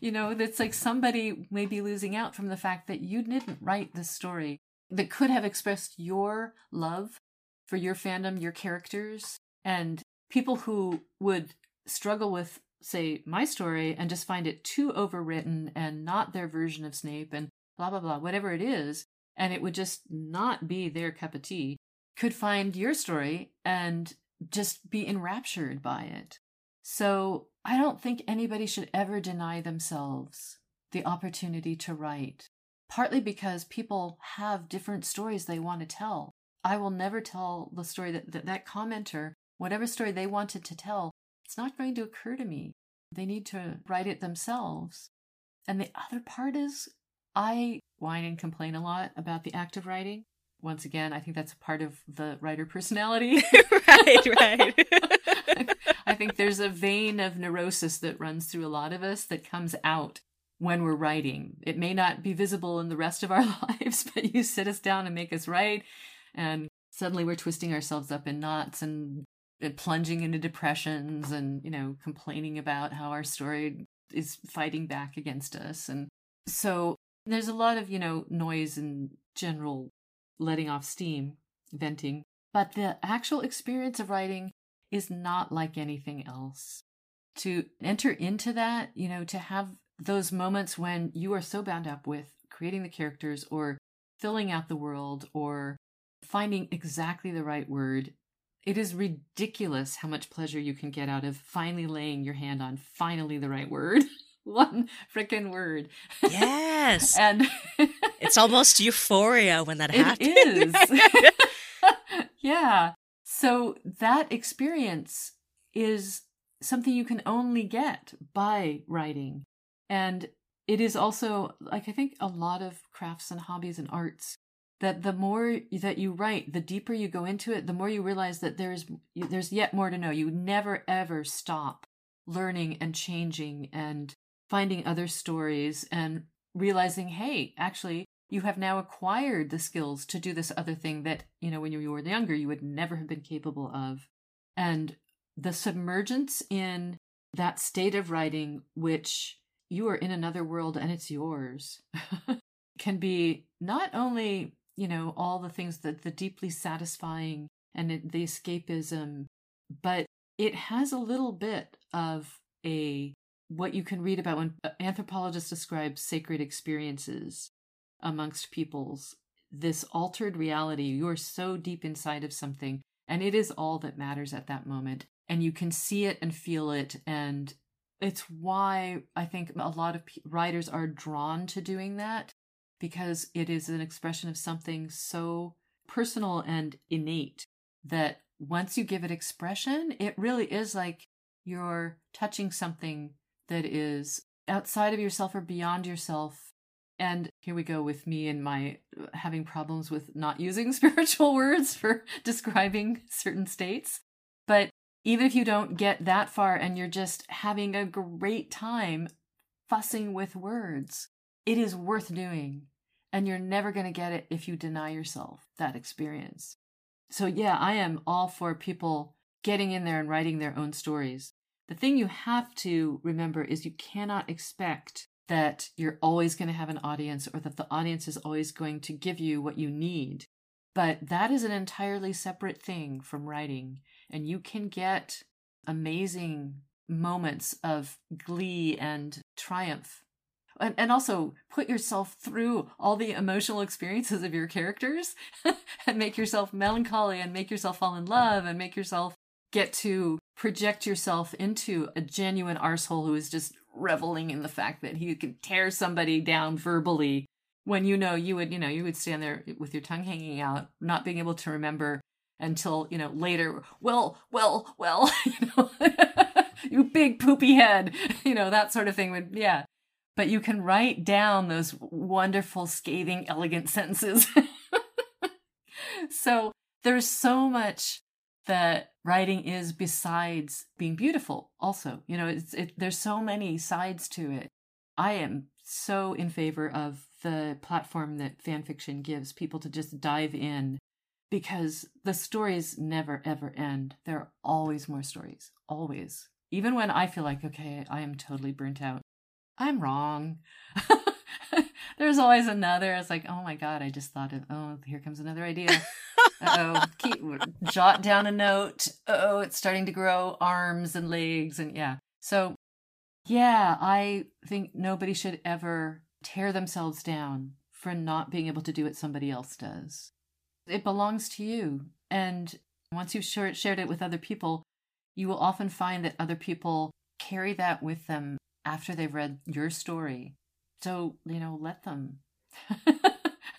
You know, that's like somebody may be losing out from the fact that you didn't write this story that could have expressed your love for your fandom, your characters, and people who would struggle with, say, my story and just find it too overwritten and not their version of Snape and blah, blah, blah, whatever it is, and it would just not be their cup of tea, could find your story and just be enraptured by it. So I don't think anybody should ever deny themselves the opportunity to write, partly because people have different stories they want to tell. I will never tell the story that, that that commenter, whatever story they wanted to tell, it's not going to occur to me. They need to write it themselves. And the other part is, I whine and complain a lot about the act of writing. Once again, I think that's a part of the writer personality. right, right. I think there's a vein of neurosis that runs through a lot of us that comes out when we're writing. It may not be visible in the rest of our lives, but you sit us down and make us write, and suddenly we're twisting ourselves up in knots and plunging into depressions and, you know, complaining about how our story is fighting back against us. And so there's a lot of, you know, noise and general letting off steam, venting. But the actual experience of writing is not like anything else. To enter into that, you know, to have those moments when you are so bound up with creating the characters or filling out the world or finding exactly the right word. It is ridiculous how much pleasure you can get out of finally laying your hand on finally the right word. One freaking word. Yes. and it's almost euphoria when that it happens. is. yeah. So that experience is something you can only get by writing. And it is also, like, I think a lot of crafts and hobbies and arts that the more that you write, the deeper you go into it, the more you realize that there's there's yet more to know. You never ever stop learning and changing and finding other stories and realizing, hey, actually, you have now acquired the skills to do this other thing that, you know, when you were younger, you would never have been capable of. And the submergence in that state of writing, which you are in another world and it's yours, can be not only, you know, all the things that the deeply satisfying and the escapism, but it has a little bit of a what you can read about when anthropologists describe sacred experiences amongst peoples this altered reality. You are so deep inside of something, and it is all that matters at that moment. And you can see it and feel it. And it's why I think a lot of writers are drawn to doing that because it is an expression of something so personal and innate that once you give it expression, it really is like you're touching something that is outside of yourself or beyond yourself and here we go with me and my having problems with not using spiritual words for describing certain states. But even if you don't get that far and you're just having a great time fussing with words, it is worth doing. And you're never going to get it if you deny yourself that experience. So, yeah, I am all for people getting in there and writing their own stories. The thing you have to remember is you cannot expect that you're always going to have an audience or that the audience is always going to give you what you need. But that is an entirely separate thing from writing. And you can get amazing moments of glee and triumph. And, and also put yourself through all the emotional experiences of your characters and make yourself melancholy and make yourself fall in love and make yourself get to project yourself into a genuine arsehole who is just reveling in the fact that he can tear somebody down verbally when you know you would you know you would stand there with your tongue hanging out not being able to remember until you know later well well well you know you big poopy head you know that sort of thing would yeah. But you can write down those wonderful scathing elegant sentences. So there's so much that writing is besides being beautiful also you know it's it, there's so many sides to it. I am so in favor of the platform that fan fiction gives people to just dive in because the stories never ever end. There are always more stories always. Even when i feel like okay i am totally burnt out. I'm wrong there's always another it's like oh my god i just thought of oh here comes another idea. Uh oh keep jot down a note. Oh it's starting to grow arms and legs and yeah. So yeah i think nobody should ever tear themselves down for not being able to do what somebody else does. It belongs to you and once you've shared it with other people you will often find that other people carry that with them after they've read your story so you know let them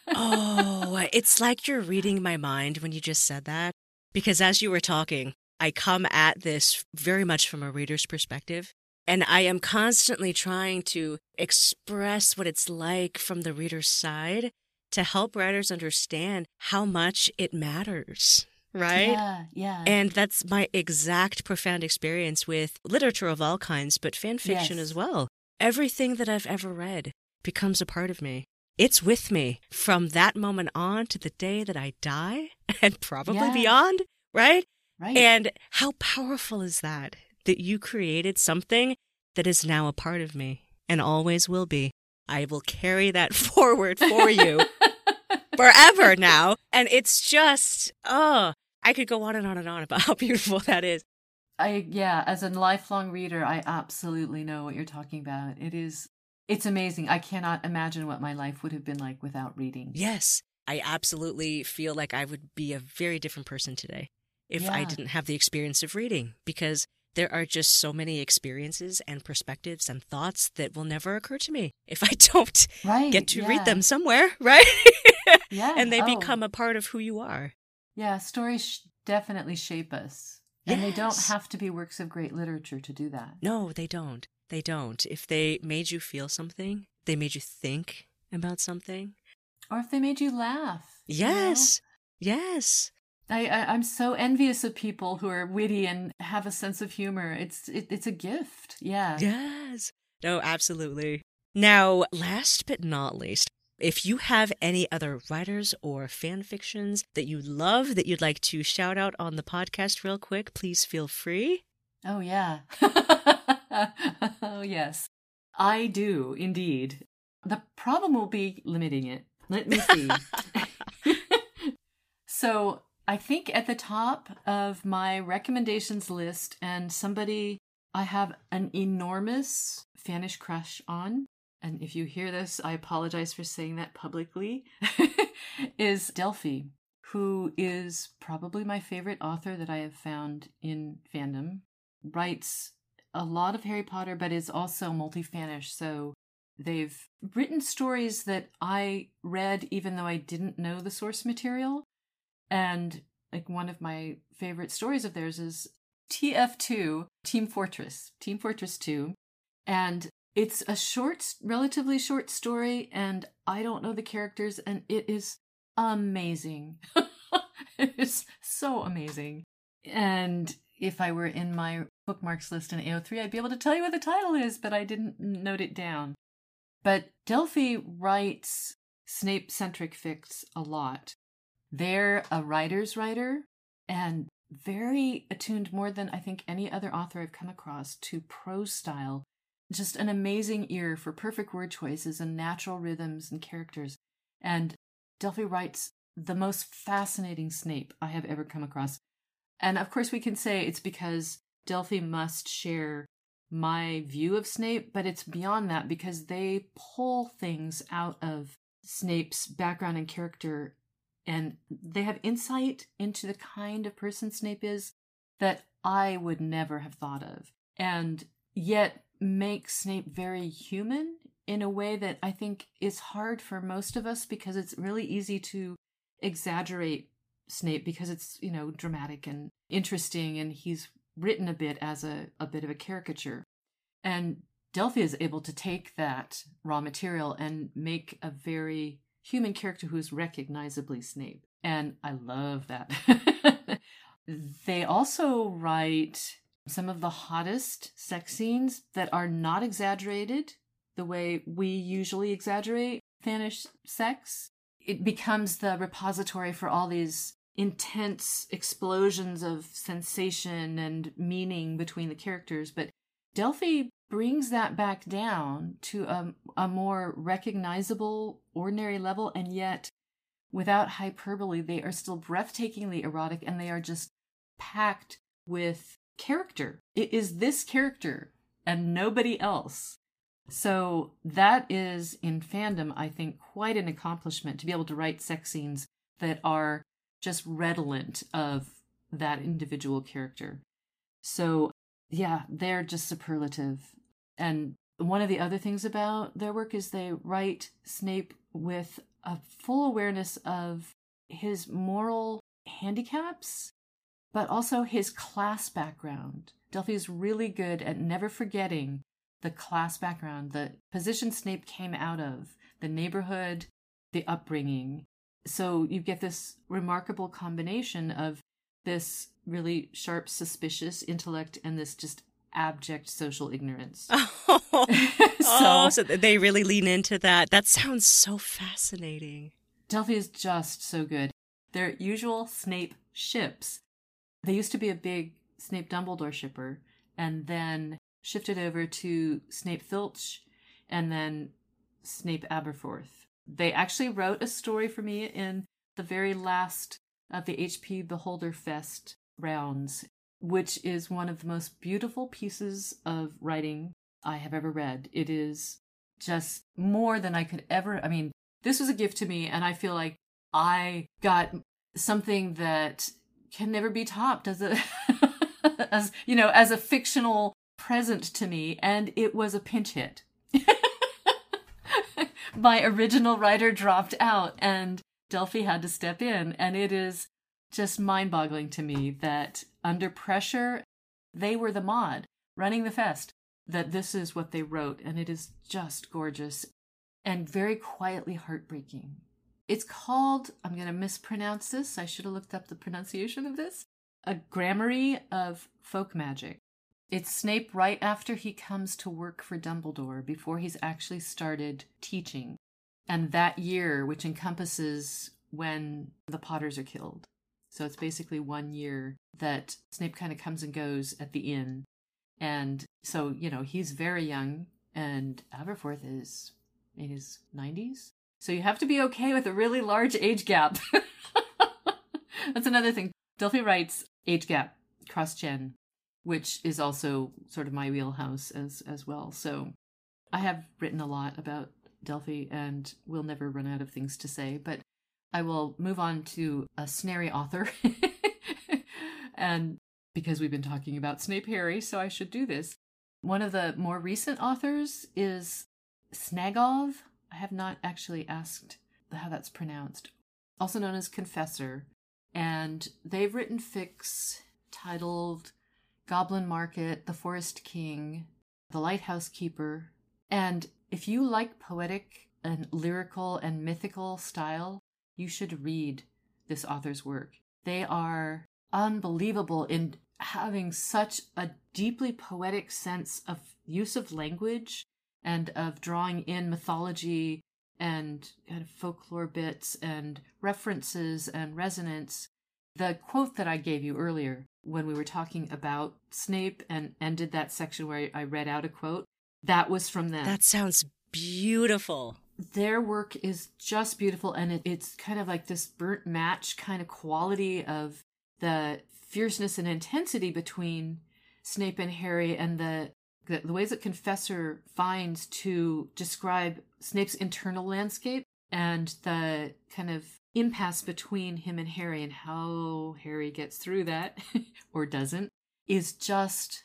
oh, it's like you're reading my mind when you just said that. Because as you were talking, I come at this very much from a reader's perspective. And I am constantly trying to express what it's like from the reader's side to help writers understand how much it matters. Right? Yeah, yeah. And that's my exact profound experience with literature of all kinds, but fan fiction Yes. as well. Everything that I've ever read becomes a part of me. It's with me from that moment on to the day that I die and probably Yeah. beyond, right? right And how powerful is that? That you created something that is now a part of me and always will be. I will carry that forward for you forever now. And it's just, oh, I could go on and on and on about how beautiful that is. I yeah, as a lifelong reader, I absolutely know what you're talking about. It is it's amazing. I cannot imagine what my life would have been like without reading. Yes, I absolutely feel like I would be a very different person today if I didn't have the experience of reading because there are just so many experiences and perspectives and thoughts that will never occur to me if I don't Right. get to yeah. read them somewhere, right? Yeah. and they oh, become a part of who you are. Yeah, stories sh- definitely shape us. And they don't have to be works of great literature to do that. No, they don't. They don't. If they made you feel something, they made you think about something. Or if they made you laugh. you know? Yes. Yes. I, I I'm so envious of people who are witty and have a sense of humor. It's it, it's a gift. Yeah. Yes. No, absolutely. Now, last but not least, if you have any other writers or fan fictions that you love that you'd like to shout out on the podcast real quick, please feel free. Oh yeah. oh yes. I do indeed. The problem will be limiting it. Let me see. so I think at the top of my recommendations list, and somebody I have an enormous Fannish crush on, and if you hear this, I apologize for saying that publicly, is Delphi, who is probably my favorite author that I have found in fandom. Writes a lot of Harry Potter, but is also multi Fannish. So they've written stories that I read even though I didn't know the source material. And like one of my favorite stories of theirs is TF2, Team Fortress, Team Fortress 2. And it's a short, relatively short story, and I don't know the characters, and it is amazing. it is so amazing. And if I were in my bookmarks list in AO3, I'd be able to tell you what the title is, but I didn't note it down. But Delphi writes Snape centric fics a lot. They're a writer's writer and very attuned more than I think any other author I've come across to prose style. Just an amazing ear for perfect word choices and natural rhythms and characters. And Delphi writes the most fascinating Snape I have ever come across. And of course, we can say it's because Delphi must share my view of Snape, but it's beyond that because they pull things out of Snape's background and character and they have insight into the kind of person Snape is that I would never have thought of. And yet make Snape very human in a way that I think is hard for most of us because it's really easy to exaggerate Snape because it's, you know, dramatic and interesting and he's written a bit as a, a bit of a caricature. And Delphi is able to take that raw material and make a very human character who's recognizably Snape. And I love that. they also write some of the hottest sex scenes that are not exaggerated the way we usually exaggerate fannish sex. It becomes the repository for all these intense explosions of sensation and meaning between the characters. But Delphi brings that back down to a, a more recognizable, ordinary level, and yet without hyperbole, they are still breathtakingly erotic and they are just packed with character. It is this character and nobody else. So that is in fandom, I think, quite an accomplishment to be able to write sex scenes that are just redolent of that individual character. So, yeah, they're just superlative. And one of the other things about their work is they write Snape with a full awareness of his moral handicaps, but also his class background. Delphi is really good at never forgetting the class background, the position Snape came out of, the neighborhood, the upbringing, so you get this remarkable combination of this really sharp, suspicious intellect and this just abject social ignorance. Oh, so, oh, so they really lean into that. That sounds so fascinating. Delphi is just so good. Their usual Snape ships. They used to be a big Snape Dumbledore shipper and then shifted over to Snape Filch and then Snape Aberforth they actually wrote a story for me in the very last of the HP Beholder Fest rounds, which is one of the most beautiful pieces of writing I have ever read. It is just more than I could ever. I mean, this was a gift to me, and I feel like I got something that can never be topped as a as you know as a fictional present to me and it was a pinch hit my original writer dropped out and Delphi had to step in. And it is just mind boggling to me that under pressure, they were the mod running the fest, that this is what they wrote. And it is just gorgeous and very quietly heartbreaking. It's called, I'm going to mispronounce this. I should have looked up the pronunciation of this. A Grammary of Folk Magic. It's Snape right after he comes to work for Dumbledore, before he's actually started teaching. And that year, which encompasses when the Potters are killed. So it's basically one year that Snape kind of comes and goes at the inn. And so, you know, he's very young, and Aberforth is in his 90s. So you have to be okay with a really large age gap. That's another thing. Delphi writes age gap, cross gen which is also sort of my wheelhouse as as well. So I have written a lot about Delphi and we'll never run out of things to say, but I will move on to a Snarry author. and because we've been talking about Snape Harry, so I should do this. One of the more recent authors is Snagov. I have not actually asked how that's pronounced. Also known as Confessor. And they've written fics titled Goblin Market, The Forest King, The Lighthouse Keeper. And if you like poetic and lyrical and mythical style, you should read this author's work. They are unbelievable in having such a deeply poetic sense of use of language and of drawing in mythology and kind of folklore bits and references and resonance. The quote that I gave you earlier when we were talking about Snape and ended that section where I read out a quote, that was from them. That sounds beautiful. their work is just beautiful and it, it's kind of like this burnt match kind of quality of the fierceness and intensity between Snape and Harry and the the, the ways that Confessor finds to describe Snape's internal landscape and the kind of impasse between him and Harry and how Harry gets through that or doesn't is just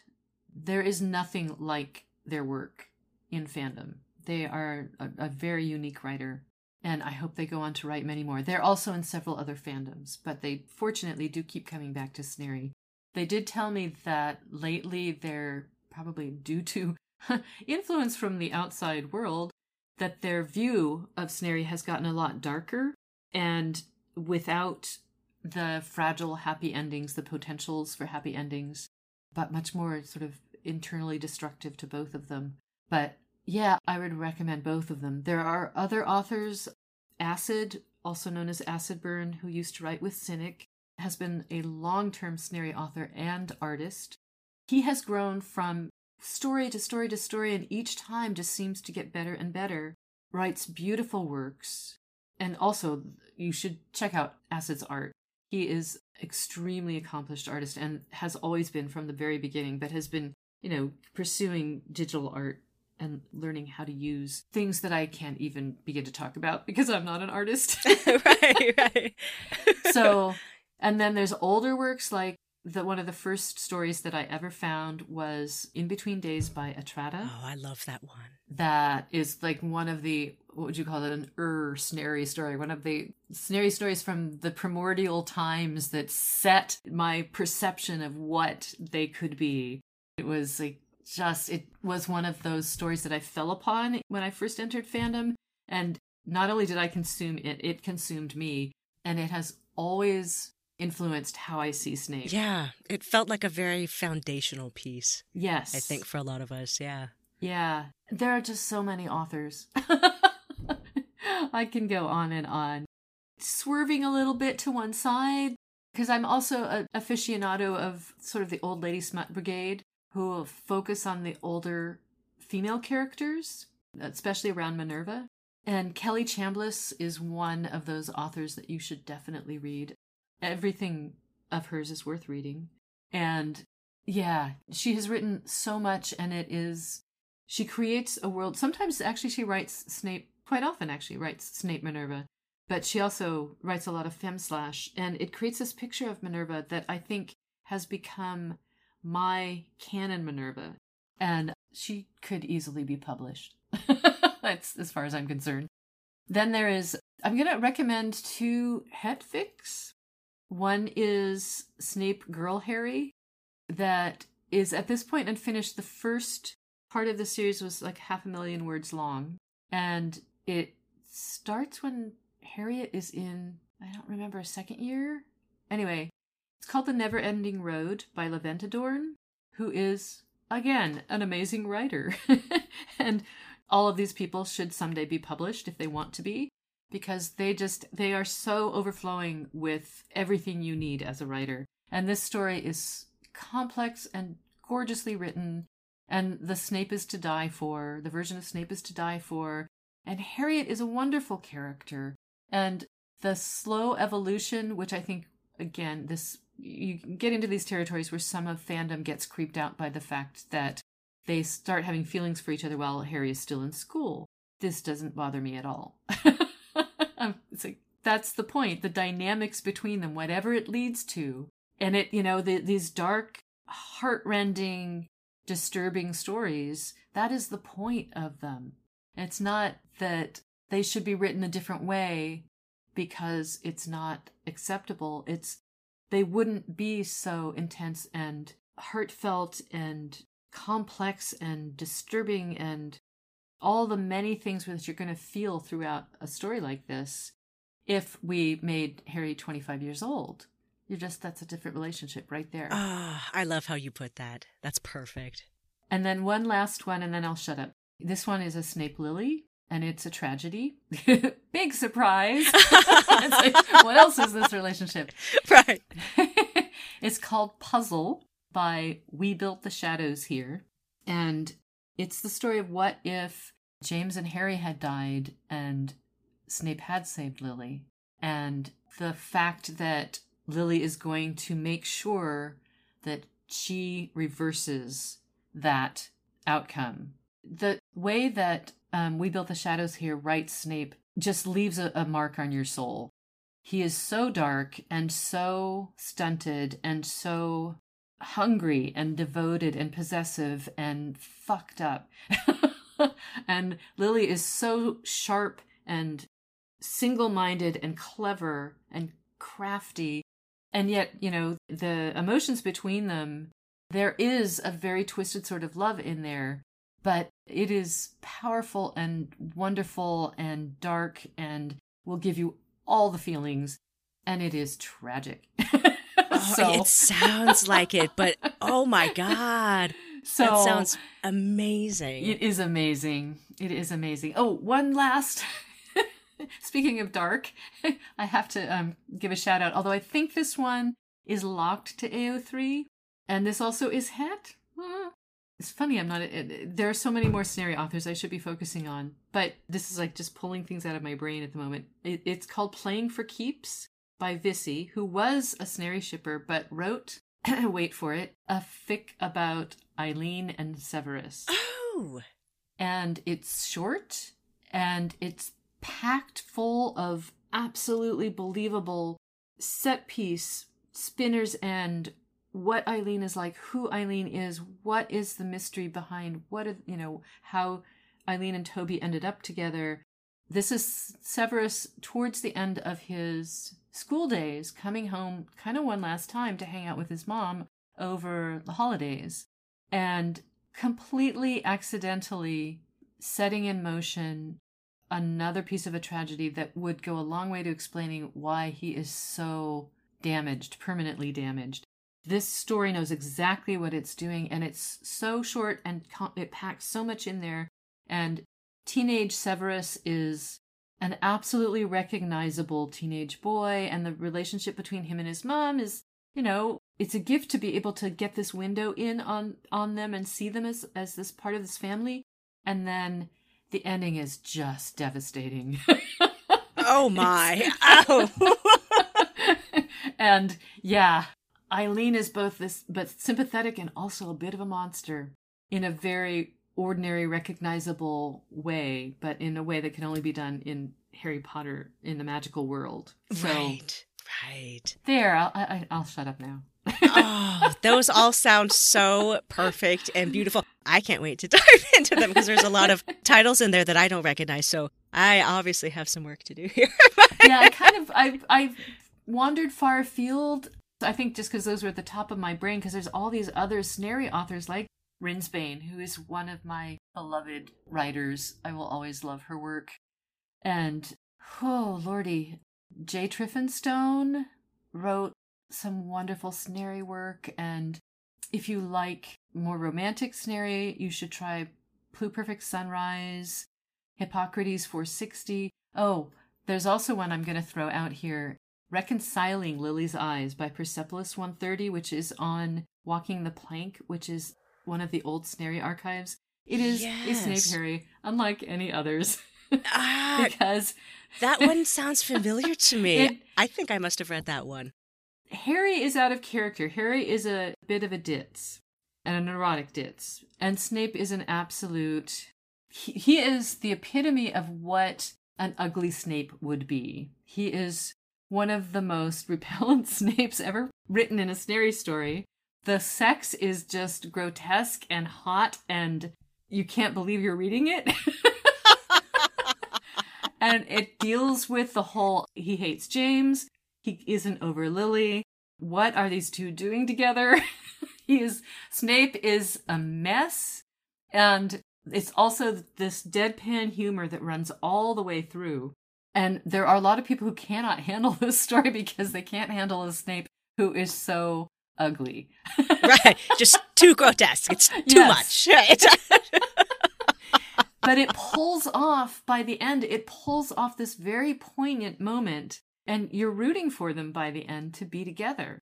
there is nothing like their work in fandom. They are a, a, very unique writer, and I hope they go on to write many more. They're also in several other fandoms, but they fortunately do keep coming back to Snarry. They did tell me that lately they're probably due to influence from the outside world that their view of Snarry has gotten a lot darker and without the fragile happy endings, the potentials for happy endings, but much more sort of internally destructive to both of them. But yeah, I would recommend both of them. There are other authors, Acid, also known as Acid Burn, who used to write with Cynic, has been a long term Snarry author and artist. He has grown from story to story to story, and each time just seems to get better and better. Writes beautiful works. And also, you should check out Acid's art. He is extremely accomplished artist and has always been from the very beginning, but has been, you know, pursuing digital art and learning how to use things that I can't even begin to talk about because I'm not an artist. right, right. so, and then there's older works like the one of the first stories that I ever found was In Between Days by Atrata. Oh, I love that one. That is like one of the what would you call it an er snarry story one of the snarry stories from the primordial times that set my perception of what they could be it was like just it was one of those stories that i fell upon when i first entered fandom and not only did i consume it it consumed me and it has always influenced how I see Snape. Yeah, it felt like a very foundational piece. Yes. I think for a lot of us, yeah. Yeah. There are just so many authors. I can go on and on. Swerving a little bit to one side, because I'm also an aficionado of sort of the old lady smut brigade who focus on the older female characters, especially around Minerva. And Kelly Chambliss is one of those authors that you should definitely read everything of hers is worth reading. And yeah, she has written so much and it is she creates a world. Sometimes actually she writes Snape quite often actually writes Snape Minerva, but she also writes a lot of fem slash and it creates this picture of Minerva that I think has become my canon Minerva and she could easily be published. That's as far as I'm concerned. Then there is I'm going to recommend two het fics one is Snape Girl Harry, that is at this point unfinished. The first part of the series was like half a million words long, and it starts when Harriet is in, I don't remember, a second year? Anyway, it's called The Never Ending Road by Laventadorn, who is, again, an amazing writer. and all of these people should someday be published if they want to be because they just they are so overflowing with everything you need as a writer. And this story is complex and gorgeously written and the Snape is to die for, the version of Snape is to die for, and Harriet is a wonderful character. And the slow evolution, which I think again, this you get into these territories where some of fandom gets creeped out by the fact that they start having feelings for each other while Harry is still in school. This doesn't bother me at all. Um, it's like that's the point. The dynamics between them, whatever it leads to, and it, you know, the, these dark, heartrending, disturbing stories. That is the point of them. It's not that they should be written a different way because it's not acceptable. It's they wouldn't be so intense and heartfelt and complex and disturbing and all the many things that you're going to feel throughout a story like this if we made Harry 25 years old. You're just, that's a different relationship right there. Ah, I love how you put that. That's perfect. And then one last one, and then I'll shut up. This one is a Snape Lily, and it's a tragedy. Big surprise. like, what else is this relationship? Right. it's called Puzzle by We Built the Shadows Here. And it's the story of what if James and Harry had died and Snape had saved Lily. And the fact that Lily is going to make sure that she reverses that outcome. The way that um, We Built the Shadows here writes Snape just leaves a, a mark on your soul. He is so dark and so stunted and so hungry and devoted and possessive and fucked up. and Lily is so sharp and single minded and clever and crafty. And yet, you know, the emotions between them, there is a very twisted sort of love in there, but it is powerful and wonderful and dark and will give you all the feelings. And it is tragic. oh, so. It sounds like it, but oh my God. So that sounds amazing. It is amazing. It is amazing. Oh, one last Speaking of dark, I have to um, give a shout out. Although I think this one is locked to AO3, and this also is het. Uh, it's funny. I'm not. It, there are so many more Snarry authors I should be focusing on, but this is like just pulling things out of my brain at the moment. It, it's called "Playing for Keeps" by Vissy, who was a snarry shipper, but wrote. wait for it. A fic about Eileen and Severus. Oh. And it's short and it's packed full of absolutely believable set piece spinners and what Eileen is like, who Eileen is, what is the mystery behind what you know how Eileen and Toby ended up together. This is Severus towards the end of his school days, coming home kind of one last time to hang out with his mom over the holidays, and completely accidentally setting in motion another piece of a tragedy that would go a long way to explaining why he is so damaged, permanently damaged. This story knows exactly what it's doing, and it's so short and it packs so much in there. And teenage Severus is an absolutely recognizable teenage boy, and the relationship between him and his mom is, you know, it's a gift to be able to get this window in on on them and see them as as this part of this family. And then the ending is just devastating. oh my. Oh. and yeah, Eileen is both this but sympathetic and also a bit of a monster in a very ordinary recognizable way, but in a way that can only be done in Harry Potter in the magical world. So, right. Right. There, I'll, I, I'll shut up now. oh, those all sound so perfect and beautiful. I can't wait to dive into them because there's a lot of titles in there that I don't recognize. So I obviously have some work to do here. yeah, I kind of I I wandered far afield. I think just because those were at the top of my brain, because there's all these other Snarry authors like Rinsbane, who is one of my beloved writers. I will always love her work. And oh lordy, Jay Triphinstone wrote some wonderful snarry work and if you like more romantic snarry, you should try Pluperfect Sunrise, Hippocrates 460. Oh, there's also one I'm going to throw out here Reconciling Lily's Eyes by Persepolis 130, which is on Walking the Plank, which is one of the old Snarry archives. It is yes. a Snape Harry, unlike any others. Ah, because that one sounds familiar to me. It, I think I must have read that one. Harry is out of character. Harry is a bit of a ditz and a neurotic ditz. And Snape is an absolute. He, he is the epitome of what an ugly Snape would be. He is one of the most repellent Snapes ever written in a Snarry story. The sex is just grotesque and hot, and you can't believe you're reading it. and it deals with the whole he hates James, he isn't over Lily. What are these two doing together? he is Snape is a mess and it's also this deadpan humor that runs all the way through. And there are a lot of people who cannot handle this story because they can't handle a Snape who is so ugly. right. Just too grotesque. It's too much. Right. but it pulls off by the end, it pulls off this very poignant moment and you're rooting for them by the end to be together.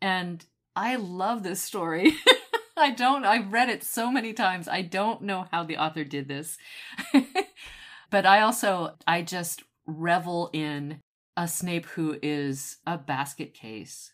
And I love this story. I don't, I've read it so many times. I don't know how the author did this. But I also, I just revel in a Snape who is a basket case.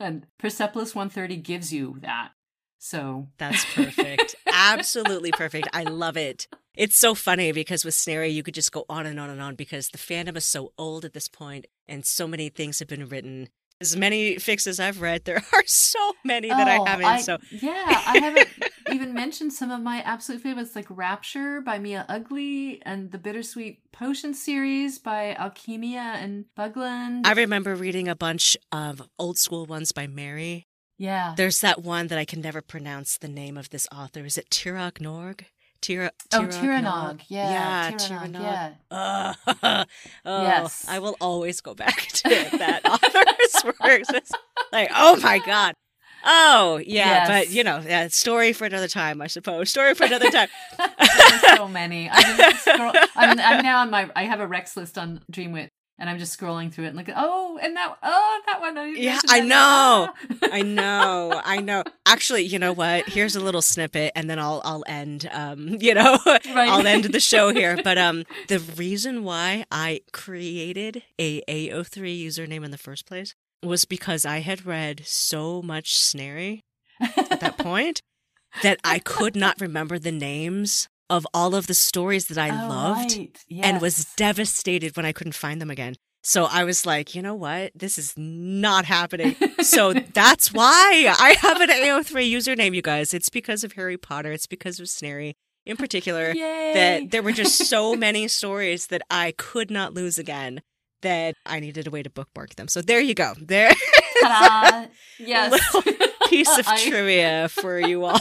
And Persepolis 130 gives you that. So that's perfect. Absolutely perfect. I love it. It's so funny because with Snarry, you could just go on and on and on because the fandom is so old at this point and so many things have been written. As many fics I've read, there are so many that oh, I haven't. I, so yeah, I haven't even mentioned some of my absolute favorites, like Rapture by Mia Ugly and the Bittersweet Potion series by Alchemia and Bugland. I remember reading a bunch of old school ones by Mary. Yeah, there's that one that I can never pronounce the name of this author. Is it Tirog Norg? Tira, oh, Tiranogue. Yeah. Yeah, Tiranogue. Yeah. Uh, oh, yes. I will always go back to that author's works. It's like, oh my God. Oh, yeah. Yes. But, you know, yeah, story for another time, I suppose. Story for another time. So many. I scroll, I'm, I'm now on my, I have a recs list on Dreamwidth and I'm just scrolling through it and like, oh, and that, oh, that one. I Yeah, mentioned I know. Ah. I know, I know. Actually, you know what? Here's a little snippet, and then I'll I'll end. Um, you know, I'll end the show here. But um, the reason why I created a AO3 username in the first place was because I had read so much Snarry at that point that I could not remember the names of all of the stories that I Oh, loved right. and was devastated when I couldn't find them again. So I was like, you know what? This is not happening. So that's why I have an AO3 username, you guys. It's because of Harry Potter. It's because of Snarry in particular. Yay. That there were just so many stories that I could not lose again that I needed a way to bookmark them. So there you go. There Ta-da. Yes. Piece of I- trivia for you all.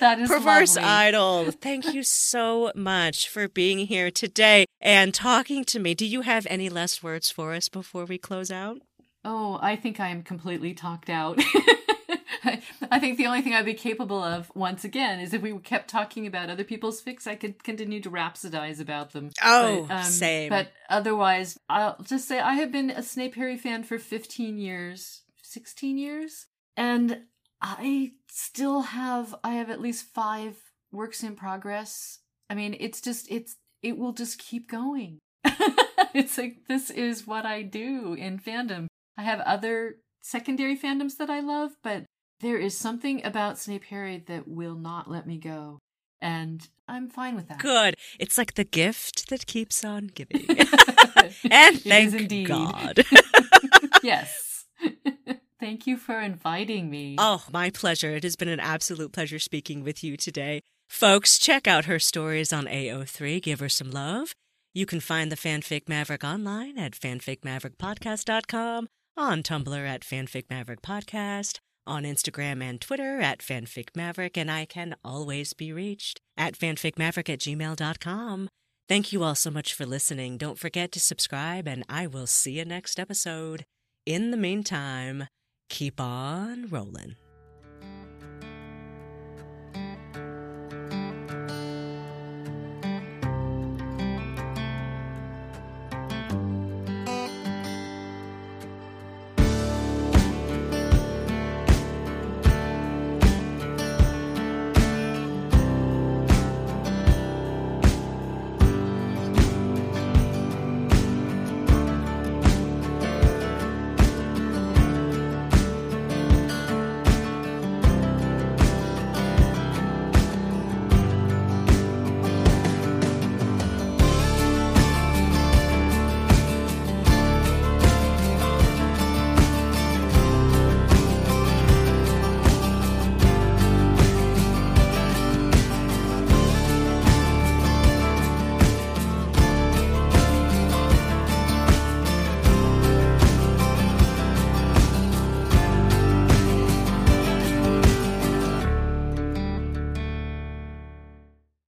That is Perverse lovely. Idyll, thank you so much for being here today and talking to me. Do you have any last words for us before we close out? Oh, I think I am completely talked out. I- think the only thing I'd be capable of, once again, is if we kept talking about other people's fics, I could continue to rhapsodize about them. Oh, But, um, same. But otherwise, I'll just say I have been a Snape Harry fan for 15 years, 16 years, and I still have, I have at least five works in progress. I mean, it's just, it's, it will just keep going. it's like, this is what I do in fandom. I have other secondary fandoms that I love, but there is something about Snape Harry that will not let me go. And I'm fine with that. Good. It's like the gift that keeps on giving. And thank indeed. God. yes. Thank you for inviting me. Oh, my pleasure. It has been an absolute pleasure speaking with you today. Folks, check out her stories on AO3. Give her some love. You can find the Fanfic Maverick online at fanficmaverickpodcast.com, on Tumblr at Fanfic Maverick Podcast, on Instagram and Twitter at fanficmaverick, and I can always be reached at fanficmaverick at gmail.com. Thank you all so much for listening. Don't forget to subscribe, and I will see you next episode. In the meantime, keep on rolling.